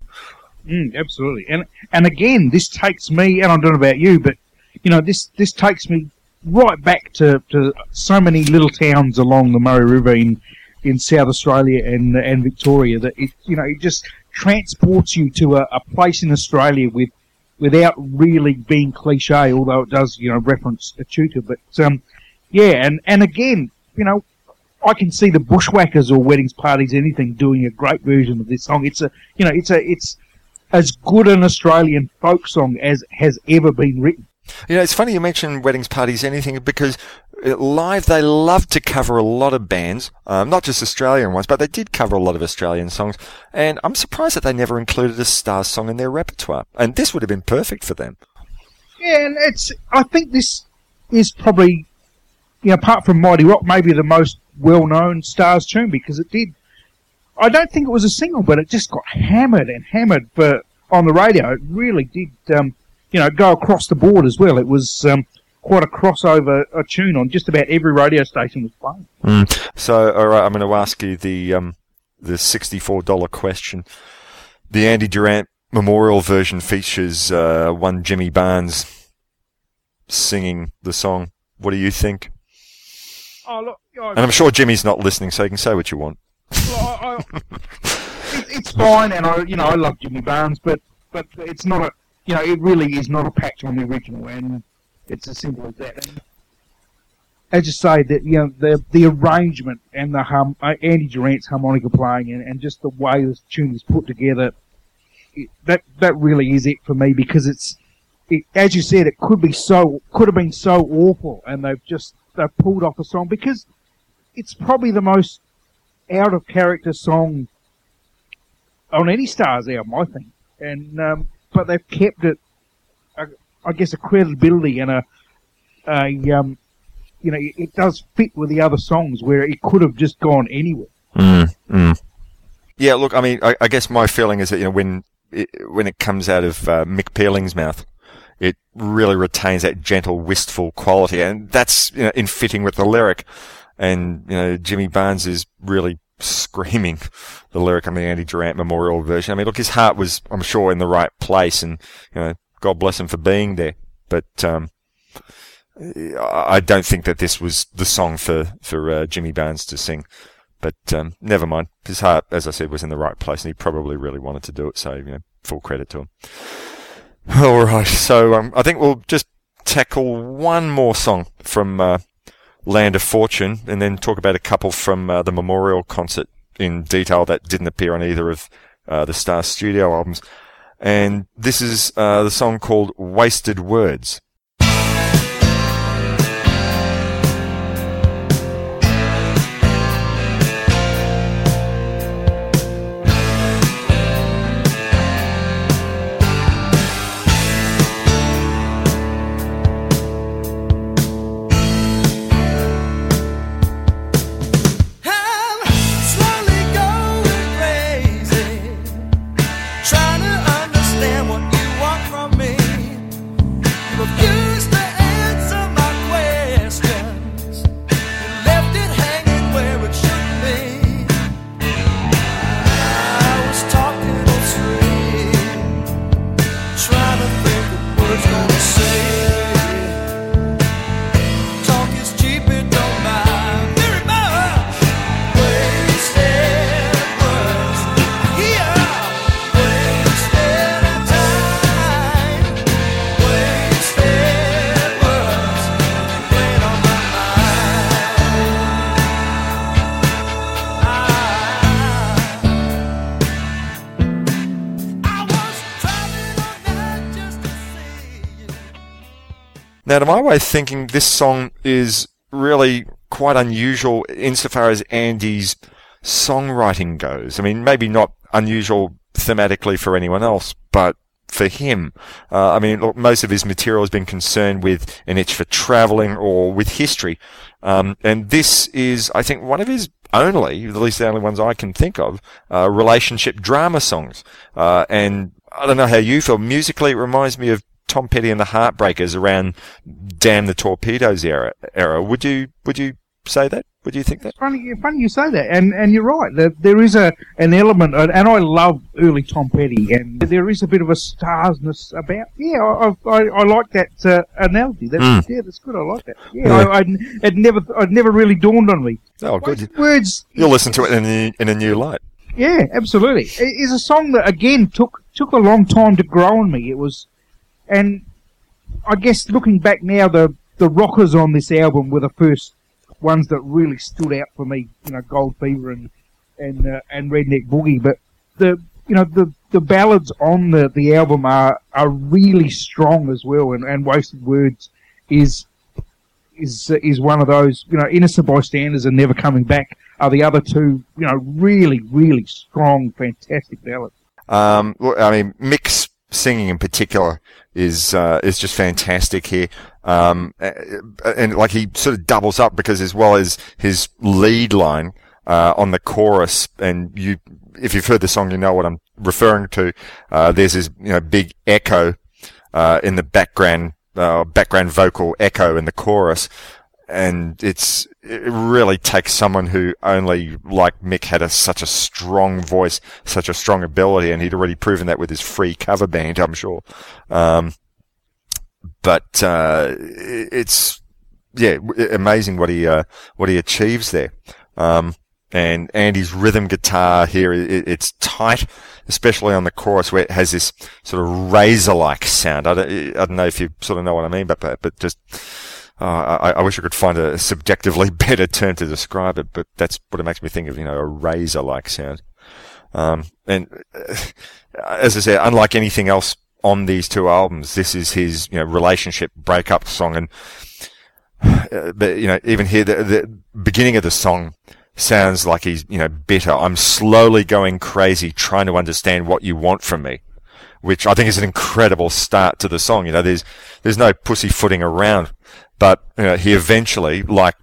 Mm, absolutely. And and again, this takes me, and I don't know about you, but you know, this this takes me right back to, to so many little towns along the Murray River in in South Australia and and Victoria that it you know it just transports you to a, a place in Australia with without really being cliche, although it does you know reference Echuca. But um, yeah, and and again, you know, I can see the Bushwackers or weddings parties, anything, doing a great version of this song. It's a you know it's a it's as good an Australian folk song as has ever been written. You know, it's funny you mention weddings, parties, anything, because live they love to cover a lot of bands, um, not just Australian ones, but they did cover a lot of Australian songs. And I'm surprised that they never included a Stars song in their repertoire. And this would have been perfect for them. Yeah, and it's I think this is probably you know apart from Mighty Rock, maybe the most well known Stars tune because it did. I don't think it was a single, but it just got hammered and hammered for on the radio. It really did, um, you know, go across the board as well. It was um, quite a crossover a tune on just about every radio station was playing. So, all right, I'm going to ask you the um, the sixty-four dollar question. The Andy Durant Memorial version features uh, one Jimmy Barnes singing the song. What do you think? Oh look, And I'm sure Jimmy's not listening, so you can say what you want. Well, I, I, it, it's fine, and I, you know, I love Jimmy Barnes, but but it's not a, you know, it really is not a patch on the original, and it's as simple as that. And as you say, that you know, the the arrangement and the hum, uh, Andy Durant's harmonica playing, and, and just the way this tune is put together, it, that that really is it for me because it's, it, as you said, it could be so could have been so awful, and they've just they've pulled off a song because it's probably the most out of character song on any Stars album, I think. And um, but they've kept it, I guess, a credibility and a, a um, you know, it, it does fit with the other songs where it could have just gone anywhere. Yeah, look, I mean, I, I guess my feeling is that you know when it, when it comes out of uh, Mick Pealing's mouth, it really retains that gentle, wistful quality, and that's you know in fitting with the lyric. And you know, Jimmy Barnes is really screaming the lyric on the Andy Durant Memorial version. I mean, look, his heart was, I'm sure, in the right place, and you know, God bless him for being there. But um, I don't think that this was the song for for uh, Jimmy Barnes to sing. But um, never mind. His heart, as I said, was in the right place, and he probably really wanted to do it. So you know, full credit to him. All right, so um, I think we'll just tackle one more song from uh, Land of Fortune, and then talk about a couple from uh, the Memorial concert in detail that didn't appear on either of uh, the Star Studio albums. And this is uh, the song called Wasted Words. Now, to my way of thinking, this song is really quite unusual insofar as Andy's songwriting goes. I mean, maybe not unusual thematically for anyone else, but for him, uh, I mean, look, most of his material has been concerned with an itch for traveling or with history. Um, and this is, I think, one of his only, at least the only ones I can think of, uh, relationship drama songs. Uh, and I don't know how you feel. Musically, it reminds me of Tom Petty and the Heartbreakers around "Damn the Torpedoes" era. Era. Would you would you say that? Would you think that? Funny, funny you say that, and and you're right. There, there is a an element, and I love early Tom Petty, and there is a bit of a starsness about. Yeah, I I, I like that uh, analogy. That's, Mm. Yeah, that's good. I like that. Yeah, Yeah. I, I it never it never really dawned on me. Oh, good. Words. You'll listen to it in a new, in a new light. Yeah, absolutely. It is a song that again took took a long time to grow on me. It was, and I guess looking back now, the the rockers on this album were the first ones that really stood out for me. You know, Gold Fever and and uh, and Redneck Boogie. But the you know the the ballads on the the album are are really strong as well. And and Wasted Words is is is one of those. You know, Innocent Bystanders and Never Coming Back are the other two. You know, really really strong, fantastic ballads. Um, I mean, Mick's singing in particular is uh, is just fantastic here. Um, and like he sort of doubles up because as well as his lead line uh, on the chorus, and you, if you've heard the song, you know what I'm referring to. Uh, there's this you know big echo uh, in the background, uh, background vocal echo in the chorus. And it's, it really takes someone who only, like Mick, had a, such a strong voice, such a strong ability, and he'd already proven that with his free cover band, I'm sure. Um, but, uh, it's, yeah, amazing what he, uh, what he achieves there. Um, and Andy's rhythm guitar here, i it's tight, especially on the chorus where it has this sort of razor-like sound. I don't, I don't know if you sort of know what I mean, but, but, but just, uh, I, I wish I could find a subjectively better term to describe it, but that's what it makes me think of, you know, a razor-like sound. Um, and uh, as I said, unlike anything else on these two albums, this is his, you know, relationship breakup song. And, uh, but, you know, even here, the, the beginning of the song sounds like he's, you know, bitter. I'm slowly going crazy trying to understand what you want from me, which I think is an incredible start to the song. You know, there's, there's no pussyfooting around, but, you know, he eventually, like,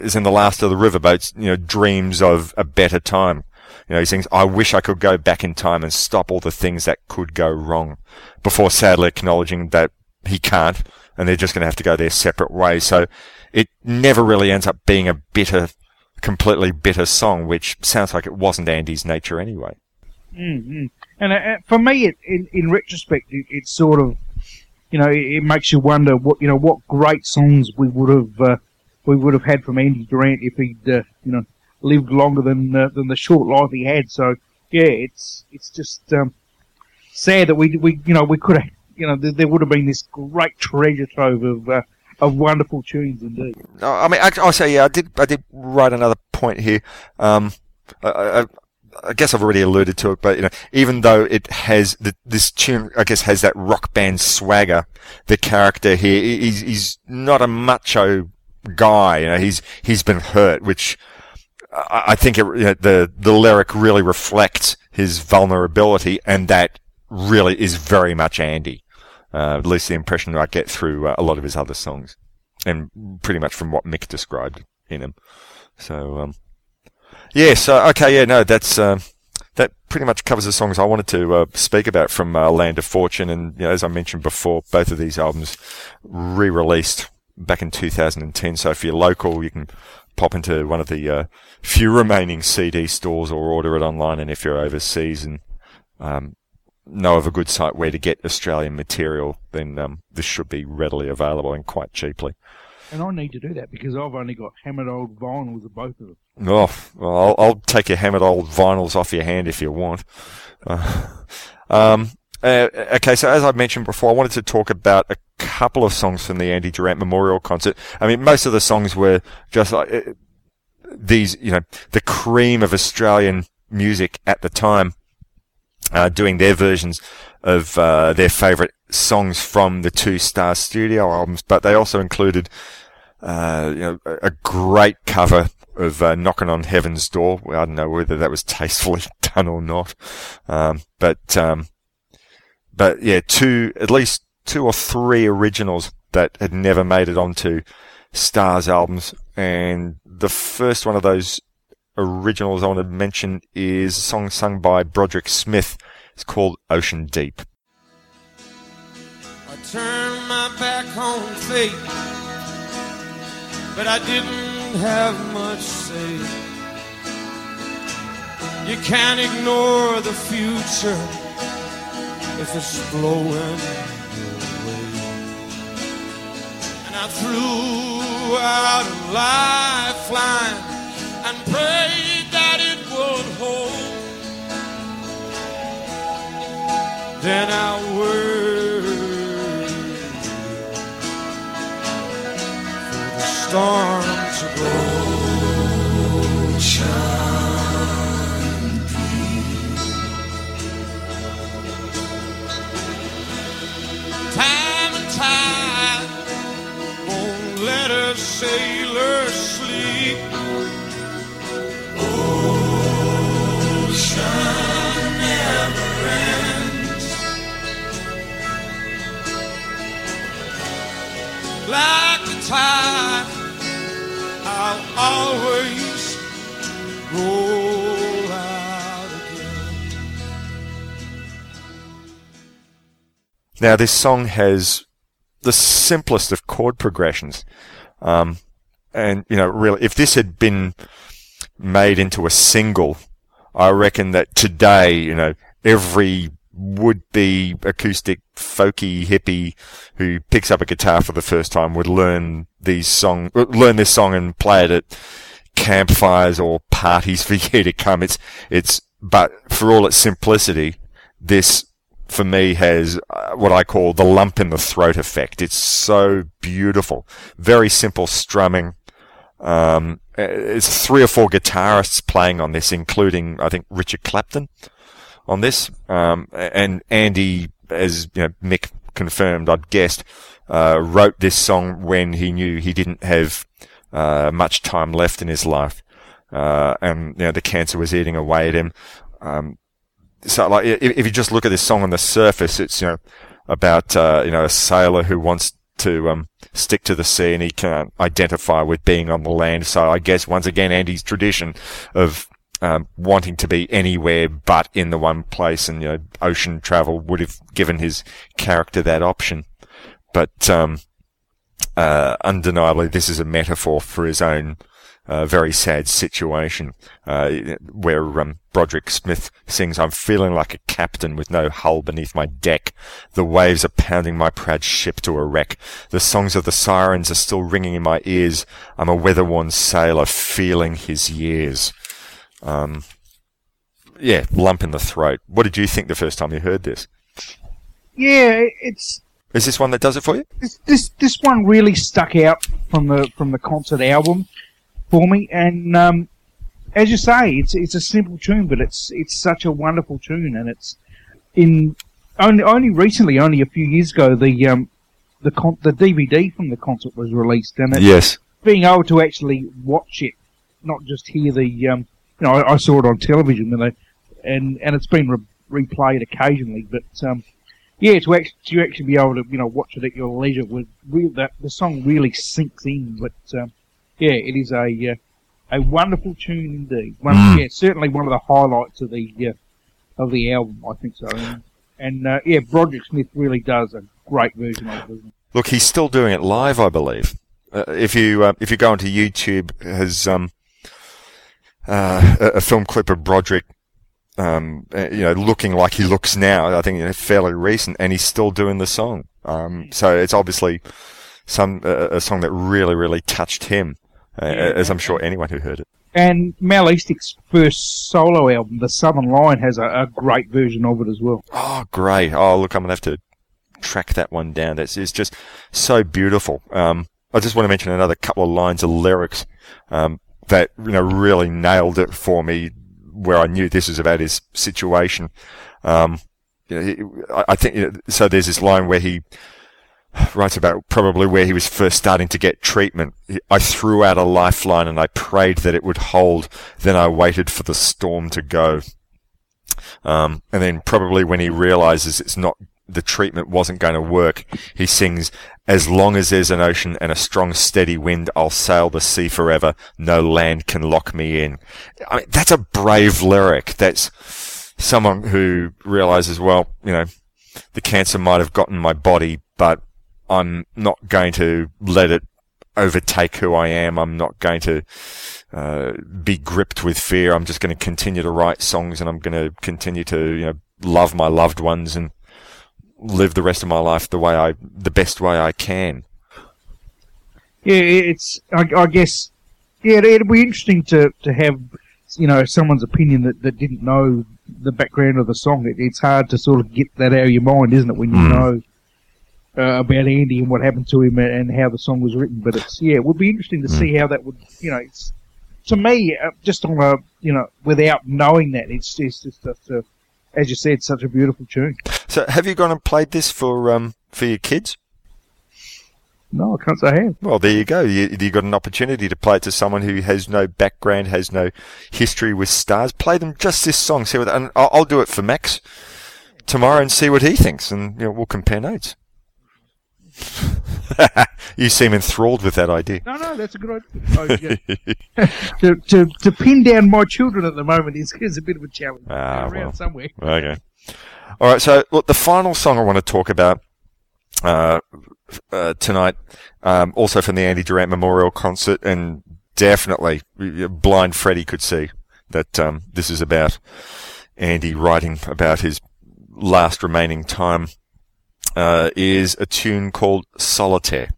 is in the last of the riverboats, you know, dreams of a better time. You know, he sings, I wish I could go back in time and stop all the things that could go wrong before sadly acknowledging that he can't and they're just going to have to go their separate ways. So it never really ends up being a bitter, completely bitter song, which sounds like it wasn't Andy's nature anyway. Mm-hmm. And uh, for me, it, in, in retrospect, it, it's sort of, you know, it, it makes you wonder what you know what great songs we would have uh, we would have had from Andy Durant if he'd uh, you know lived longer than uh, than the short life he had. So yeah, it's it's just um, sad that we we you know we could have you know there, would have been this great treasure trove of uh, of wonderful tunes indeed. I mean, I, I'll say, yeah, I did, I did write another point here. Um, I, I, I guess I've already alluded to it, but you know, even though it has the, this tune, I guess has that rock band swagger, the character here, he's, he's not a macho guy. You know, he's, he's been hurt, which I, I think it, you know, the, the lyric really reflects his vulnerability and that really is very much Andy. Uh, at least the impression I get through uh, a lot of his other songs, and pretty much from what Mick described in him. So, um, yeah. So, okay, yeah, no, that's uh, that pretty much covers the songs I wanted to uh, speak about from uh, Land of Fortune, and you know, as I mentioned before, both of these albums re-released back in 2010. So, if you're local, you can pop into one of the uh, few remaining CD stores or order it online, and if you're overseas and um, know of a good site where to get Australian material, then um, this should be readily available and quite cheaply. And I need to do that because I've only got hammered old vinyls of both of them. Oh, well, I'll, I'll take your hammered old vinyls off your hand if you want. Uh, um, uh, okay, so as I mentioned before, I wanted to talk about a couple of songs from the Andy Durant Memorial Concert. I mean, most of the songs were just like uh, these, you know, the cream of Australian music at the time uh, doing their versions of uh, their favourite songs from the two Star Studio albums, but they also included uh, you know, a, great cover of uh, "Knocking on Heaven's Door." I don't know whether that was tastefully done or not, um, but um, but yeah, two at least two or three originals that had never made it onto Stars albums, and the first one of those originals I want to mention is a song sung by Broderick Smith. It's called Ocean Deep. I turned my back on fate, but I didn't have much say. You can't ignore the future if it's blowing away. And I threw out a lifeline and prayed that it would hold. Then I worked storm to go. Time and won't let a sailor sleep. Ocean. Like the tide, I'll always roll out again. Now, this song has the simplest of chord progressions. Um, and, you know, really, if this had been made into a single, I reckon that today, you know, every would-be acoustic folky hippie who picks up a guitar for the first time would learn these song, uh, learn this song and play it at campfires or parties for you to come. It's, it's, but for all its simplicity, this for me has uh, what I call the lump in the throat effect. It's so beautiful. Very simple strumming. Um, it's three or four guitarists playing on this, including, I think, Richard Clapton on this. Um, and Andy, as you know, Mick confirmed, I'd guessed, uh, wrote this song when he knew he didn't have, uh, much time left in his life. Uh, and, you know, the cancer was eating away at him. Um, so like, if, if you just look at this song on the surface, it's, you know, about, uh, you know, a sailor who wants to, um, stick to the sea and he can't identify with being on the land. So I guess once again, Andy's tradition of, um, wanting to be anywhere but in the one place and, you know, ocean travel would have given his character that option. But, um, uh, undeniably, this is a metaphor for his own, uh, very sad situation, uh, where, um, Broderick Smith sings, I'm feeling like a captain with no hull beneath my deck. The waves are pounding my proud ship to a wreck. The songs of the sirens are still ringing in my ears. I'm a weather-worn sailor feeling his years. Um, yeah, lump in the throat. What did you think the first time you heard this? yeah, it's Is this one that does it for you? this this this one really stuck out from the from the concert album for me, and um, as you say, it's it's a simple tune, but it's it's such a wonderful tune, and it's in only only recently, only a few years ago, the um the con- the DVD from the concert was released, and it, Yes. being able to actually watch it, not just hear the um you know I, I saw it on television and I, and and it's been re- replayed occasionally, but um yeah, to actually, to actually be able to, you know, watch it at your leisure, with that the song really sinks in. But um, yeah, it is a uh, a wonderful tune indeed. One, Mm. Yeah, certainly one of the highlights of the uh, of the album. I think so. And, and uh, yeah, Broderick Smith really does a great version of it. Look, he's still doing it live, I believe. Uh, if you uh, if you go onto YouTube, has um, uh, a, film clip of Broderick, um, uh, you know, looking like he looks now. I think you know, fairly recent, and he's still doing the song. Um, so it's obviously some uh, a song that really, really touched him, uh, as I'm sure anyone who heard it. And Mal Eastick's first solo album, The Southern Line, has a, a great version of it as well. Oh, great! Oh, look, I'm gonna have to track that one down. That's it's just so beautiful. Um, I just want to mention another couple of lines of lyrics um, that you know really nailed it for me, where I knew this was about his situation. Um, you know, he, I, think you know, so. There's this line where he writes about probably where he was first starting to get treatment. I threw out a lifeline and I prayed that it would hold. Then I waited for the storm to go. Um, and then probably when he realizes it's not, the treatment wasn't going to work, he sings, as long as there's an ocean and a strong steady wind, I'll sail the sea forever. No land can lock me in. I mean, that's a brave lyric. That's someone who realizes, well, you know, the cancer might have gotten my body, but I'm not going to let it overtake who I am. I'm not going to uh, be gripped with fear. I'm just going to continue to write songs and I'm going to continue to, you know, love my loved ones and live the rest of my life the way I, the best way I can. Yeah, it's. I, I guess. Yeah, it'd be interesting to, to have, you know, someone's opinion that, that didn't know the background of the song. It, it's hard to sort of get that out of your mind, isn't it, when you Mm. know uh, about Andy and what happened to him and, and how the song was written. But it's yeah, it would be interesting to see how that would, you know, it's to me uh, just on a, you know, without knowing that, it's just, it's just a, as you said, such a beautiful tune. So have you gone and played this for, um, for your kids? No, I can't say I have. Well, there you go. You, you got an opportunity to play it to someone who has no background, has no history with stars. Play them just this song. See what, and I'll, I'll do it for Max tomorrow and see what he thinks, and you know, we'll compare notes. you seem enthralled with that idea. No, no, that's a good idea. Oh, yeah. to, to to pin down my children at the moment is, is a bit of a challenge. Ah, around well. somewhere. Okay. All right. So, look, the final song I want to talk about uh, uh, tonight, um, also from the Andy Durant Memorial Concert, and definitely Blind Freddie could see that um, this is about Andy writing about his last remaining time. Uh, is a tune called Solitaire.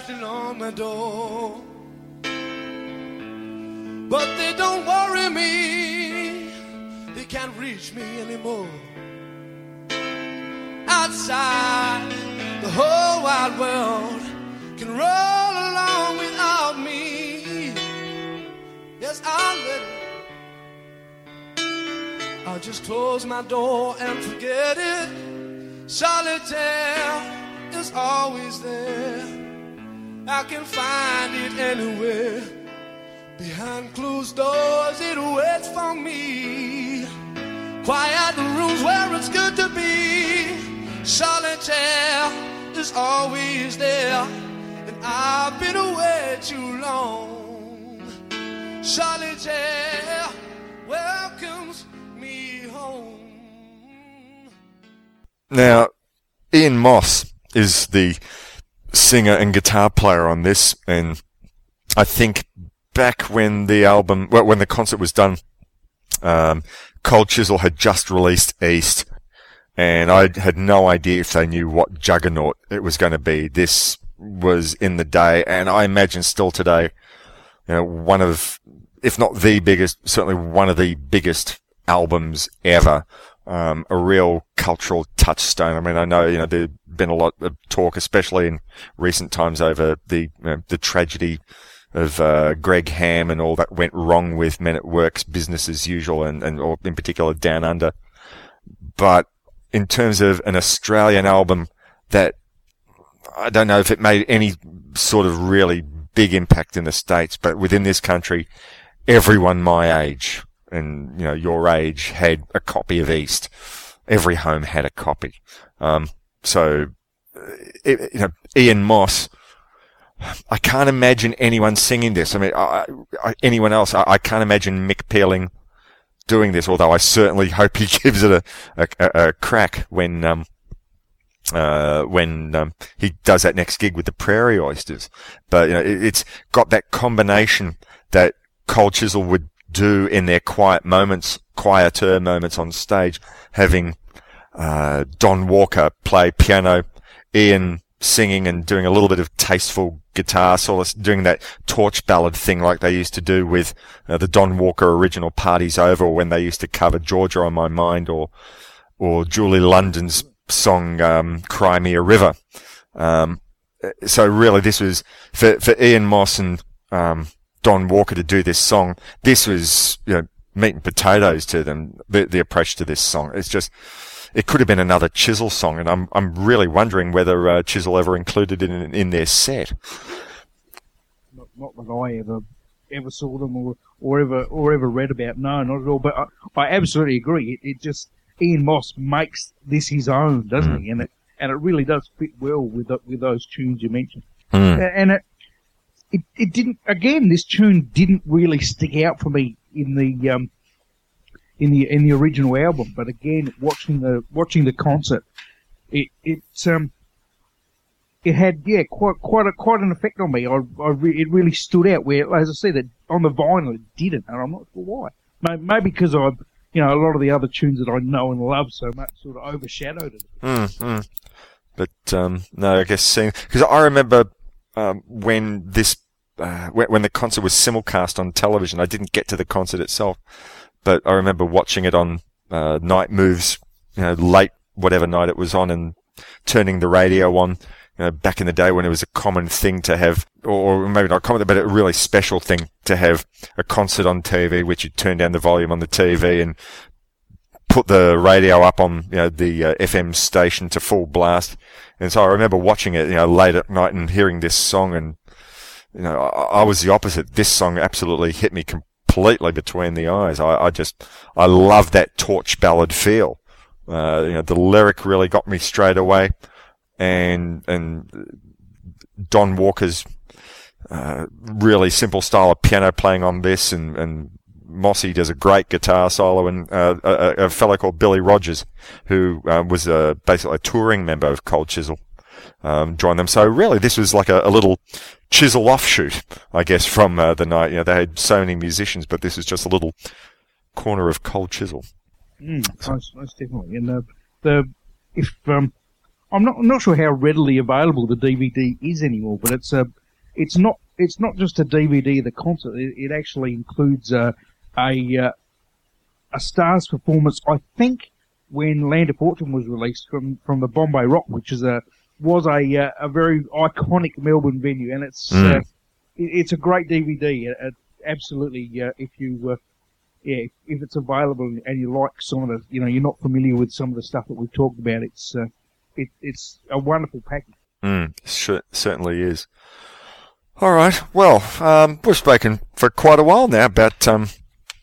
Rattling on my door. But they don't worry me, they can't reach me anymore. Outside, the whole wide world can roll along without me. Yes, I'll let it. I'll just close my door and forget it. Solitaire is always there. I can find it anywhere. Behind closed doors, it waits for me. Quiet rooms where it's good to be. Solitaire is always there. And I've been away too long. Solitaire welcomes me home. Now, Ian Moss is the singer and guitar player on this, and I think back when the album, well, when the concert was done, um, Cold Chisel had just released East, and I had no idea if they knew what juggernaut it was going to be. This was in the day, and I imagine still today, you know, one of, if not the biggest, certainly one of the biggest albums ever. Um, a real cultural touchstone. I mean, I know, you know, there's been a lot of talk, especially in recent times over the, you know, the tragedy of, uh, Greg Ham and all that went wrong with Men at Work's business as usual and, and, or in particular Down Under. But in terms of an Australian album that I don't know if it made any sort of really big impact in the States, but within this country, everyone my age and, you know, your age had a copy of East. Every home had a copy. Um, so, it, you know, Ian Moss, I can't imagine anyone singing this. I mean, I, I, anyone else, I, I, can't imagine Mick Pealing doing this, although I certainly hope he gives it a, a, a crack when, um, uh, when um, he does that next gig with the Prairie Oysters. But you know, it, it's got that combination that Cold Chisel would do in their quiet moments, quieter moments on stage, having uh, Don Walker play piano, Ian singing and doing a little bit of tasteful guitar solace, doing that torch ballad thing like they used to do with uh, the Don Walker original Parties Over when they used to cover Georgia on My Mind or, or Julie London's song, um, Cry Me a River. Um, so really this was for, for Ian Moss and, um, Don Walker to do this song. This was, you know, meat and potatoes to them, the, the approach to this song. It's just, it could have been another Chisel song, and I'm I'm really wondering whether uh, Chisel ever included it in, in their set. Not, not that I ever ever saw them or, or ever or ever read about. No, not at all. But I, I absolutely agree. It, it just Ian Moss makes this his own, doesn't Mm. he? And it and it really does fit well with the, with those tunes you mentioned. Mm. And it, it it didn't again. This tune didn't really stick out for me in the um in the in the original album. But again, watching the watching the concert, it it um it had yeah quite quite a quite an effect on me. I, I re- it really stood out. Where as I said, that on the vinyl it didn't, and I'm not sure why. May- Maybe because I've you know a lot of the other tunes that I know and love so much sort of overshadowed it. Mm, mm. But um, no, I guess seeing because I remember um, when this uh, when, the concert was simulcast on television. I didn't get to the concert itself, but I remember watching it on uh, Night Moves, you know, late whatever night it was on, and turning the radio on. You know, back in the day when it was a common thing to have, or maybe not common, but a really special thing to have a concert on TV, which you'd turn down the volume on the TV and put the radio up on you know the uh, FM station to full blast, and so I remember watching it you know late at night and hearing this song, and you know I, I was the opposite. This song absolutely hit me completely between the eyes. I, I just I love that torch ballad feel. Uh, you know the lyric really got me straight away, and and Don Walker's uh, really simple style of piano playing on this, and and Mossy does a great guitar solo, and uh, a, a fellow called Billy Rogers, who uh, was a, basically a touring member of Cold Chisel, um, joined them. So really, this was like a, a little Chisel offshoot, I guess, from uh, the night. You know, they had so many musicians, but this is just a little corner of Cold Chisel. Mm, most, most definitely. And the, the if um, I'm not I'm not sure how readily available the DVD is anymore, but it's a it's not it's not just a DVD of the concert. It, it actually includes a a uh, a Stars performance. I think when Land of Fortune was released from from the Bombay Rock, which is a was a uh, a very iconic Melbourne venue, and it's Mm. uh, it, it's a great DVD. Uh, absolutely, uh, if you uh, yeah, if, it's available and you like some of the, you know, you're not familiar with some of the stuff that we've talked about, it's uh, it, it's a wonderful package. Mm, cer- certainly is. All right. Well, um, we've spoken for quite a while now about um,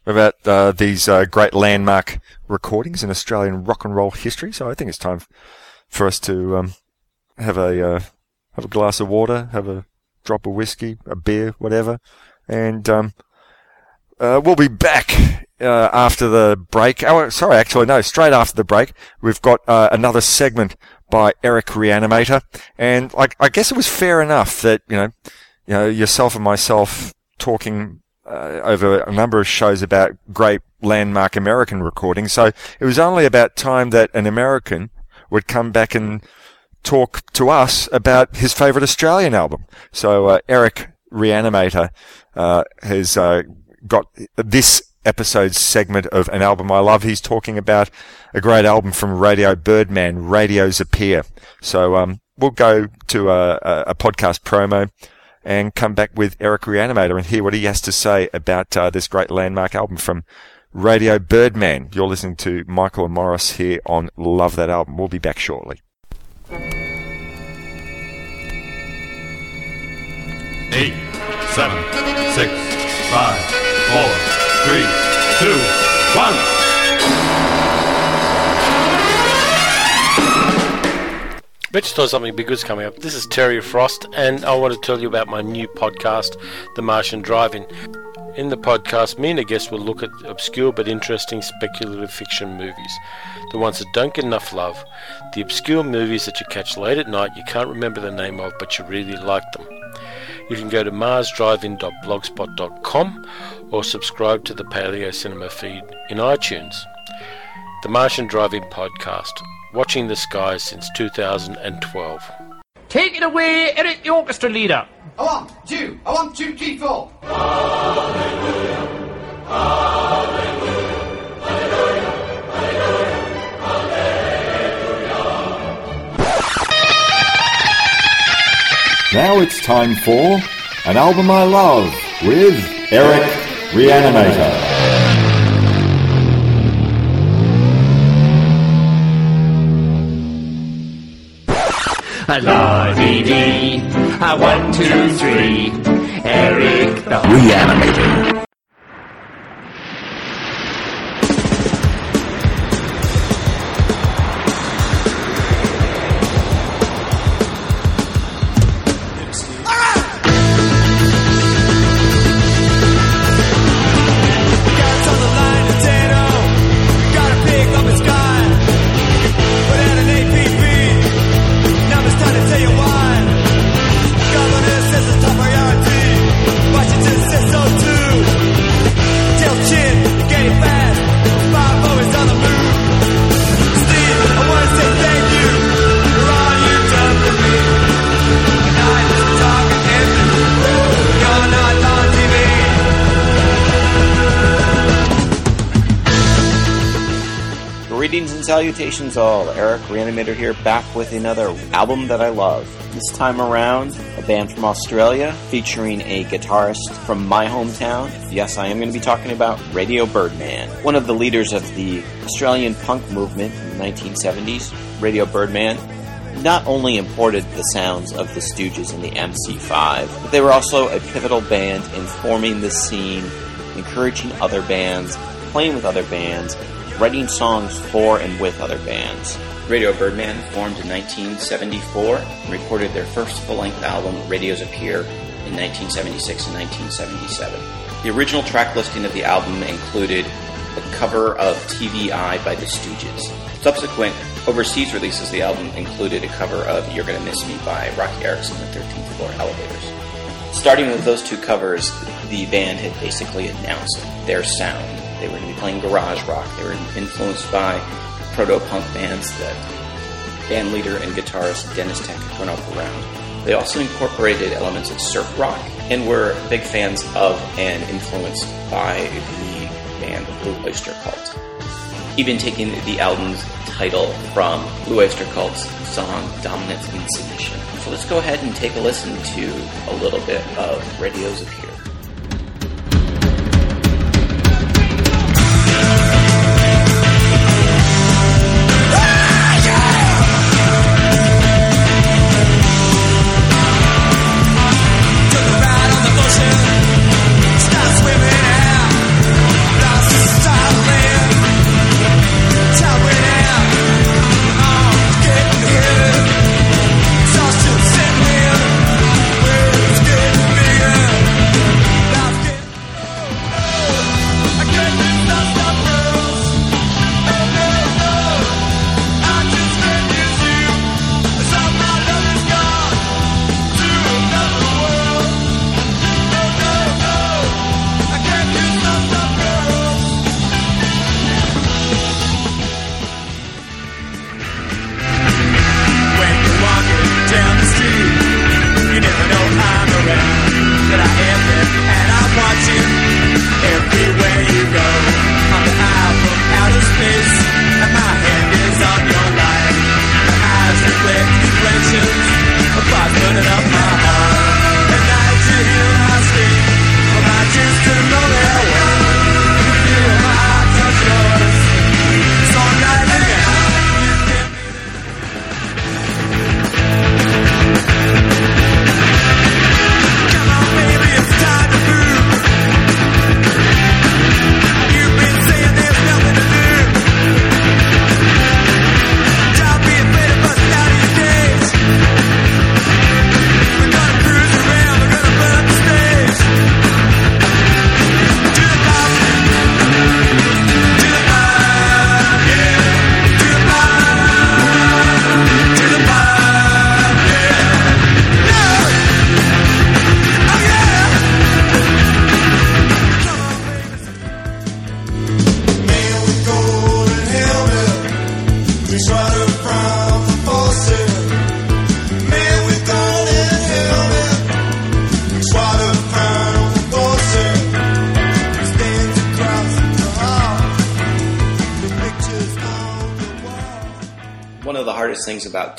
about uh, these uh, great landmark recordings in Australian rock and roll history. So I think it's time for us to um, have a uh, have a glass of water, have a drop of whiskey, a beer, whatever, and um, Uh, we'll be back uh, after the break. Oh, sorry, actually, no, straight after the break. We've got uh, another segment by Eric Reanimator, and I, I guess it was fair enough that you know, you know, yourself and myself talking uh, over a number of shows about great landmark American recordings. So it was only about time that an American would come back and talk to us about his favourite Australian album. So uh, Eric Reanimator uh, has uh, got this episode's segment of an album I love. He's talking about a great album from Radio Birdman, Radios Appear. So um, we'll go to a, a, a podcast promo and come back with Eric Reanimator and hear what he has to say about uh, this great landmark album from Radio Birdman. You're listening to Michael and Morris here on Love That Album. We'll be back shortly. Eight, seven, six, five, four, three, two, one. Rich thought something big was coming up. This is Terry Frost, and I want to tell you about my new podcast, The Martian Drive-In. In the podcast, me and a guest will look at obscure but interesting speculative fiction movies, the ones that don't get enough love, the obscure movies that you catch late at night you can't remember the name of but you really like them. You can go to marsdrivein.blogspot.com or subscribe to the Paleo Cinema feed in iTunes. The Martian Drive-In podcast, watching the skies since 2012. Take it away, Eric, the orchestra leader. I want two. I want two, three, four. Now it's time for An Album I Love with Eric Reanimator. La-dee-dee, a uh, one, two, three, Eric the Reanimator. Greetings and salutations all. Eric Reanimator here back with another album that I love. This time around, a band from Australia featuring a guitarist from my hometown. Yes, I am going to be talking about Radio Birdman, one of the leaders of the Australian punk movement in the 1970s. Radio Birdman not only imported the sounds of the Stooges and the MC5, but they were also a pivotal band in forming the scene, encouraging other bands, playing with other bands, writing songs for and with other bands. Radio Birdman formed in 1974 and recorded their first full-length album, Radios Appear, in 1976 and 1977. The original track listing of the album included a cover of TV Eye by the Stooges. Subsequent overseas releases of the album included a cover of You're Gonna Miss Me by Roky Erickson and the 13th Floor Elevators. Starting with those two covers, the band had basically announced their sound. They were going to be playing garage rock. They were influenced by proto-punk bands that band leader and guitarist Deniz Tek went up around. They also incorporated elements of surf rock and were big fans of and influenced by the band Blue Oyster Cult. Even taking the album's title from Blue Oyster Cult's song Dominance and Submission. So let's go ahead and take a listen to a little bit of Radios Appear.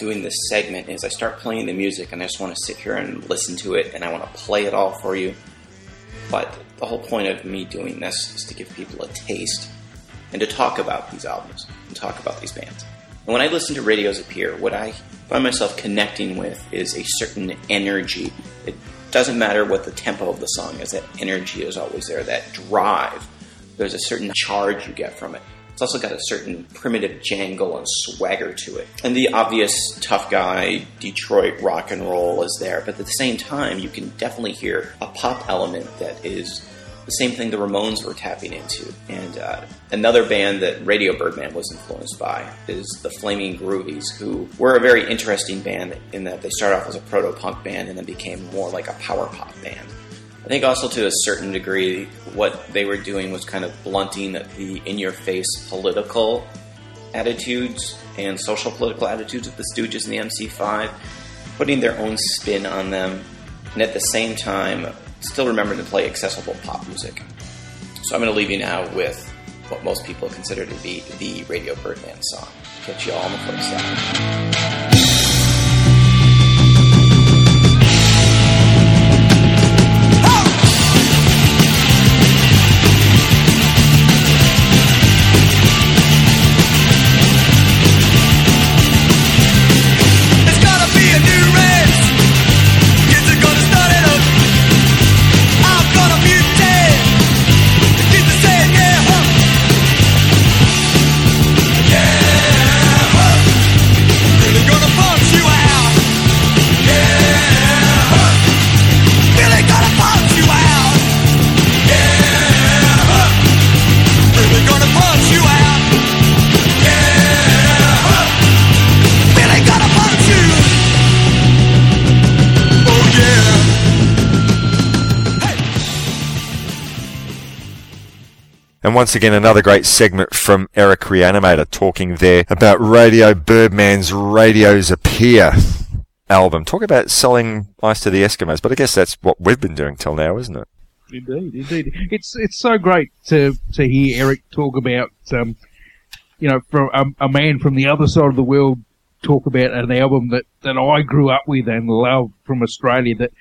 Doing this segment is I start playing the music and I just want to sit here and listen to it and I want to play it all for you. But the whole point of me doing this is to give people a taste and to talk about these albums and talk about these bands. And when I listen to radios appear, what I find myself connecting with is a certain energy. It doesn't matter what the tempo of the song is, that energy is always there, that drive. There's a certain charge you get from it. It's also got a certain primitive jangle and swagger to it. And the obvious tough guy Detroit rock and roll is there, but at the same time, you can definitely hear a pop element that is the same thing the Ramones were tapping into. And uh, another band that Radio Birdman was influenced by is the Flaming Groovies, who were a very interesting band in that they started off as a proto punk band and then became more like a power pop band. I think also to a certain degree, what they were doing was kind of blunting the in your face political attitudes and social political attitudes of the Stooges and the MC5, putting their own spin on them, and at the same time, still remembering to play accessible pop music. So I'm going to leave you now with what most people consider to be the Radio Birdman song. Catch you all on the flip side. And once again, another great segment from Eric Reanimator talking there about Radio Birdman's Radios Appear album. Talk about selling ice to the Eskimos, but I guess that's what we've been doing till now, isn't it? Indeed, indeed. It's it's so great to to hear Eric talk about, um, you know, from a, a man from the other side of the world talk about an album that, that I grew up with and loved from Australia. That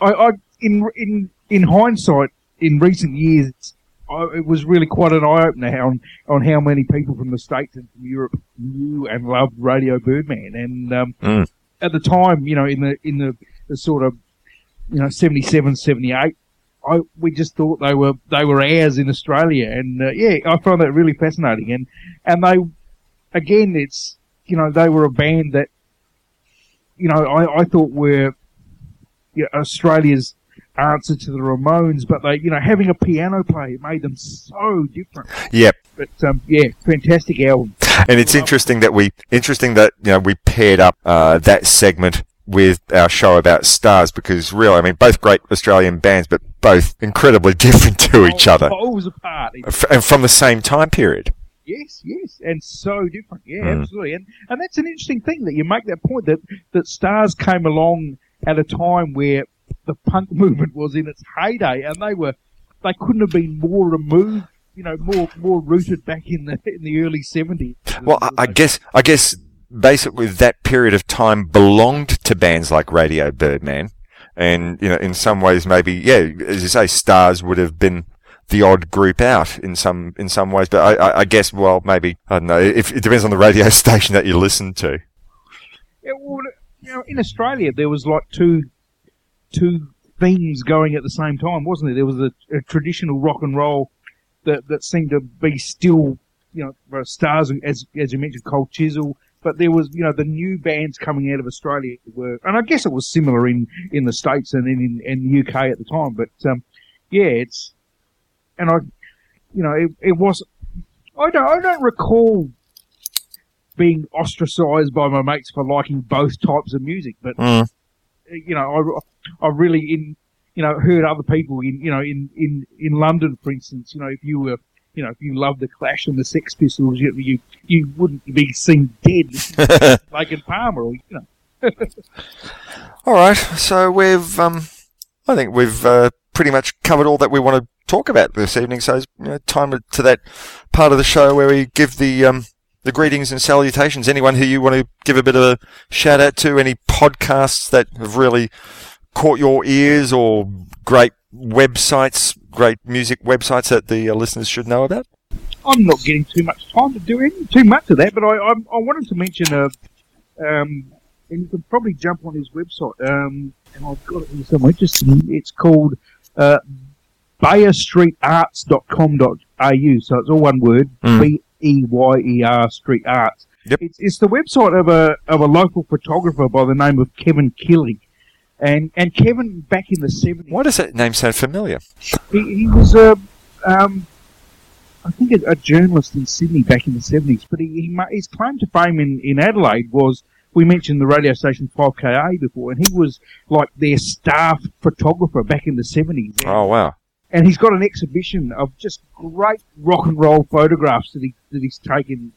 I, I in in in hindsight, in recent years, I, it was really quite an eye opener on on how many people from the states and from Europe knew and loved Radio Birdman. And um, Mm. at the time, you know, in the in the, the sort of you know 77, 78, I we just thought they were they were ours in Australia, and uh, yeah, I find that really fascinating. And and they again, it's you know they were a band that you know I, I thought were you know, Australia's answer to the Ramones, but they you know having a piano player made them so different. Yep. But um, yeah, fantastic album. And it's interesting that we interesting that you know we paired up uh, that segment with our show about stars because really, I mean, both great Australian bands, but both incredibly different to each other, Poles apart. And from the same time period. Yes, yes, and so different. Yeah, Mm. absolutely. And and that's an interesting thing that you make that point that that stars came along at a time where the punk movement was in its heyday, and they were they couldn't have been more removed, you know, more more rooted back in the in the early seventies. Well, I, I guess I guess basically that period of time belonged to bands like Radio Birdman, and you know, in some ways, maybe yeah, as you say, Stars would have been the odd group out in some in some ways. But I, I, I guess, well, maybe I don't know. If, it depends on the radio station that you listen to. Yeah, well, you know, in Australia there was like two two themes going at the same time, wasn't it? There was a, a traditional rock and roll that that seemed to be still, you know, stars as as you mentioned, Cold Chisel. But there was, you know, the new bands coming out of Australia were, and I guess it was similar in, in the states and in in the UK at the time. But um, yeah, it's, and I, you know, it, it was, I don't I don't recall being ostracised by my mates for liking both types of music, but Mm. You know, I, I really in you know heard other people in you know in in in London, for instance, you know, if you were you know if you loved the Clash and the Sex Pistols, you you, you wouldn't be seen dead like in Palmer, or you know. All right, so we've, um, I think we've uh, pretty much covered all that we want to talk about this evening. So it's you know, time to that part of the show where we give the um, the greetings and salutations. Anyone who you want to give a bit of a shout out to? Any podcasts that have really caught your ears, or great websites, great music websites that the uh, listeners should know about? I'm not getting too much time to do any too much of that, but I I, I wanted to mention a, um, and you can probably jump on his website, um, and I've got it here somewhere. Just it's called uh, beyerstreetarts.com.au. So it's all one word, Mm. B E Y E R Street Arts. Yep. It's, it's the website of a of a local photographer by the name of Kevin Killing. And and Kevin back in the seventies. Why does that name sound familiar? He, he was a, um, I think, a, a journalist in Sydney back in the seventies. But he, he his claim to fame in, in Adelaide was we mentioned the radio station 5KA before, and he was like their staff photographer back in the seventies. Oh wow! And he's got an exhibition of just great rock and roll photographs that he that he's taken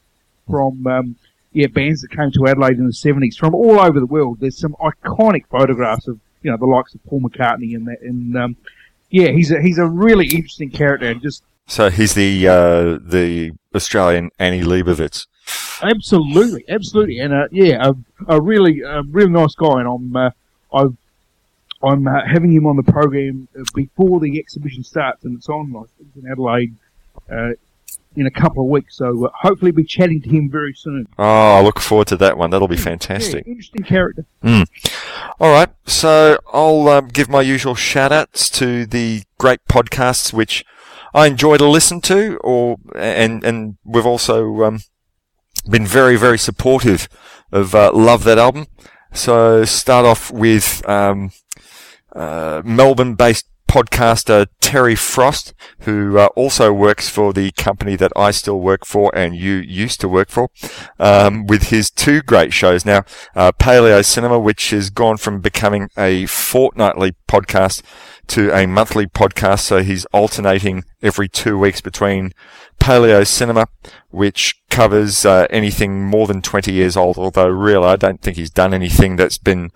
from um, yeah bands that came to Adelaide in the seventies from all over the world. There's some iconic photographs of you know the likes of Paul McCartney and that and um, yeah he's a he's a really interesting character and just So he's the uh, the Australian Annie Leibovitz. absolutely absolutely and uh, yeah a, a really a really nice guy and I'm uh, I've I'm uh, having him on the program uh, before the exhibition starts and it's on I think in Adelaide. Uh, in a couple of weeks, so uh, hopefully be chatting to him very soon. Oh, I look forward to that one. That'll be fantastic. Yeah, interesting character. Mm. All right, so I'll um, give my usual shout outs to the great podcasts which I enjoy to listen to, or and and we've also um, been very very supportive of uh, Love That Album. So start off with um, uh, Melbourne-based podcaster Terry Frost, who uh, also works for the company that I still work for and you used to work for, um, with his two great shows now, uh, Paleo Cinema, which has gone from becoming a fortnightly podcast to a monthly podcast. So he's alternating every two weeks between Paleo Cinema, which covers uh, anything more than 20 years old, although really I don't think he's done anything that's been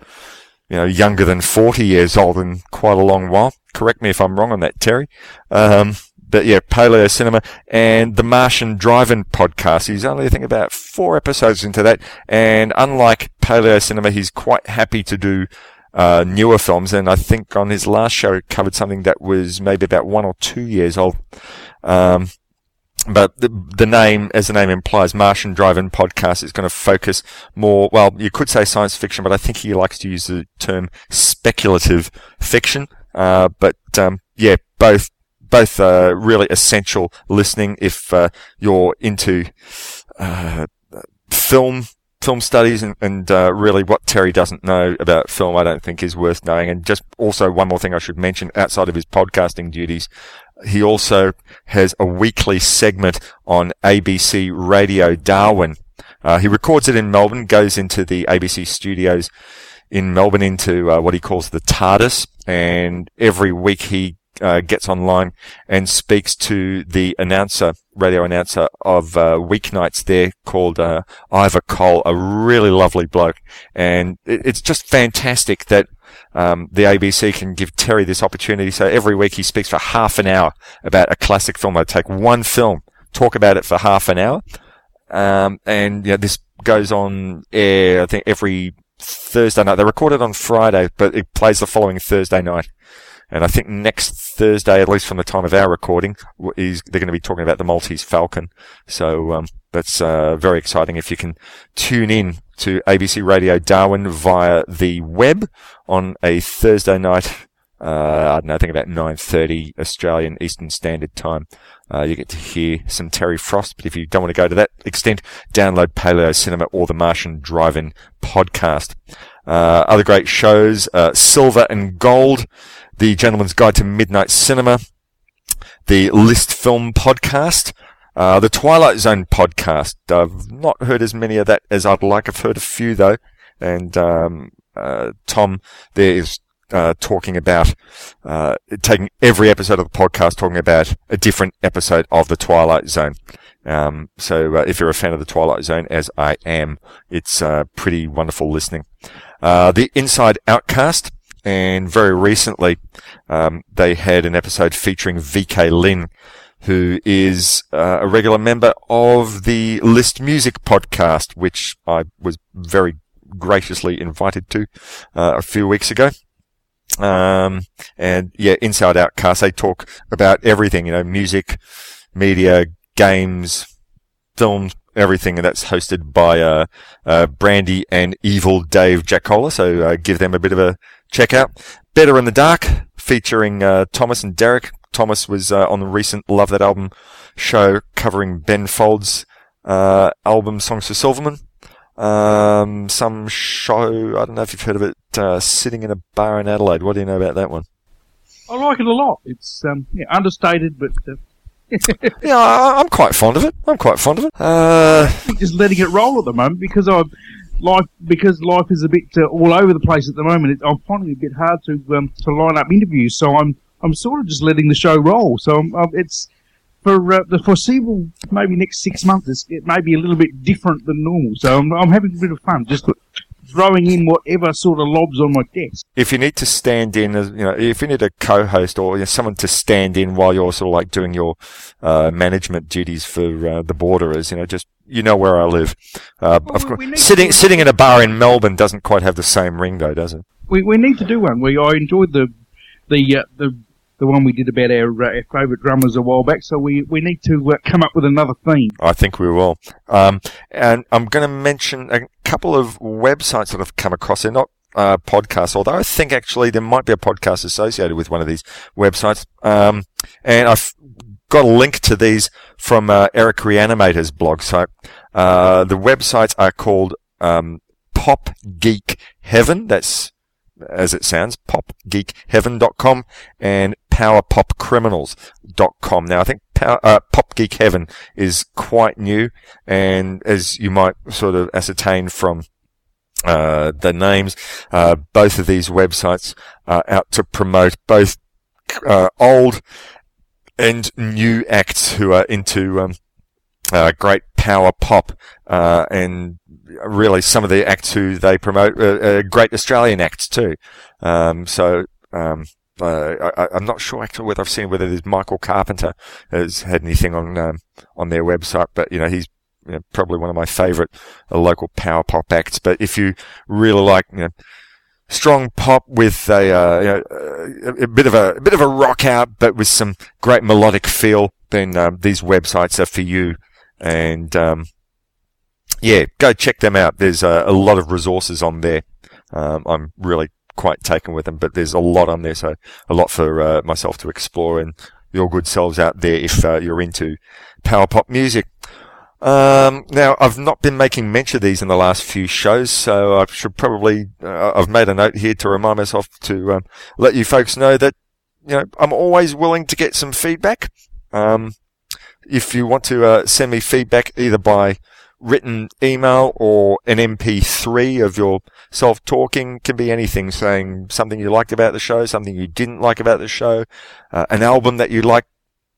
you know, younger than 40 years old in quite a long while. Correct me if I'm wrong on that, Terry. Um, but yeah, Paleo Cinema and the Martian Drive-In podcast. He's only, I think, about four episodes into that. And unlike Paleo Cinema, he's quite happy to do uh, newer films. And I think on his last show, it covered something that was maybe about one or two years old. Um, but the, the name, as the name implies, Martian Drive-In Podcast is going to focus more, well, you could say science fiction, but I think he likes to use the term speculative fiction. Uh, but, um, yeah, both, both, uh, really essential listening if, uh, you're into, uh, film, film studies and, and uh, really what Terry doesn't know about film, I don't think is worth knowing. And just also one more thing I should mention outside of his podcasting duties, he also has a weekly segment on ABC Radio Darwin. Uh, he records it in Melbourne, goes into the ABC studios in Melbourne into uh, what he calls the TARDIS, and every week he uh, gets online and speaks to the announcer, radio announcer of uh, weeknights there called uh, Ivor Cole, a really lovely bloke. And it, it's just fantastic that um, the ABC can give Terry this opportunity. So every week he speaks for half an hour about a classic film. They take one film, talk about it for half an hour. Um, and you know, this goes on air, I think every Thursday night. They record it on Friday, but it plays the following Thursday night. And I think next Thursday, at least from the time of our recording, is they're going to be talking about the Maltese Falcon. So um, that's uh, very exciting. If you can tune in to ABC Radio Darwin via the web on a Thursday night, uh, I don't know, I think about 9.30 Australian Eastern Standard Time. Uh, you get to hear some Terry Frost, but if you don't want to go to that extent, download Paleo Cinema or the Martian Drive-In podcast. Uh, other great shows, uh, Silver and Gold, The Gentleman's Guide to Midnight Cinema, the List Film podcast, uh, the Twilight Zone podcast. I've not heard as many of that as I'd like. I've heard a few though. And, um, uh, Tom there is, uh, talking about, uh, taking every episode of the podcast talking about a different episode of the Twilight Zone. Um, so, uh, if you're a fan of the Twilight Zone, as I am, it's, uh, pretty wonderful listening. Uh, the Inside Outcast, and very recently, um, they had an episode featuring VK Lin, who is uh, a regular member of the List Music podcast, which I was very graciously invited to uh, a few weeks ago. Um, and yeah, Inside Outcast, they talk about everything, you know, music, media, games, films, everything. And that's hosted by, uh, uh, Brandy and Evil Dave Jacola. So, uh, give them a bit of a check out. Better in the Dark, featuring, uh, Thomas and Derek. Thomas was, uh, on the recent Love That Album show covering Ben Folds, uh, album Songs for Silverman um, some show. I don't know if you've heard of it. Uh, sitting in a bar in Adelaide. What do you know about that one? I like it a lot. It's um, yeah, understated, but uh, yeah, I, I'm quite fond of it. I'm quite fond of it. Uh, just letting it roll at the moment because I life because life is a bit uh, all over the place at the moment. It, I'm finding it a bit hard to um, to line up interviews, so I'm I'm sort of just letting the show roll. So I'm, I'm, it's for uh, the foreseeable, maybe next six months, it may be a little bit different than normal. So I'm, I'm having a bit of fun, just throwing in whatever sort of lobs on my desk. if you need to stand in, you know, if you need a co-host or you know, someone to stand in while you're sort of like doing your uh, management duties for uh, the borderers, you know, just you know where I live. Uh, of course, sitting sitting in a bar in Melbourne doesn't quite have the same ring, though, does it? We, we need to do one. We I enjoyed the the uh, the the one we did about our, uh, our favourite drummers a while back. So we we need to uh, come up with another theme. I think we will. Um, and I'm going to mention a couple of websites that I've come across. They're not uh, podcasts, although I think actually there might be a podcast associated with one of these websites. Um, and I've got a link to these from uh, Eric Reanimator's blog site. Uh, the websites are called um, Pop Geek Heaven. That's as it sounds, popgeekheaven.com and powerpopcriminals.com. Now, I think Power, uh, Pop Geek Heaven is quite new, and as you might sort of ascertain from uh, the names, uh, both of these websites are out to promote both uh, old and new acts who are into um, uh, great power pop, uh, and really some of the acts who they promote uh, uh, great Australian acts too. Um, so um, I, I'm not sure actually whether I've seen whether there's Michael Carpenter has had anything on um, on their website, but you know he's you know, probably one of my favourite local power pop acts. But if you really like, you know, strong pop with a, uh, you know, a, a bit of a, a bit of a rock out, but with some great melodic feel, then um, these websites are for you. And um, yeah, go check them out. There's a, a lot of resources on there. Um, I'm really quite taken with them, but there's a lot on there, so a lot for uh, myself to explore and your good selves out there if uh, you're into power pop music. Um, now, I've not been making mention of these in the last few shows, so I should probably, uh, I've made a note here to remind myself to um, let you folks know that, you know, I'm always willing to get some feedback. Um, if you want to uh, send me feedback either by written email or an MP3 of your self talking, can be anything, saying something you liked about the show, something you didn't like about the show, uh, an album that you'd like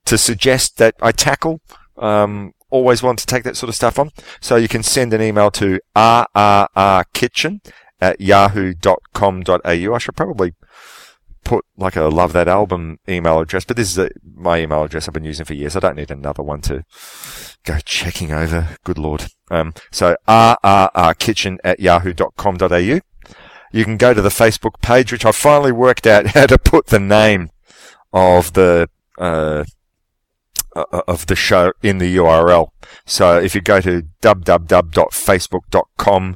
to suggest that I tackle. Um, always want to take that sort of stuff on. So you can send an email to rrrkitchen at yahoo.com.au. I should probably put like a love that album email address, but this is a, my email address I've been using for years. I don't need another one to go checking over. Good Lord. Um, so rrrkitchen at yahoo.com.au. You can go to the Facebook page, which I finally worked out how to put the name of the, uh, uh, of the show in the URL. So if you go to www.facebook.com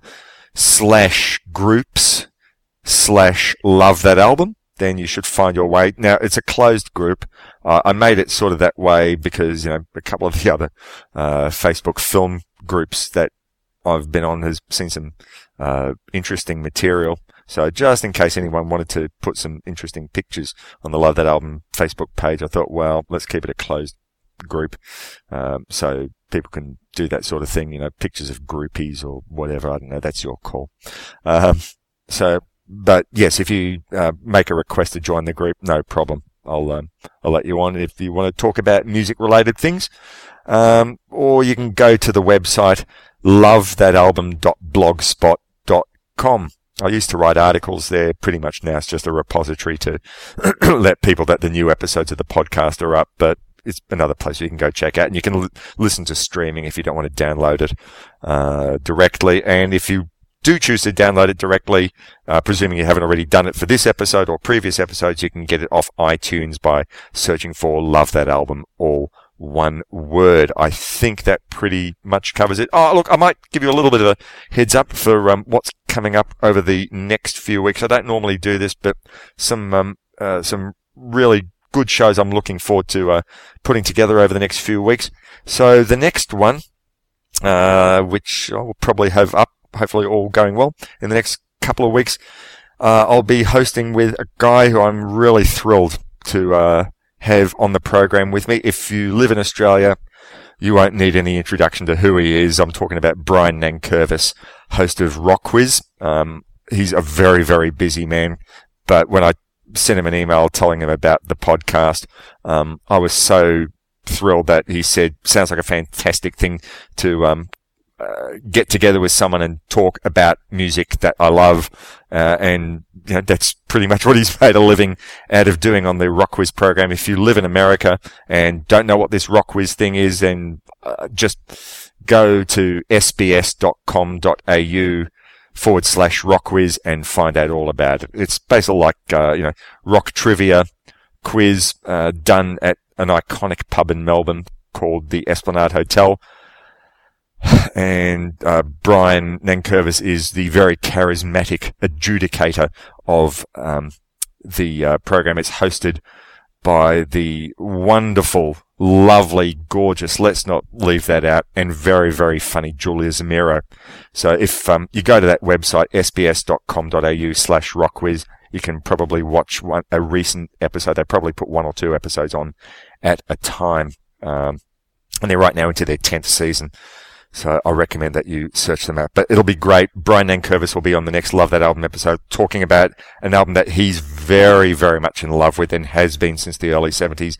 slash groups slash love that album, then you should find your way. Now it's a closed group. Uh, I made it sort of that way because, you know, a couple of the other, uh, Facebook film groups that I've been on has seen some, uh, interesting material. So just in case anyone wanted to put some interesting pictures on the Love That Album Facebook page, I thought, well, let's keep it a closed group. Um, so people can do that sort of thing, you know, pictures of groupies or whatever. I don't know. That's your call. Um, so, but yes, if you uh, make a request to join the group, no problem. I'll um, I'll let you on if you want to talk about music related things. Um, or you can go to the website lovethatalbum.blogspot.com. I used to write articles there. Pretty much now it's just a repository to let people that the new episodes of the podcast are up. But it's another place you can go check out, and you can l- listen to streaming if you don't want to download it uh, directly. And if you do choose to download it directly, uh, presuming you haven't already done it for this episode or previous episodes, you can get it off iTunes by searching for "Love That Album" all one word. I think that pretty much covers it. Oh, look, I might give you a little bit of a heads up for um, what's coming up over the next few weeks. I don't normally do this, but some um, uh, some really good shows I'm looking forward to uh, putting together over the next few weeks. So the next one, uh, which I will probably have up, hopefully all going well in the next couple of weeks, uh, I'll be hosting with a guy who I'm really thrilled to uh, have on the program with me. If you live in Australia, you won't need any introduction to who he is. I'm talking about Brian Nankervis, host of Rock Quiz. Um, he's a very, very busy man, but when I sent him an email telling him about the podcast, um, I was so thrilled that he said, sounds like a fantastic thing to, um, uh, get together with someone and talk about music that I love. Uh, and you know, that's pretty much what he's made a living out of doing on the Rock Quiz program. If you live in America and don't know what this Rock Quiz thing is, then uh, just go to sbs.com.au forward slash rock quiz and find out all about it. It's basically like, uh, you know, rock trivia quiz, uh, done at an iconic pub in Melbourne called the Esplanade Hotel. And, uh, Brian Nankervis is the very charismatic adjudicator of, um, the, uh, program. It's hosted by the wonderful, lovely, gorgeous, let's not leave that out, and very, very funny Julia Zemiro. So if um, you go to that website, sbs.com.au slash rockquiz, you can probably watch one, a recent episode. They probably put one or two episodes on at a time. Um, and they're right now into their 10th season. So I recommend that you search them out. But it'll be great. Brian Nankervis will be on the next Love That Album episode talking about an album that he's very, very much in love with and has been since the early 70s.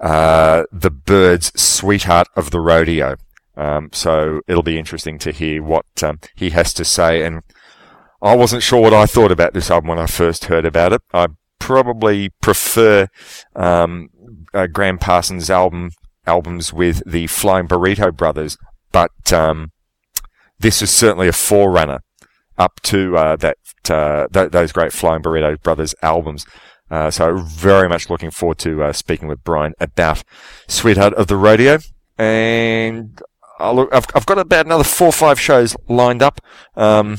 Uh, the Byrds' Sweetheart of the Rodeo. Um, so it'll be interesting to hear what um, he has to say. And I wasn't sure what I thought about this album when I first heard about it. I probably prefer um, uh, Gram Parsons' album albums with the Flying Burrito Brothers but um, this is certainly a forerunner up to uh, that uh, th- those great Flying Burrito Brothers albums. Uh, so very much looking forward to uh, speaking with Brian about Sweetheart of the Rodeo. And I'll, I've, I've got about another four or five shows lined up. Um,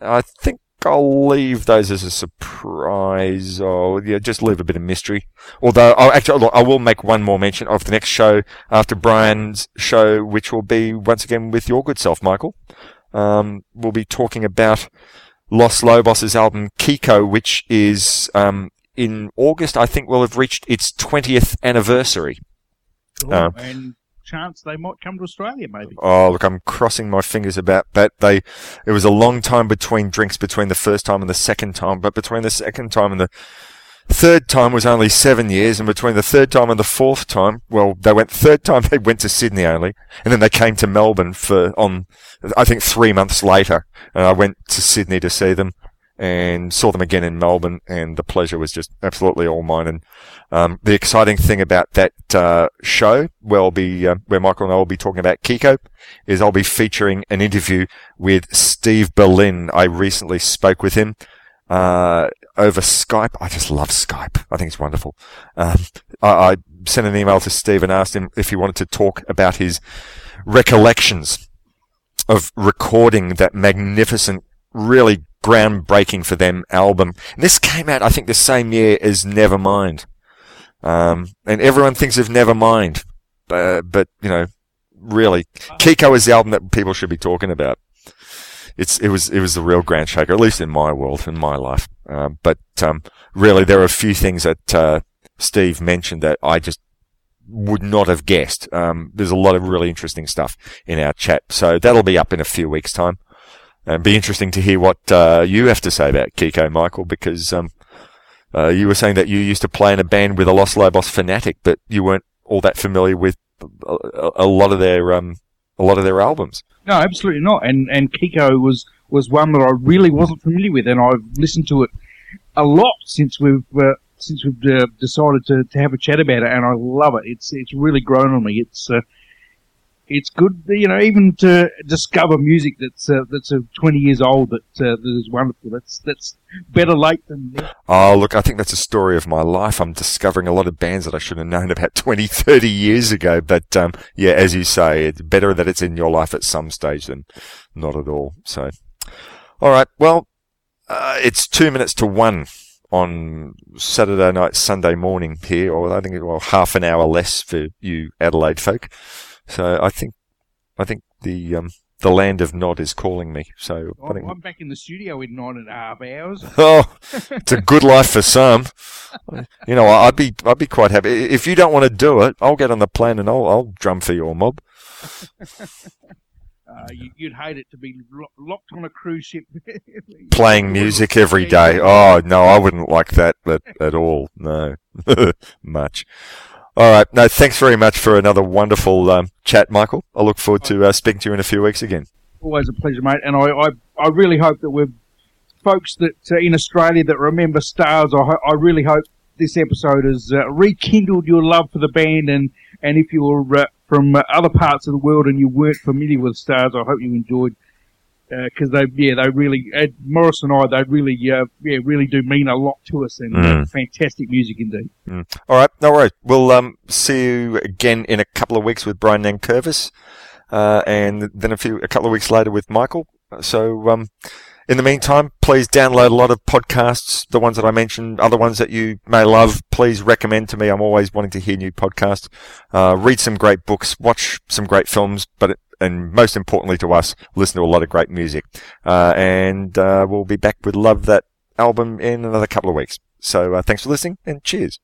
I think I'll leave those as a surprise, or yeah, just leave a bit of mystery. Although, I'll actually, I will make one more mention of the next show after Brian's show, which will be once again with your good self, Michael. Um, we'll be talking about Los Lobos' album Kiko, which is um, in August. I think will have reached its twentieth anniversary. Cool. Uh, and chance they might come to Australia, maybe. Oh, look, I'm crossing my fingers about that. They, it was a long time between drinks between the first time and the second time, but between the second time and the third time was only seven years, and between the third time and the fourth time, well, they went third time they went to Sydney only, and then they came to Melbourne for on, I think three months later, and I went to Sydney to see them and saw them again in Melbourne, and the pleasure was just absolutely all mine. And um, the exciting thing about that uh, show, where I'll be, uh, where Michael and I will be talking about Kiko, is I'll be featuring an interview with Steve Berlin. I recently spoke with him uh, over Skype. I just love Skype. I think it's wonderful. Um, I, I sent an email to Steve and asked him if he wanted to talk about his recollections of recording that magnificent, really groundbreaking for them album. And this came out, I think, the same year as Nevermind. Um, and everyone thinks of Nevermind, uh, but you know, really, Kiko is the album that people should be talking about. It's it was it was the real grand shaker, at least in my world, in my life. Um, but um, really, there are a few things that uh, Steve mentioned that I just would not have guessed. Um, there's a lot of really interesting stuff in our chat, so that'll be up in a few weeks' time. And be interesting to hear what uh, you have to say about Kiko, Michael, because um, uh, you were saying that you used to play in a band with a Los Lobos fanatic, but you weren't all that familiar with a, a lot of their um, a lot of their albums. No, absolutely not. And and Kiko was was one that I really wasn't familiar with, and I've listened to it a lot since we've uh, since we've uh, decided to, to have a chat about it, and I love it. It's it's really grown on me. It's uh, it's good, you know, even to discover music that's uh, that's uh, 20 years old that uh, that is wonderful. That's that's better late than never. Oh, look, I think that's a story of my life. I'm discovering a lot of bands that I should have known about 20, 30 years ago. But, um, yeah, as you say, it's better that it's in your life at some stage than not at all. So, all right. Well, uh, it's two minutes to one on Saturday night, Sunday morning here, or I think, well, half an hour less for you Adelaide folk. So I think, I think the, um, the land of Nod is calling me. So I I'm, think, I'm back in the studio in nine and a half hours. oh, it's a good life for some. You know, I'd be, I'd be quite happy. If you don't want to do it, I'll get on the plane and I'll, I'll drum for your mob. Uh, you, you'd hate it to be lo- locked on a cruise ship. Playing music every day. Oh, no, I wouldn't like that at, at all. No, much. All right. No, thanks very much for another wonderful um, chat, Michael. I look forward to uh, speaking to you in a few weeks again. Always a pleasure, mate. And I, I, I really hope that we've folks that uh, in Australia that remember Stars. I, ho- I really hope this episode has uh, rekindled your love for the band. And and if you're uh, from other parts of the world and you weren't familiar with Stars, I hope you enjoyed. Because they, yeah, they really, uh, Morris and I, they really, uh, yeah, really do mean a lot to us, and uh, Mm. fantastic music indeed. Mm. All right, no worries. We'll um, see you again in a couple of weeks with Brian Nankervis, uh, and then a few a couple of weeks later with Michael. So, um, in the meantime, please download a lot of podcasts, the ones that I mentioned, other ones that you may love. Please recommend to me. I'm always wanting to hear new podcasts. Uh, read some great books, watch some great films, but and most importantly to us, listen to a lot of great music. Uh, and uh, we'll be back with Love That album in another couple of weeks. So uh, thanks for listening and cheers.